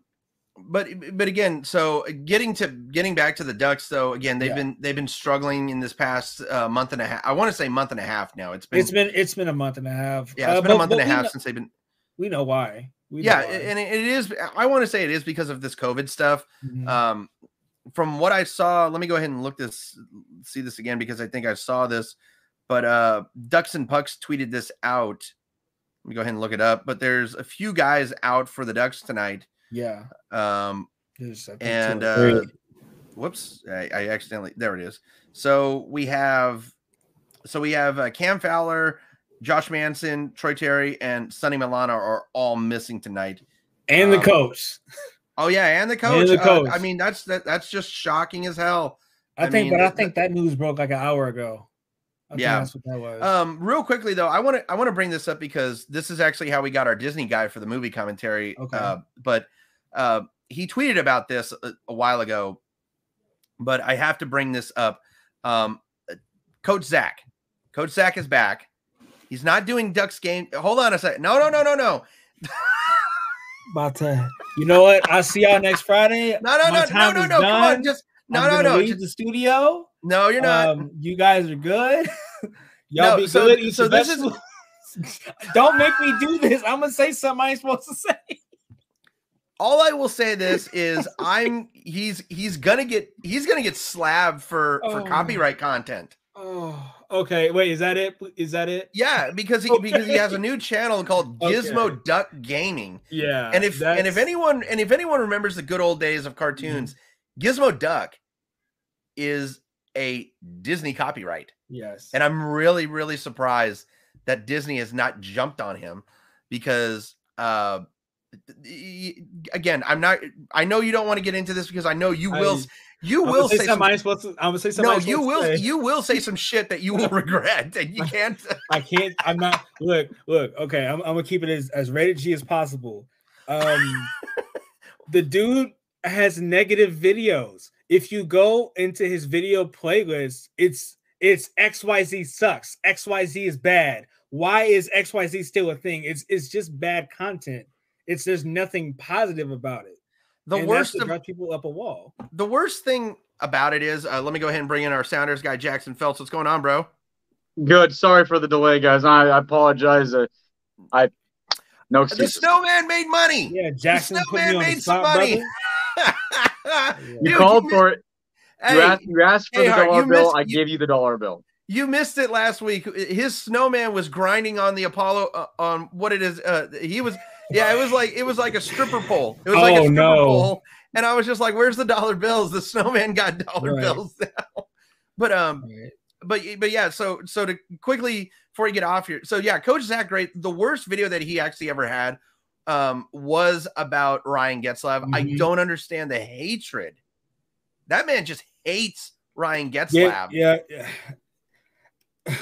but but again, so getting to getting back to the Ducks, though, again they've Yeah. been they've been struggling in this past uh, month and a half. I want to say month and a half now. It's been It's been it's been a month and a half. yeah, it's Uh, been a month and a half know- since they've been We know why. We yeah, and it is. I want to say it is because of this COVID stuff. Mhm. Um, from what I saw, let me go ahead and look this, see this again because I think I saw this. But uh, Ducks and Pucks tweeted this out. Let me go ahead and look it up. But there's a few guys out for the Ducks tonight. yeah. Um, There's, I think, two and uh, whoops, I, I accidentally there it is. So we have, so we have uh, Cam Fowler, Josh Manson, Troy Terry, and Sonny Milano are all missing tonight. and the um, coach. Oh yeah, and the coach. the Uh, coach. I mean, that's that, that's just shocking as hell. I, I think, mean, but I think that news broke like an hour ago. I Yeah. that's what that was. Um, real quickly though, I want to I want to bring this up because this is actually how we got our Disney guy for the movie commentary. Okay. Uh, but uh, he tweeted about this a, a while ago, but I have to bring this up. Um, Coach Zach, Coach Zach is back. He's not doing Ducks game. Hold on a second. No, no, no, no, no, About to, you know what? I'll see y'all next Friday. no, no, My no, no, no, no. Come on, just no, I'm no, no. Leave just- the studio. no, you're not. Um, you guys are good. Y'all No, be so- good. So this is- Don't make me do this. I'm gonna say something I ain't supposed to say. all I will say this is I'm he's he's gonna get he's gonna get slabbed for for Oh. copyright content. Oh, okay. Wait, is that it? Is that it? Yeah, because he because he has a new channel called Okay. Gizmo Duck Gaming. Yeah. And if and if Mm-hmm. anyone and if anyone remembers the good old days of cartoons, Gizmo Duck is a Disney copyright. yes, And I'm really really surprised that Disney has not jumped on him because uh again, I'm not I know you don't want to get into this because I know you will I- you will say say some I supposed to. I'm gonna say something. No, you will say. you will say some shit that you will regret and you can't I can't. I'm not. Look, look. Okay, I'm, I'm gonna keep it as as rated G as possible. Um, the dude has negative videos. If you go into his video playlist, it's it's XYZ sucks. XYZ is bad. Why is XYZ still a thing? It's it's just bad content. It's there's nothing positive about it. The And worst of drive people up a wall. the worst thing about it is uh, let me go ahead and bring in our sounders guy Jackson Phelps. What's going on, bro? Good. Sorry for the delay, guys. I, I apologize. Uh, I no excuses. The snowman made money. Yeah, Jackson put me snowman on the made some money. brother. you Dude, called you for it. You asked. You asked for hey, the dollar you bill. missed- I you- gave you the dollar bill. you missed it last week. His snowman was grinding on the Apollo uh, on what it is. Uh, he was yeah, it was like it was like a stripper pole. It was like a Oh, stripper no. pole, and I was just like, "Where's the dollar bills?" The snowman got dollar Right. bills now. But um, Right. but but yeah, so so to quickly before you get off here, so yeah, Coach Zach Great, the worst video that he actually ever had um was about Ryan Getzlaf. I Mhm. don't understand the hatred. That man just hates Ryan Getzlaf. Yeah, yeah. yeah.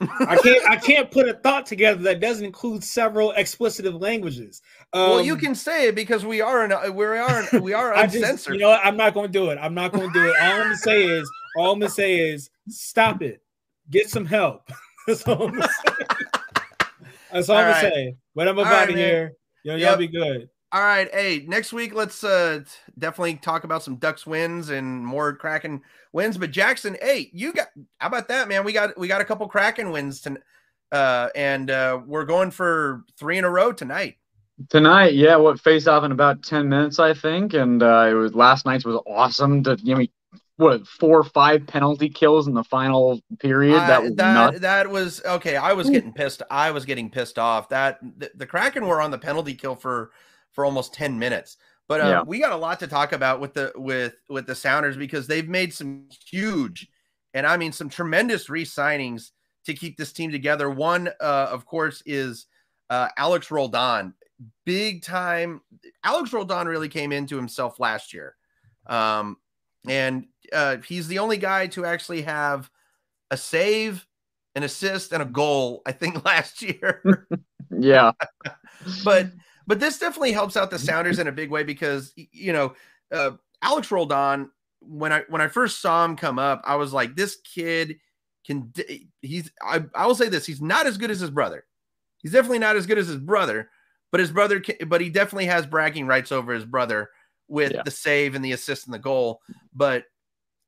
I can't I can't put a thought together that doesn't include several explicitive languages. well, you Um, can say it because we are an, we are an, we are I just you know what? I'm not going to do it. I'm not going to do it. All I'm going to say is all I'm going to say is stop it. Get some help. That's all I'm going to say. That's all, All I'm right. to say. But I'm about right, here. Yo, y'all be good. All right, hey, next week let's uh definitely talk about some Ducks wins and more Kraken wins. But Jackson, hey, you got how about that, man? We got we got a couple Kraken wins tonight, uh, and uh, we're going for three in a row tonight. Tonight, yeah, what face off in about ten minutes, I think, and uh, it was last night's was awesome. To give me what four or five penalty kills in the final period. Uh, that was that nuts. that was okay. I was getting pissed. I was getting pissed off. That the, the Kraken were on the penalty kill for for almost ten minutes. But uh, Yeah. we got a lot to talk about with the with with the Sounders because they've made some huge, and I mean some tremendous re-signings to keep this team together. One, uh, of course, is uh, Alex Roldan, big time. Alex Roldan really came into himself last year, um, and uh, he's the only guy to actually have a save, an assist, and a goal. I think last year, yeah, but but this definitely helps out the Sounders in a big way because you know uh, Alex Roldan. When I when I first saw him come up, I was like, this kid can. He's I I will say this: he's not as good as his brother. He's definitely not as good as his brother, but his brother, Can, but he definitely has bragging rights over his brother with Yeah. the save and the assist and the goal. But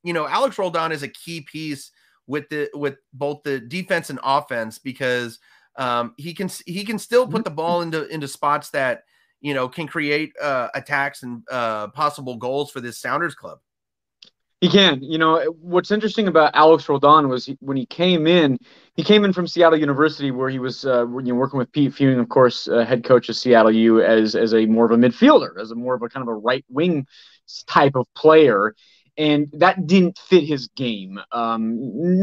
you know, Alex Roldan is a key piece with the with both the defense and offense because um, he can he can still put the ball into into spots that you know can create uh, attacks and uh, possible goals for this Sounders club. He can. You know, what's interesting about Alex Roldan was he, when he came in, he came in from Seattle University, where he was uh, you know, working with Pete Fewing, of course, uh, head coach of Seattle U, as as a more of a midfielder, as a more of a kind of a right wing type of player. And that didn't fit his game. Um,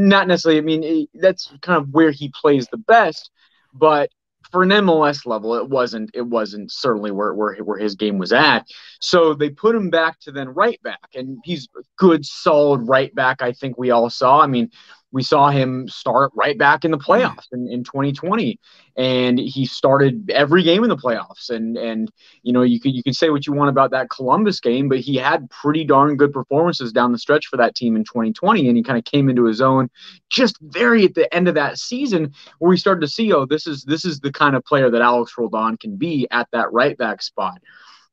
not necessarily. I mean, it- that's kind of where he plays the best. But for an MLS level, it wasn't. It wasn't certainly where where where his game was at. So they put him back to then right back, and he's good, solid right back. I think we all saw. I mean, we saw him start right back in the playoffs in, in 2020, and he started every game in the playoffs. And and you know, you can you can say what you want about that Columbus game, but he had pretty darn good performances down the stretch for that team in 2020, and he kind of came into his own just very at the end of that season where we started to see, oh, this is this is the kind of player that Alex Roldan can be at that right back spot.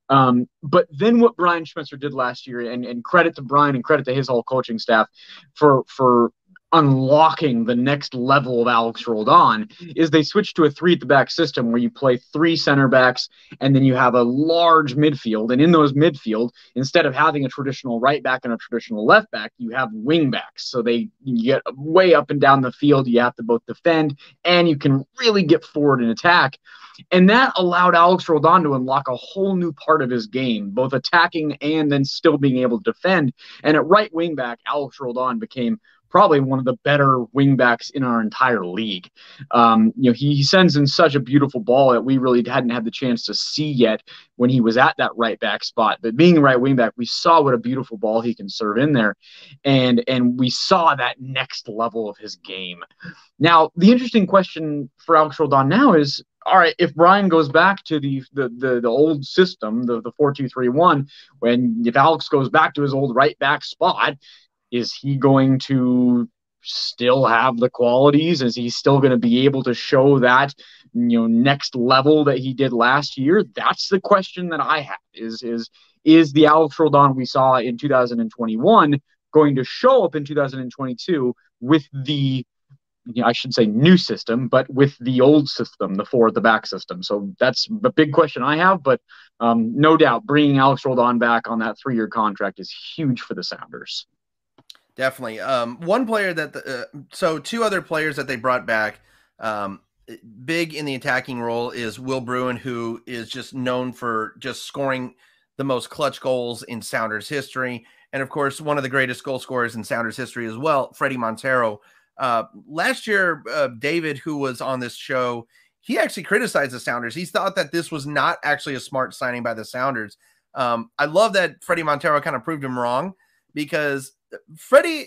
Um, but then what Brian Schmetzer did last year, and, and credit to Brian and credit to his whole coaching staff for for unlocking the next level of Alex Roldan, is they switch to a three at the back system where you play three center backs and then you have a large midfield. And in those midfield, instead of having a traditional right back and a traditional left back, you have wing backs. So they get way up and down the field. You have to both defend and you can really get forward and attack. And that allowed Alex Roldan to unlock a whole new part of his game, both attacking and then still being able to defend. And at right wing back, Alex Roldan became probably one of the better wingbacks in our entire league. Um, you know, he, he sends in such a beautiful ball that we really hadn't had the chance to see yet when he was at that right back spot. But being right wing back, we saw what a beautiful ball he can serve in there, and and we saw that next level of his game. Now, the interesting question for Alex Roldan now is. All right, if Brian goes back to the the the, the old system, the the four two three one, when if Alex goes back to his old right back spot, is he going to still have the qualities? Is he still going to be able to show that you know next level that he did last year? That's the question that I have. Is is is the Alex Roldan we saw in 2021 going to show up in 2022 with the you know, I should say new system, but with the old system, the four at the back system. So that's a big question I have. But um, no doubt, bringing Alex Roldan back on that three-year contract is huge for the Sounders. Definitely. Um, one player that the, uh, so two other players that they brought back, um, big in the attacking role is Will Bruin, who is just known for just scoring the most clutch goals in Sounders history, and of course one of the greatest goal scorers in Sounders history as well, Fredy Montero. Uh, last year, uh, David, who was on this show, he actually criticized the Sounders. He thought that this was not actually a smart signing by the Sounders. Um, I love that Fredy Montero kind of proved him wrong because Fredy,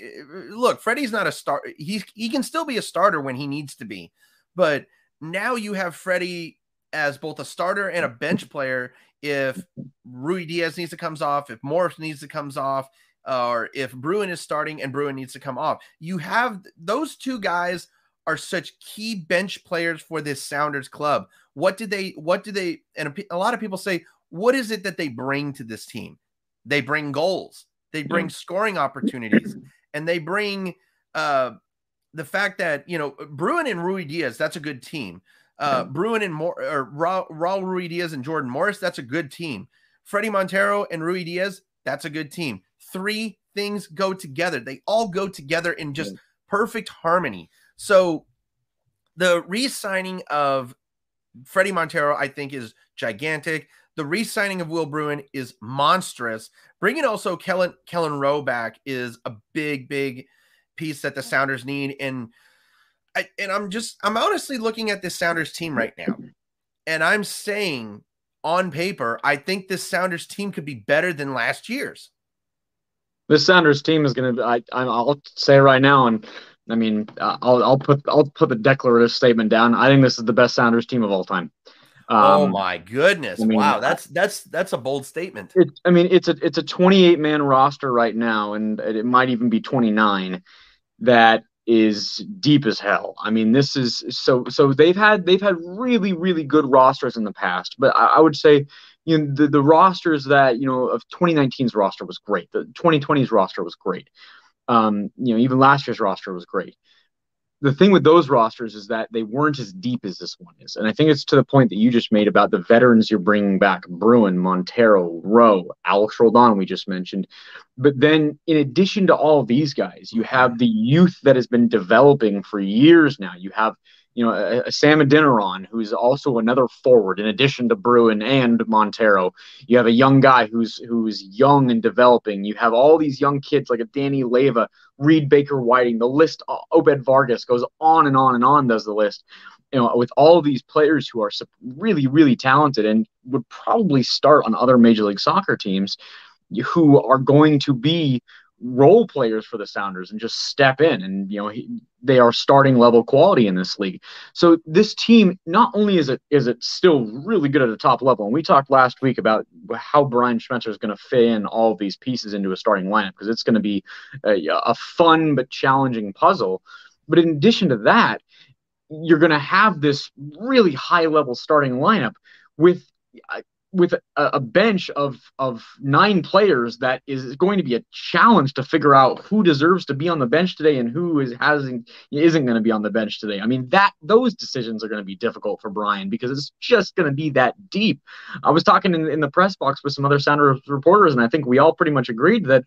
look, Fredy's not a star. He he can still be a starter when he needs to be, but now you have Fredy as both a starter and a bench player. If Ruidíaz needs to comes off, if Morris needs to comes off, or if Bruin is starting and Bruin needs to come off, you have those two guys are such key bench players for this Sounders club. What did they? What do they? And a lot of people say, what is it that they bring to this team? They bring goals. They bring scoring opportunities, and they bring uh, the fact that you know Bruin and Ruidíaz. That's a good team. Uh, Bruin and Mor- or Raul, Raul Ruidíaz and Jordan Morris. That's a good team. Fredy Montero and Ruidíaz. That's a good team. Three things go together. They all go together in just perfect harmony. So the re-signing of Fredy Montero, I think, is gigantic. The re-signing of Will Bruin is monstrous. Bringing also Kelyn Kelyn Rowe back is a big, big piece that the Sounders need. And I, and I'm just I'm honestly looking at this Sounders team right now, and I'm saying on paper, I think this Sounders team could be better than last year's. This Sounders team is going to. I I'll say right now, and I mean, I'll I'll put I'll put the declarative statement down. I think this is the best Sounders team of all time. Oh Um, my goodness! I mean, wow, that's that's that's a bold statement. It, I mean, it's a it's a 28 man roster right now, and it might even be 29. That is deep as hell. I mean, this is so so they've had they've had really really good rosters in the past, but I, I would say you know the, the rosters that you know of 2019's roster was great. The 2020's roster was great. Um, you know, even last year's roster was great the thing with those rosters is that they weren't as deep as this one is. And I think it's to the point that you just made about the veterans you're bringing back Bruin, Montero, Rowe, Alex Roldan, we just mentioned. But then, in addition to all these guys, you have the youth that has been developing for years now. You have you know, a, a Sam Adeniran, who's also another forward in addition to Bruin and Montero. You have a young guy who's who's young and developing. You have all these young kids like a Danny Leyva, Reed Baker Whiting. The list, uh, Obed Vargas goes on and on and on. Does the list? You know, with all these players who are really, really talented and would probably start on other Major League Soccer teams, who are going to be role players for the Sounders and just step in. And, you know, he, they are starting level quality in this league. So this team, not only is it is it still really good at the top level, and we talked last week about how Brian Schmetzer is going to fit in all these pieces into a starting lineup because it's going to be a, a fun but challenging puzzle. But in addition to that, you're going to have this really high level starting lineup with with a, a, bench of of nine players that is going to be a challenge to figure out who deserves to be on the bench today and who is hasn't isn't going to be on the bench today. I mean that those decisions are going to be difficult for Brian because it's just going to be that deep. I was talking in, in the press box with some other Sounders reporters, and I think we all pretty much agreed that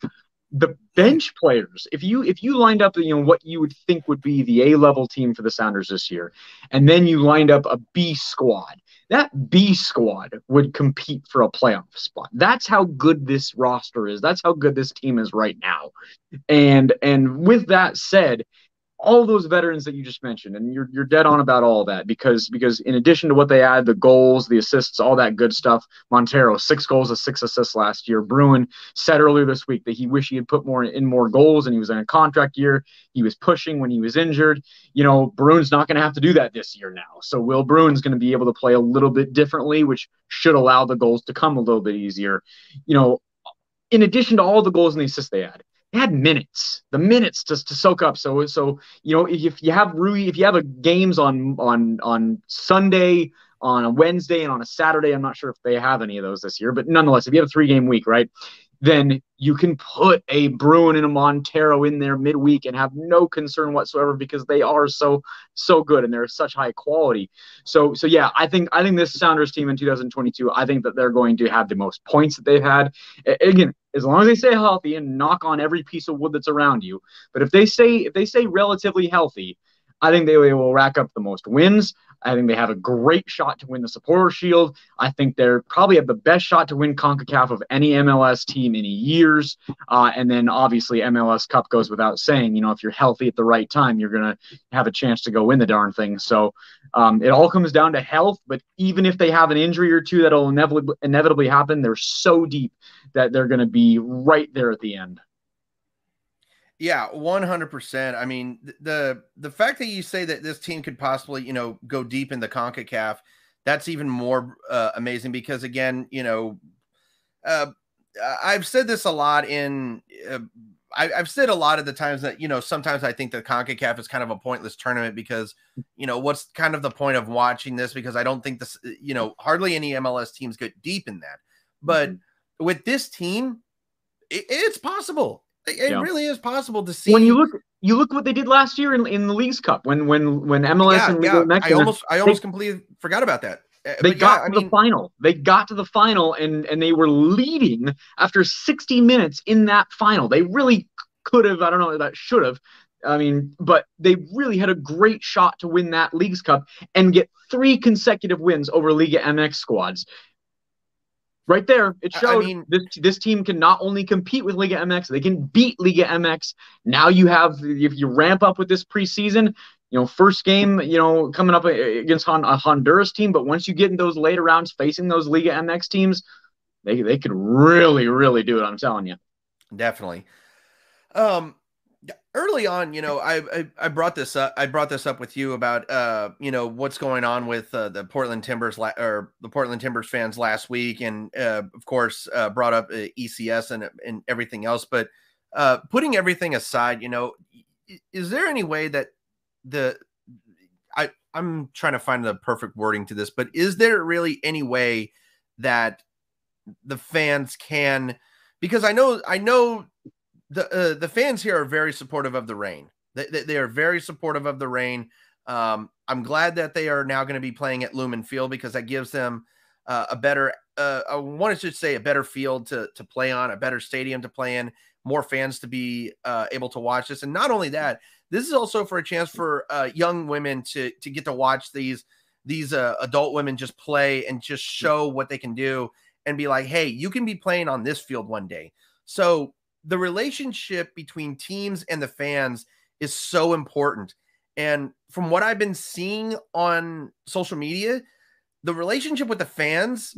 the bench players if you if you lined up you know what you would think would be the a level team for the sounders this year and then you lined up a b squad that B squad would compete for a playoff spot. That's how good this roster is. That's how good this team is right now. And and with that said, all those veterans that you just mentioned, and you're you're dead on about all that because because in addition to what they add, the goals, the assists, all that good stuff. Montero six goals, and six assists last year. Bruin said earlier this week that he wished he had put more in more goals, and he was in a contract year. He was pushing when he was injured. You know, Bruin's not going to have to do that this year now. So Will Bruin's going to be able to play a little bit differently, which should allow the goals to come a little bit easier. You know, in addition to all the goals and the assists they add, they had minutes, the minutes to, to soak up. So so you know if you have Rui, if you have a games on on on Sunday, on a Wednesday, and on a Saturday, I'm not sure if they have any of those this year, but nonetheless, if you have a three game week, right, then you can put a Bruin and a Montero in there midweek and have no concern whatsoever because they are so so good and they're such high quality. So so yeah, I think I think this Sounders team in 2022, I think that they're going to have the most points that they've had. Again, as long as they stay healthy and knock on every piece of wood that's around you. But if they say if they stay relatively healthy, I think they will rack up the most wins. I think they have a great shot to win the Supporter Shield. I think they're probably have the best shot to win CONCACAF of any MLS team in years. Uh, and then obviously MLS Cup goes without saying. You know, if you're healthy at the right time, you're gonna have a chance to go win the darn thing. So um, it all comes down to health. But even if they have an injury or two that'll inevitably inevitably happen, they're so deep that they're gonna be right there at the end. Yeah, one hundred percent. I mean, the the fact that you say that this team could possibly, you know, go deep in the Concacaf, that's even more uh, amazing because, again, you know, uh, I've said this a lot in. Uh, I, have said a lot of the times that you know sometimes I think the Concacaf is kind of a pointless tournament because you know what's kind of the point of watching this because I don't think this you know hardly any MLS teams get deep in that, but mm-hmm. with this team, it, it's possible it yeah. really is possible to see when you look. You look what they did last year in, in the Leagues Cup when when when MLS yeah, and Liga yeah. I almost I almost they, completely forgot about that. Uh, they but got yeah, to I mean, the final. They got to the final and and they were leading after 60 minutes in that final. They really could have. I don't know. That should have. I mean, but they really had a great shot to win that Leagues Cup and get three consecutive wins over Liga MX squads. Right there, it shows I mean, this this team can not only compete with Liga MX, they can beat Liga MX. Now you have if you ramp up with this preseason, you know, first game, you know, coming up against a Honduras team, but once you get in those later rounds facing those Liga MX teams, they they could really really do it. I'm telling you. Definitely. Um, early on, you know, I, I, I brought this up. I brought this up with you about uh, you know, what's going on with uh, the Portland Timbers la- or the Portland Timbers fans last week, and uh, of course, uh, brought up uh, ECS and and everything else. But uh, putting everything aside, you know, is there any way that the I I'm trying to find the perfect wording to this, but is there really any way that the fans can because I know I know the uh, the fans here are very supportive of the Reign. They, they, are very supportive of the Reign. Um, I'm glad that they are now going to be playing at Lumen Field because that gives them uh, a better, uh, I wanted to say a better field to to play on, a better stadium to play in, more fans to be uh, able to watch this, and not only that, this is also for a chance for uh, young women to to get to watch these these uh, adult women just play and just show what they can do and be like, hey, you can be playing on this field one day. So the relationship between teams and the fans is so important. And from what I've been seeing on social media, the relationship with the fans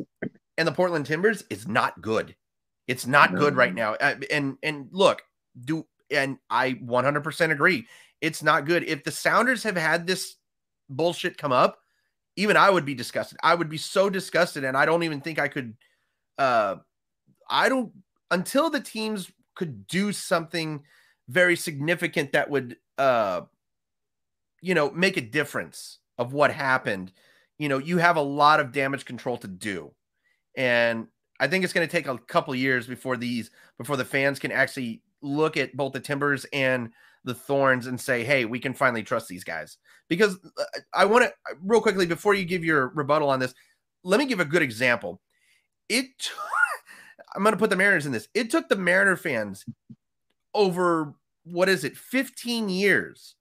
and the Portland Timbers is not good. It's not no. good right now. And and look, do and I 100% agree. It's not good. If the Sounders have had this bullshit come up, even I would be disgusted. I would be so disgusted and I don't even think I could uh I don't until the teams could do something very significant that would uh you know make a difference of what happened. You know you have a lot of damage control to do. And i think it's going to take a couple years before these before the fans can actually look at both the timbers and the thorns and say hey we can finally trust these guys. Because uh, i want to real quickly before you give your rebuttal on this let me give a good example. It I'm going to put the Mariners in this. It took the Mariner fans over what is it, 15 years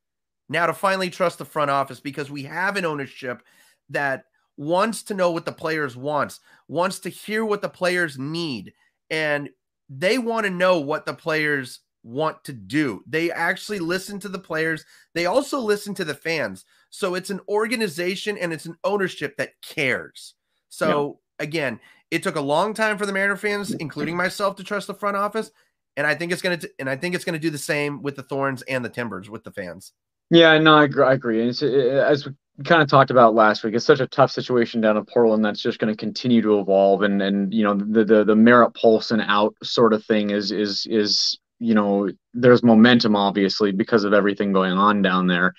now to finally trust the front office because we have an ownership that wants to know what the players wants, wants to hear what the players need, and they want to know what the players want to do. They actually listen to the players. They also listen to the fans. So it's an organization and it's an ownership that cares. So yeah. again, it took a long time for the Mariner fans, mm-hmm. including myself, to trust the front office, and I think it's going to and I think it's going to do the same with the Thorns and the Timbers with the fans. Yeah, no, I agree. I agree. And it's, it, as we kind of talked about last week, it's such a tough situation down in Portland that's just going to continue to evolve, and and you know the the the Merritt Paulson out sort of thing is is is you know there's momentum obviously because of everything going on down there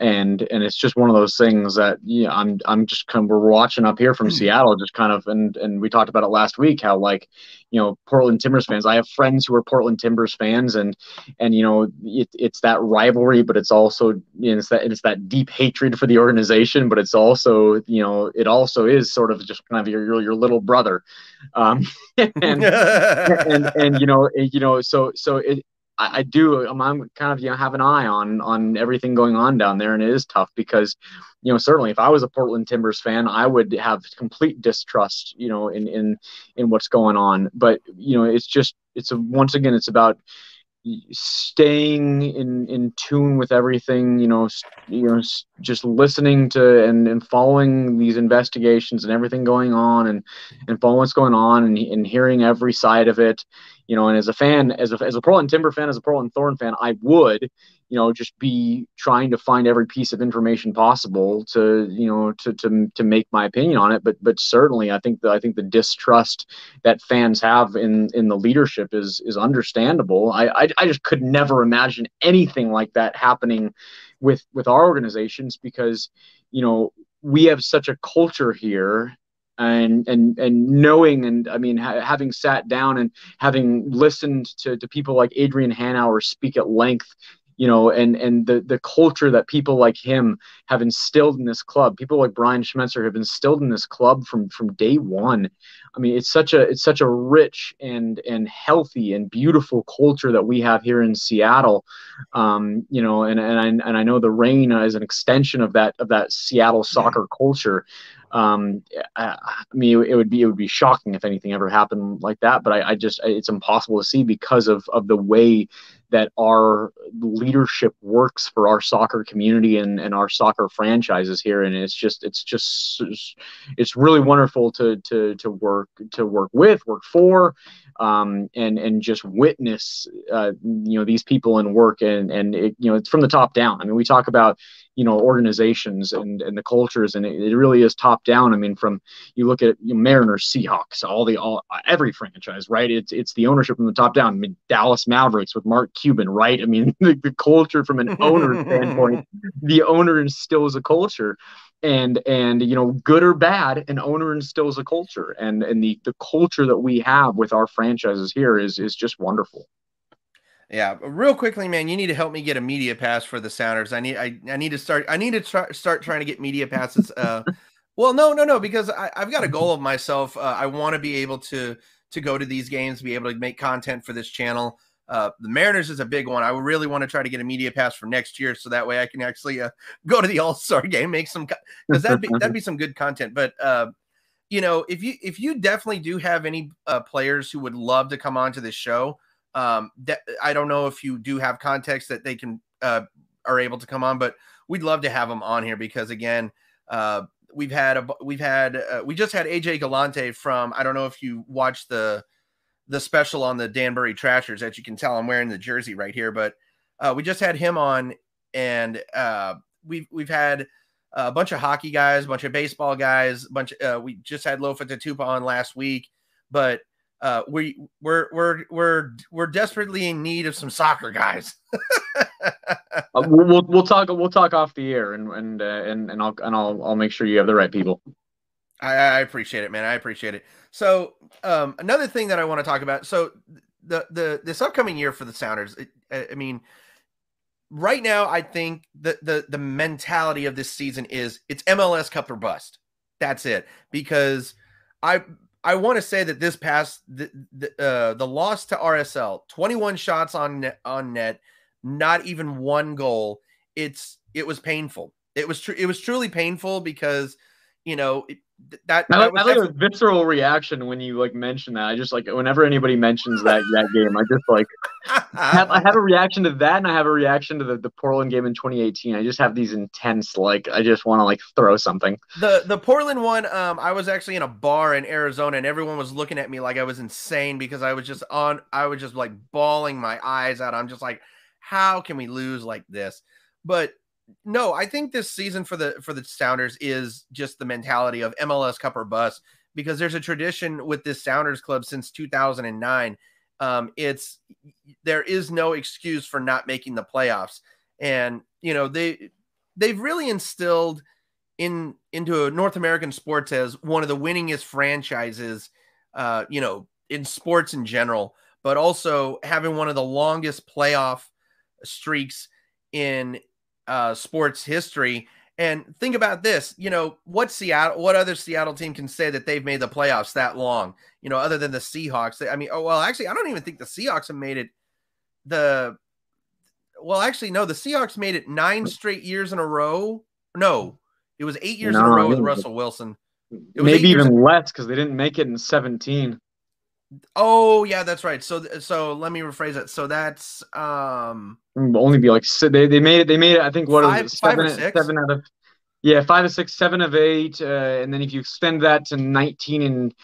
and and it's just one of those things that yeah i'm i'm just kind of we're watching up here from mm. seattle just kind of and and we talked about it last week how like you know portland timbers fans i have friends who are portland timbers fans and and you know it, it's that rivalry but it's also you know, it's that it's that deep hatred for the organization but it's also you know it also is sort of just kind of your your, your little brother um and, and and you know you know so so it I, I do I'm, I'm, kind of you know have an eye on on everything going on down there and it is tough because you know certainly if I was a Portland Timbers fan I would have complete distrust you know in in in what's going on. But you know it's just it's a, once again it's about staying in in tune with everything you know you know just listening to and, and following these investigations and everything going on and and following what's going on and, and hearing every side of it. You know and as a fan as a, as a portland timber fan as a portland thorn fan i would you know just be trying to find every piece of information possible to you know to to to make my opinion on it. But but certainly i think the i think the distrust that fans have in in the leadership is is understandable. I i, I just could never imagine anything like that happening with with our organizations because you know we have such a culture here and and and knowing and I mean ha- having sat down and having listened to to people like Adrian Hanauer speak at length you know, and and the the culture that people like him have instilled in this club, people like Brian Schmetzer have instilled in this club from from day one. I mean, it's such a it's such a rich and and healthy and beautiful culture that we have here in Seattle. Um, you know, and and I, and I know the Reign is an extension of that of that Seattle soccer culture. Um, I, I mean, it, it, would be it would be shocking if anything ever happened like that. But I, I just it's impossible to see because of of the way that our leadership works for our soccer community and, and our soccer franchises here. And it's just it's just it's really wonderful to to to work to work with work for um, and and just witness uh, you know these people in work. And and it, you know it's from the top down. I mean we talk about you know organizations and and the cultures and it, it really is top down. I mean from you look at you know, mariners seahawks all the all every franchise right? It's it's the ownership from the top down. I mean, dallas mavericks with mark Cuban, right? I mean, the, the culture from an owner standpoint, the owner instills a culture, and and you know, good or bad, an owner instills a culture, and and the the culture that we have with our franchises here is is just wonderful. Yeah, real quickly, man, you need to help me get a media pass for the Sounders. I need I, I need to start I need to try, start trying to get media passes. Uh, well, no, no, no, because I, have got a goal of myself. Uh, I want to be able to to go to these games, be able to make content for this channel. Uh, the Mariners is a big one. I really want to try to get a media pass for next year, so that way I can actually uh, go to the All Star game, make some because that'd be that'd be some good content. But uh, you know, if you if you definitely do have any uh, players who would love to come on to this show, um, that, I don't know if you do have context that they can uh, are able to come on, but we'd love to have them on here because again, uh, we've had a we've had uh, we just had AJ Galante from I don't know if you watched the the special on the Danbury Trashers. As you can tell, I'm wearing the jersey right here, but uh, we just had him on, and uh, we've we've had a bunch of hockey guys, a bunch of baseball guys, a bunch. Of, uh, we just had Lofa Tatupu on last week, but uh, we we're we're we're we're desperately in need of some soccer guys. uh, we'll, we'll talk we'll talk off the air and and uh, and and I'll and I'll I'll make sure you have the right people. I, I appreciate it, man. I appreciate it. So um, another thing that I want to talk about. So the the this upcoming year for the Sounders. It, I mean, right now I think the the the mentality of this season is it's MLS Cup or bust. That's it because I I want to say that this past the the, uh, the loss to RSL, 21 shots on net, on net, not even one goal. It's it was painful. It was true. It was truly painful because you know it, that, I, that was, I like a visceral reaction when you like mention that. I just like whenever anybody mentions that that game, I just like have, I have a reaction to that, and I have a reaction to the, the Portland game in 2018. I just have these intense like I just want to like throw something. The the Portland one, um, I was actually in a bar in Arizona, and everyone was looking at me like I was insane because I was just on. I was just like bawling my eyes out. I'm just like, how can we lose like this? But no, I think this season for the for the Sounders is just the mentality of MLS Cup or bust because there's a tradition with this Sounders club since 2009. Um, it's there is no excuse for not making the playoffs, and you know they they've really instilled in into North American sports as one of the winningest franchises, uh, you know, in sports in general, but also having one of the longest playoff streaks in uh, sports history. And think about this, you know, what Seattle, what other Seattle team can say that they've made the playoffs that long, you know, other than the Seahawks? I mean, oh, well, actually, I don't even think the Seahawks have made it the, well, actually, no, the Seahawks made it nine straight years in a row. No, it was eight years no, in a row with Russell Wilson. Maybe even less because they didn't make it in 17. Oh yeah, that's right. So so let me rephrase it. So that's um only be like they they made it they made it I think what five, it seven, seven out of yeah five or six seven of eight uh, and then if you extend that to nineteen and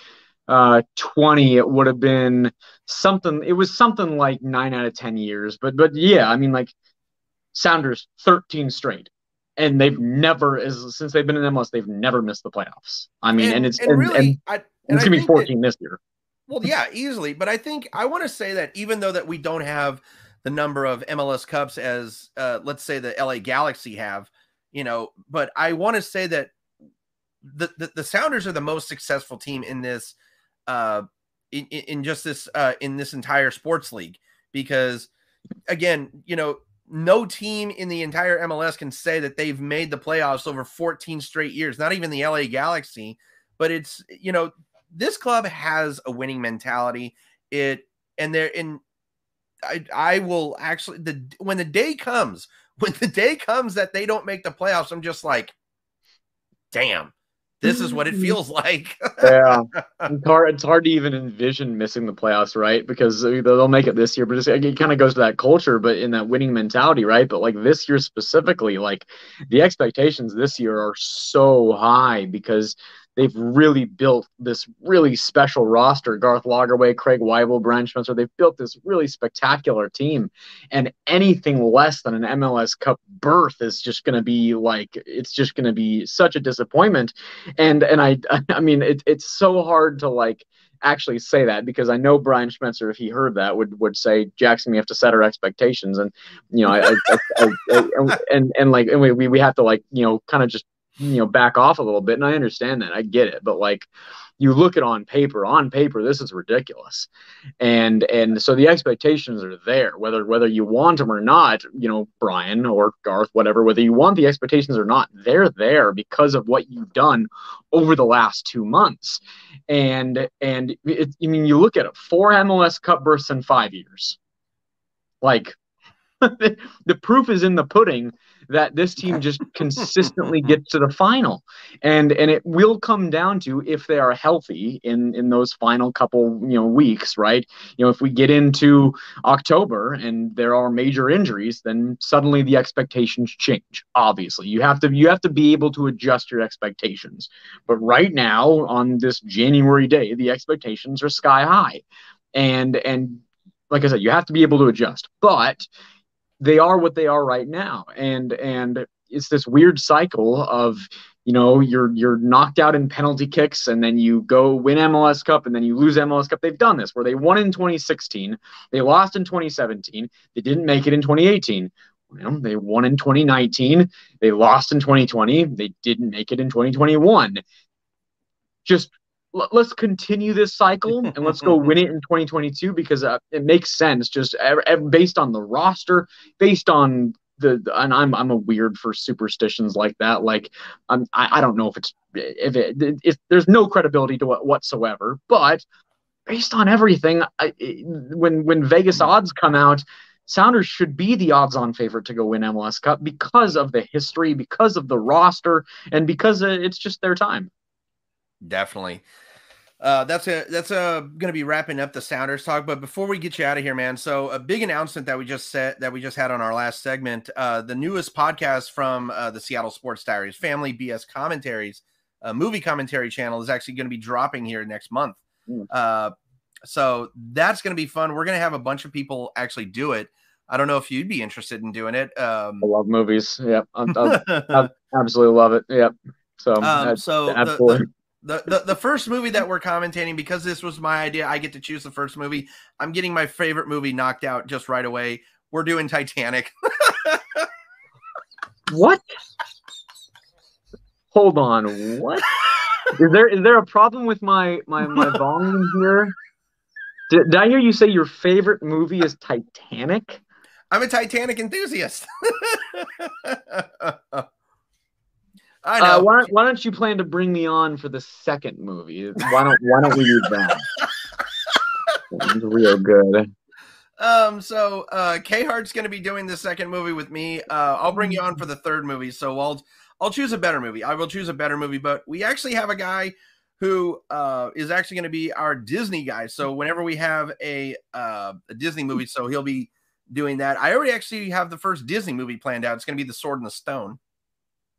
uh 20 it would have been something it was something like nine out of ten years but but yeah I mean like Sounders 13 straight and they've never as since they've been in MLS they've never missed the playoffs. I mean and, and it's and, and really and, I, it's gonna be 14 that, this year. Well, yeah, easily. But I think I want to say that even though that we don't have the number of MLS Cups as uh, let's say the LA Galaxy have, you know, but I want to say that the, the, the Sounders are the most successful team in this uh in, in just this uh in this entire sports league because again, you know, no team in the entire MLS can say that they've made the playoffs over 14 straight years, not even the LA Galaxy, but it's you know, this club has a winning mentality. It and they're in. I I will actually the when the day comes when the day comes that they don't make the playoffs, I'm just like, damn, this is what it mm-hmm. feels like. yeah, it's hard. It's hard to even envision missing the playoffs, right? Because they'll make it this year, but it kind of goes to that culture, but in that winning mentality, right? But like this year specifically, like the expectations this year are so high because they've really built this really special roster. Garth Lagerwey, Craig Waibel, Brian Schmetzer, they've built this really spectacular team. And anything less than an MLS Cup berth is just going to be like, it's just going to be such a disappointment. And, and I, I mean, it, it's so hard to like, actually say that because I know Brian Schmetzer, if he heard that, would would say, Jackson, we have to set our expectations, and you know, I, I, I and and like, and we we have to like, you know, kind of just you know back off a little bit, and I understand that, I get it, but like you look at on paper on paper this is ridiculous. And and so the expectations are there whether whether you want them or not you know brian or garth whatever whether you want the expectations or not they're there because of what you've done over the last two months. And and it, i mean you look at it four mls cup bursts in five years. Like the proof is in the pudding that this team just consistently gets to the final. And and it will come down to if they are healthy in in those final couple, you know, weeks, right? You know, if we get into October and there are major injuries, then suddenly the expectations change. Obviously, you have to you have to be able to adjust your expectations. But right now on this January day, the expectations are sky high. And and like I said, you have to be able to adjust. But they are what they are right now. And and it's this weird cycle of you know you're you're knocked out in penalty kicks and then you go win MLS Cup and then you lose MLS Cup. They've done this where they won in 2016 they lost in 2017 they didn't make it in 2018 you know, they won in 2019 they lost in 2020 they didn't make it in 2021 just let's continue this cycle and let's go win it in 2022 because uh, it makes sense just based on the roster, based on the, and I'm I'm a weird for superstitions like that. Like I'm I, I don't know if it's if it if there's no credibility to it whatsoever, but based on everything, I, when when Vegas mm-hmm. odds come out. Sounders should be the odds-on favorite to go win MLS Cup because of the history, because of the roster, and because uh, it's just their time. Definitely. Uh, that's a that's a gonna be wrapping up the Sounders talk. But before we get you out of here, man, so a big announcement that we just said that we just had on our last segment. Uh, the newest podcast from uh, the Seattle Sports Diaries, Family BS Commentaries, a movie commentary channel, is actually going to be dropping here next month. Mm. Uh, so that's going to be fun. We're going to have a bunch of people actually do it. I don't know if you'd be interested in doing it. Um, I love movies. Yep, I absolutely love it. Yep. So, um, so absolutely. The, the, the, the the first movie that we're commentating because this was my idea i get to choose the first movie. I'm getting my favorite movie knocked out just right away. We're doing titanic. What? Hold on what? Is there is there a problem with my my my volume here? Did, did i hear you say your favorite movie is titanic? I'm a titanic enthusiast I uh, know. Uh, why, why don't you plan to bring me on for the second movie? Why don't Why don't we do that? real good. Um. So, uh, K Hart's going to be doing the second movie with me. Uh, I'll bring you on for the third movie. So I'll I'll choose a better movie. I will choose a better movie. But we actually have a guy who uh, is actually going to be our Disney guy. So whenever we have a uh, a Disney movie, so he'll be doing that. I already actually have the first Disney movie planned out. It's going to be The Sword and the Stone.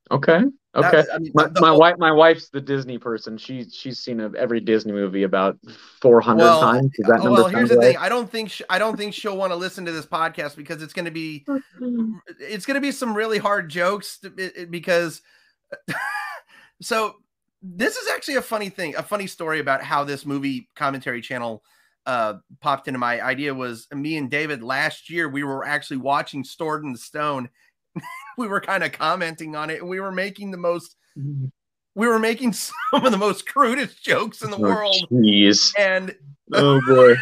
Okay. Okay. I mean, my, my whole, wife, my wife's the Disney person. She she's seen a, every Disney movie about four hundred well, times. Is that well, here's the right? thing. I don't think she, I don't think she'll want to listen to this podcast because it's going to be it's going to be some really hard jokes to, it, because. so this is actually a funny thing, a funny story about how this movie commentary channel uh popped into my idea was me and David last year we were actually watching Sword in the Stone we were kind of commenting on it and we were making the most mm-hmm. we were making some of the most crudest jokes in the oh, world. Geez. And oh boy.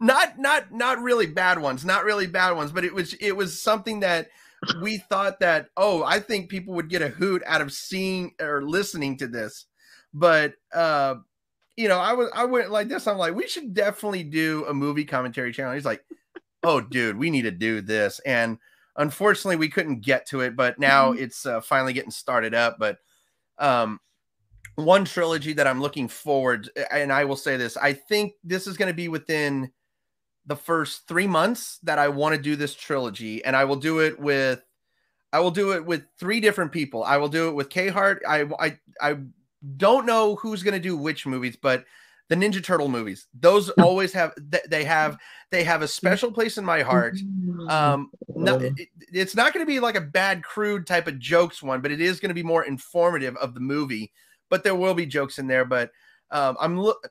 not not not really bad ones, not really bad ones, but it was it was something that we thought that oh, I think people would get a hoot out of seeing or listening to this. But uh you know, I was I went like this. I'm like, we should definitely do a movie commentary channel. He's like, oh, dude, we need to do this. And Unfortunately, we couldn't get to it, but now mm-hmm. it's uh, finally getting started up. But um, one trilogy that I'm looking forward, and I will say this: I think this is going to be within the first three months that I want to do this trilogy, and I will do it with, I will do it with three different people. I will do it with K Hart. I I I don't know who's going to do which movies, but the Ninja Turtle movies. Those always have they have they have a special place in my heart. Um, no, it, it's not going to be like a bad crude type of jokes one, but it is going to be more informative of the movie. But there will be jokes in there. But um, I'm look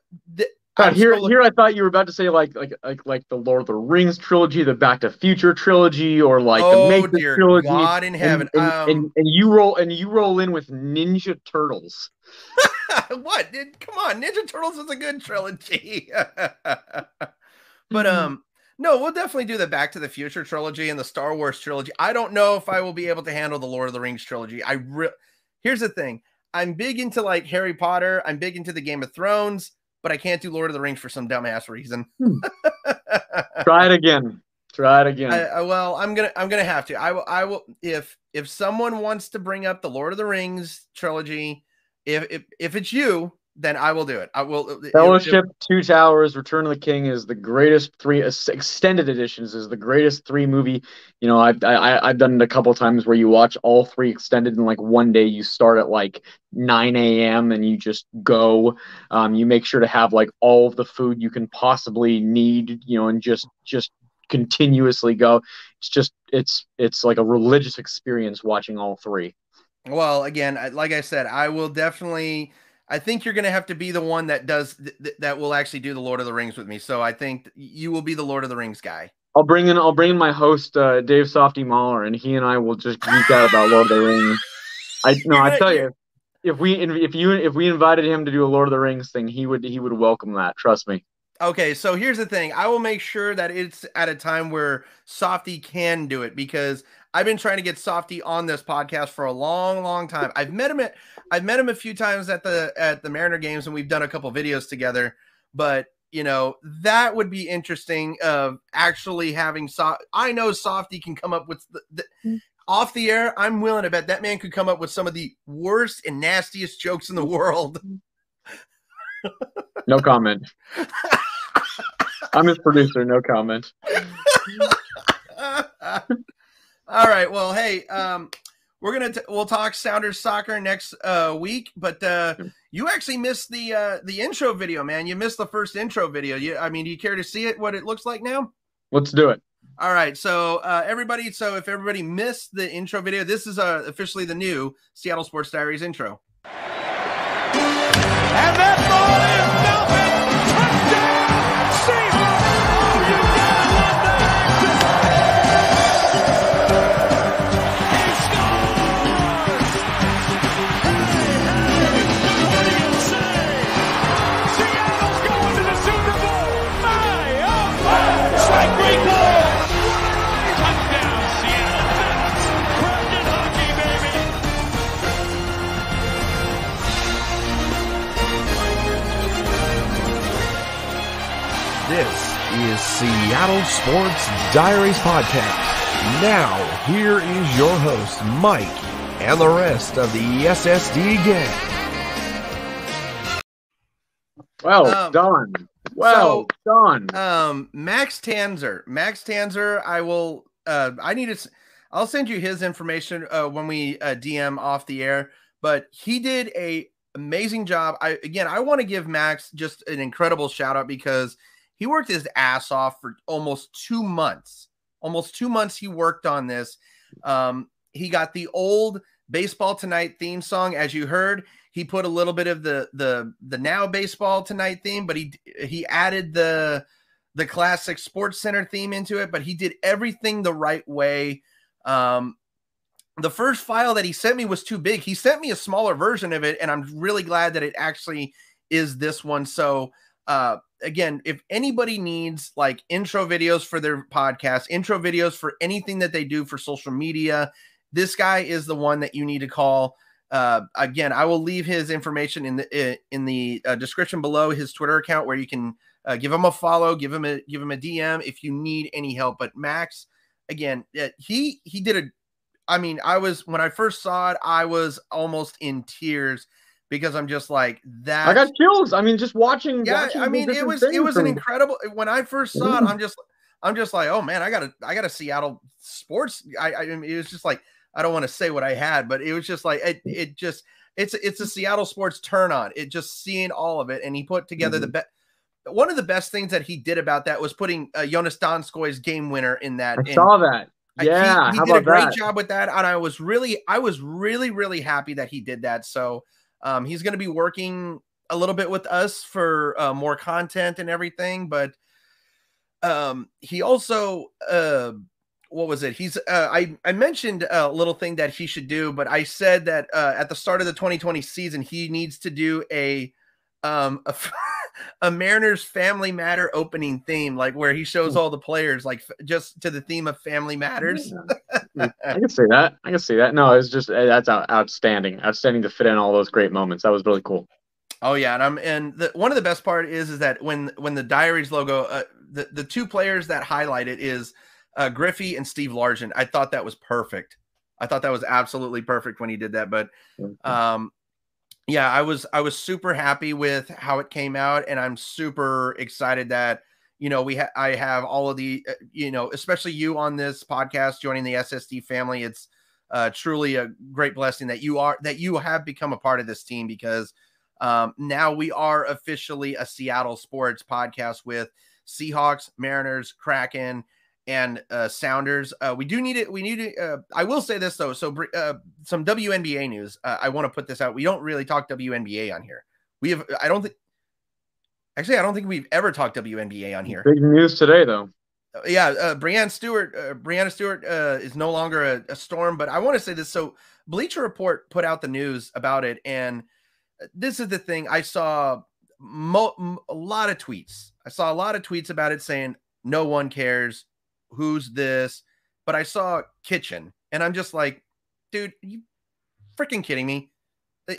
God, here, here, I thought you were about to say like, like, like, like the Lord of the Rings trilogy, the Back to Future trilogy, or like oh the Matrix dear trilogy. God in and, heaven! and, um, and, and you roll and you roll in with Ninja Turtles. what? Come on, Ninja Turtles is a good trilogy. but Mhm. um, no, we'll definitely do the Back to the Future trilogy and the Star Wars trilogy. I don't know if I will be able to handle the Lord of the Rings trilogy. I re- here's the thing: I'm big into like Harry Potter. I'm big into the Game of Thrones, but I can't do Lord of the Rings for some dumbass reason. Try it again. Try it again. I, I, well, I'm gonna I'm gonna have to. I will I will if if someone wants to bring up the Lord of the Rings trilogy, if if, if it's you, then I will do it. I will. if- Fellowship, Two Towers, Return of the King is the greatest three extended editions is the greatest three movie. You know, I've I, I've done it a couple times where you watch all three extended in like one day. You start at like 9 a.m. and you just go. Um, you make sure to have like all of the food you can possibly need. You know, and just just continuously go. It's just it's it's like a religious experience watching all three. Well, again, like I said, I will definitely. I think you're going to have to be the one that does th- th- that will actually do the Lord of the Rings with me. So I think you will be the Lord of the Rings guy. I'll bring in I'll bring in my host uh, Dave Softy Mahler, and he and I will just geek out about Lord of the Rings. I no, I tell you, if we if you if we invited him to do a Lord of the Rings thing, he would he would welcome that. Trust me. Okay, so here's the thing. I will make sure that it's at a time where Softy can do it because I've been trying to get Softy on this podcast for a long, long time. I've met him at I've met him a few times at the at the Mariner games and we've done a couple videos together, but you know, that would be interesting of actually having so I know Softy can come up with the, the mm. off the air. I'm willing to bet that man could come up with some of the worst and nastiest jokes in the world. Mm. No comment. I'm his producer. No comment. All right. Well, hey, um, we're gonna t- we'll talk Sounders soccer next uh, week, but uh, you actually missed the uh, the intro video, man. You missed the first intro video. You, I mean, do you care to see it? What it looks like now? Let's do it. All right. So uh, everybody, so if everybody missed the intro video, this is uh, officially the new Seattle Sports Diaries intro. And that ball Seattle Sports Diaries Podcast. Now, here is your host, Mike, and the rest of the SSD gang. Well Um, done. Well done. Um, Max Tanzer, Max Tanzer, I will. Uh, I need to. I'll send you his information uh, when we uh, DM off the air. But he did a amazing job. I again, I want to give Max just an incredible shout out because he worked his ass off for almost two months. Almost two months he worked on this. Um, he got the old baseball tonight theme song, as you heard. He put a little bit of the the the now baseball tonight theme, but he he added the the classic sports center theme into it, but he did everything the right way. Um, the first file that he sent me was too big. He sent me a smaller version of it, and I'm really glad that it actually is this one. So, uh, again, if anybody needs like intro videos for their podcast, intro videos for anything that they do for social media, this guy is the one that you need to call. Uh, again, I will leave his information in the in the uh, description below his Twitter account where you can uh, give him a follow, give him a give him a DM if you need any help. But Max, again, uh, he he did a. I mean, I was when I first saw it, I was almost in tears because I'm just like that. I got chills. I mean, just watching. yeah, watching I mean, it was it was an incredible. When I first saw it, I'm just I'm just like, oh man, I got a I got a Seattle sports. I I mean, it was just like I don't want to say what I had, but it was just like it it just it's it's a Seattle sports turn on. It just seeing all of it, and he put together the best. One of the best things that he did about that was putting uh, Joonas Donskoi's game winner in that. I and saw that. I- Yeah, he, did a great that? job with that, and I was really, I was really, really happy that he did that. So, um, he's going to be working a little bit with us for uh, more content and everything, but um, he also uh, what was it? He's uh, I I mentioned a little thing that he should do, but I said that uh, at the start of the 2020 season he needs to do a um a, a Mariners Family Matter opening theme, like where he shows all the players, like f- just to the theme of Family Matters. I can see that. I can see that. No, it's just eh, that's out, outstanding. Outstanding to fit in all those great moments. That was really cool. Oh yeah, and I'm and the, one of the best part is is that when when the Diaries logo, uh, the the two players that highlight it is uh, Griffey and Steve Largent. I thought that was perfect. I thought that was absolutely perfect when he did that. But um, yeah, I was I was super happy with how it came out, and I'm super excited that you know we ha- I have all of the uh, you know especially you on this podcast joining the SSD family. It's uh, truly a great blessing that you are that you have become a part of this team because um, now we are officially a Seattle sports podcast with Seahawks, Mariners, Kraken, and uh, Sounders. Uh, we do need it. We need it. Uh, I will say this though. So uh, some WNBA news. Uh, I want to put this out. We don't really talk WNBA on here. We have. I don't think. Actually, I don't think we've ever talked WNBA on here. Big news today, though. Uh, yeah, uh, Breanna Stewart. Uh, Breanna Stewart uh, is no longer a, a storm. But I want to say this. So Bleacher Report put out the news about it, and uh, this is the thing. I saw mo- a lot of tweets. I saw a lot of tweets about it saying no one cares. Who's this? But I saw Kitchen, and I'm just like, dude, you freaking kidding me?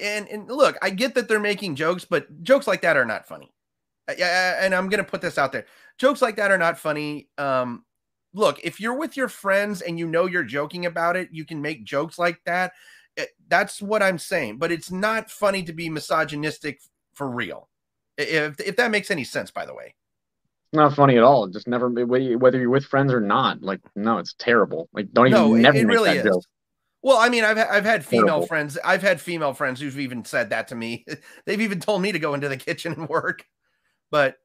And and look, I get that they're making jokes, but jokes like that are not funny. Yeah, and I'm gonna put this out there. Jokes like that are not funny. Um, look, if you're with your friends and you know you're joking about it, you can make jokes like that. Eh, That's what I'm saying. But it's not funny to be misogynistic for real. If if that makes any sense, by the way. Not funny at all. Just never whether you're with friends or not. Like no, it's terrible. Like don't even No, it, never it make really that is. joke. Well, I mean, I've I've had female Terrible. friends. I've had female friends who've even said that to me. They've even told me to go into the kitchen and work. But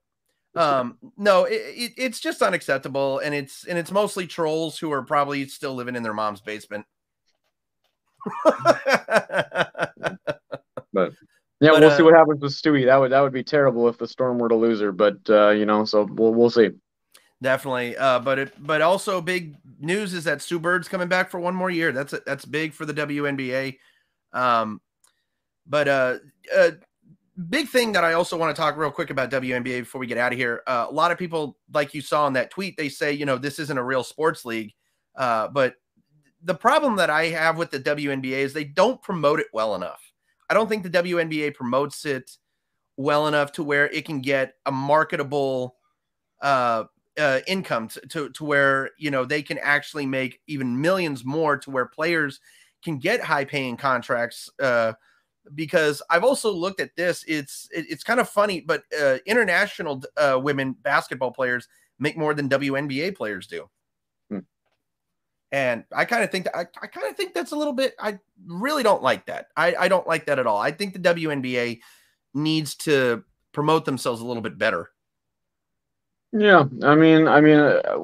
um, no, it, it, it's just unacceptable, and it's and it's mostly trolls who are probably still living in their mom's basement. But yeah, But, we'll see uh, what happens with Stewie. That would that would be terrible if the Storm were to lose her. But uh, you know, so we'll we'll see. Definitely. Uh, but it but also big news is that Sue Bird's coming back for one more year. That's that's big for the WNBA. Um, but uh, uh, big thing that I also want to talk real quick about WNBA before we get out of here. Uh, a lot of people, like you saw in that tweet, they say you know this isn't a real sports league. Uh, but the problem that I have with the WNBA is they don't promote it well enough. I don't think the WNBA promotes it well enough to where it can get a marketable uh, uh, income to, to to where you know they can actually make even millions more to where players can get high paying contracts. Uh, because I've also looked at this, it's it, it's kind of funny, but uh, international uh, women basketball players make more than WNBA players do. And I kind of think that I, I kind of think that's a little bit. I really don't like that. I, I don't like that at all. I think the WNBA needs to promote themselves a little bit better. Yeah, I mean, I mean, uh,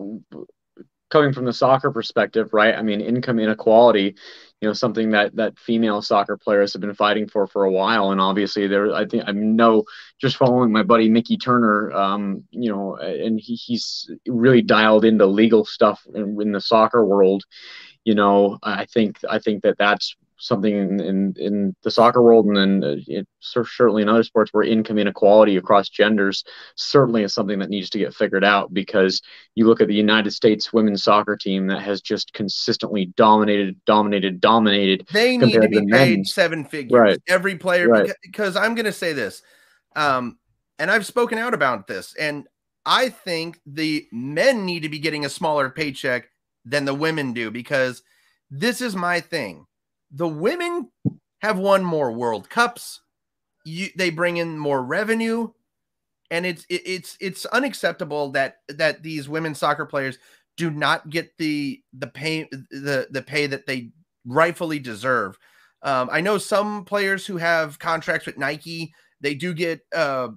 coming from the soccer perspective, right? I mean, income inequality, you know, something that that female soccer players have been fighting for for a while, and obviously, there, I think I know just following my buddy Mickey Turner, um, you know, and he, he's really dialed into legal stuff in, in the soccer world. You know, I think I think that that's something in, in, in the soccer world and then uh, it, certainly in other sports where income inequality across genders certainly is something that needs to get figured out because you look at the United States women's soccer team that has just consistently dominated, dominated, dominated. They need to be to paid seven figures. Right. Every player, Right. beca- because I'm going to say this, um, and I've spoken out about this, and I think the men need to be getting a smaller paycheck than the women do because this is my thing. The women have won more World Cups. You, they bring in more revenue, and it's it, it's it's unacceptable that that these women soccer players do not get the the pay the the pay that they rightfully deserve. Um, I know some players who have contracts with Nike, they do get uh,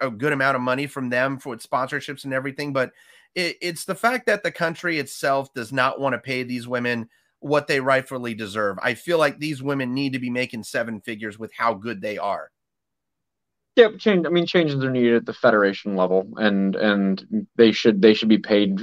a good amount of money from them for sponsorships and everything, but it, it's the fact that the country itself does not want to pay these women what they rightfully deserve. I feel like these women need to be making seven figures with how good they are. Yeah, change. I mean, changes are needed at the federation level, and and they should they should be paid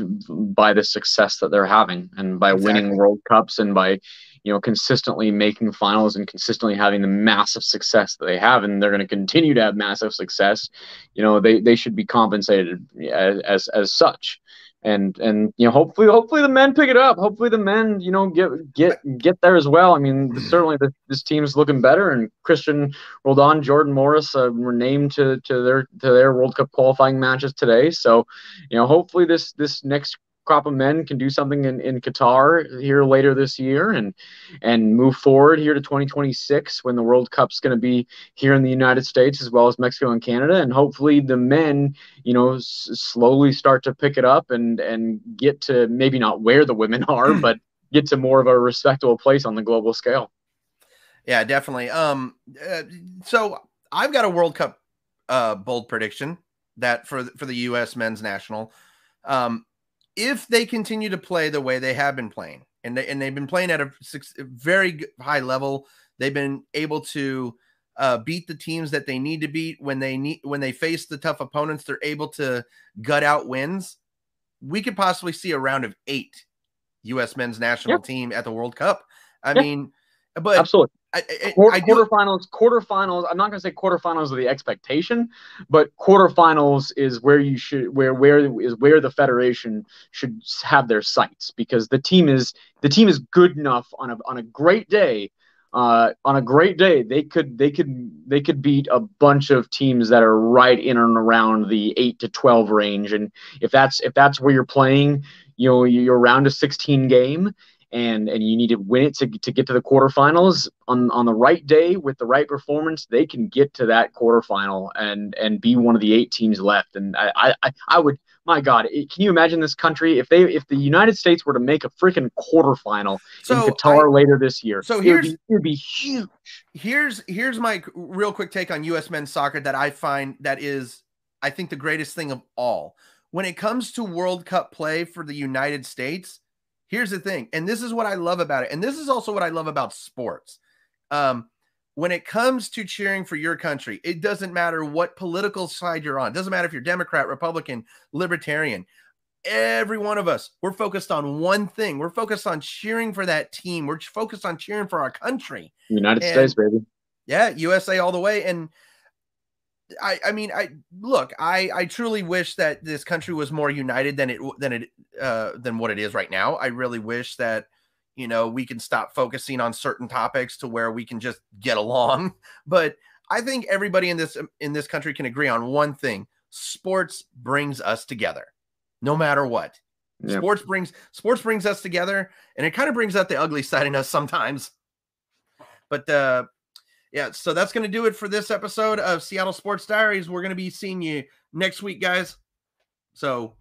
by the success that they're having, and by Exactly. winning World Cups, and by you know consistently making finals and consistently having the massive success that they have, and they're going to continue to have massive success. You know, they they should be compensated as as, as such. And and you know hopefully hopefully the men pick it up. Hopefully the men you know get get get there as well. I mean certainly the, this team's looking better. And Cristian Roldan, Jordan Morris uh, were named to to their to their World Cup qualifying matches today. So, you know, hopefully this this next crop of men can do something in, in Qatar here later this year and and move forward here to 2026 when the World Cup's going to be here in the United States as well as Mexico and Canada. And hopefully the men, you know, s- slowly start to pick it up and and get to maybe not where the women are, but get to more of a respectable place on the global scale. Yeah, definitely. Um, uh, so I've got a World Cup uh bold prediction that for for the U.S. men's national, um, if they continue to play the way they have been playing, and they and they've been playing at a six, very high level, they've been able to uh, beat the teams that they need to beat when they need when they face the tough opponents. They're able to gut out wins. We could possibly see a round of eight U.S. men's national Yeah. team at the World Cup. I Yeah. mean, but Absolutely. I, I, Quarter, I do, quarterfinals, quarterfinals. I'm not going to say quarterfinals are the expectation, but quarterfinals is where you should, where where is where the federation should have their sights because the team is the team is good enough on a on a great day. Uh, on a great day, they could they could they could beat a bunch of teams that are right in and around the eight to twelve range, and if that's if that's where you're playing, you know, you're around a 16 game and and you need to win it to, to get to the quarterfinals on on the right day with the right performance they can get to that quarterfinal and and be one of the eight teams left and i i, I would my god it- can you imagine this country if they if the united states were to make a freaking quarterfinal So in qatar later this year so it would be, it would be huge here's here's my real quick take on U.S. men's soccer that I find that is, I think, the greatest thing of all. When it comes to World Cup play for the United States, here's the thing, and this is what I love about it, and this is also what I love about sports. Um, when it comes to cheering for your country, it doesn't matter what political side you're on. It doesn't matter if you're Democrat, Republican, Libertarian. Every one of us, we're focused on one thing. We're focused on cheering for that team. We're focused on cheering for our country. united And- states baby Yeah, USA all the way. And I, I mean, I look, I, I truly wish that this country was more united than it than it uh than what it is right now. I really wish that you know we can stop focusing on certain topics to where we can just get along. But I think everybody in this in this country can agree on one thing: sports brings us together, no matter what. Yeah. Sports brings sports brings us together, and it kind of brings out the ugly side in us sometimes. But uh yeah, so that's going to do it for this episode of Seattle Sports Diaries. We're going to be seeing you next week, guys. So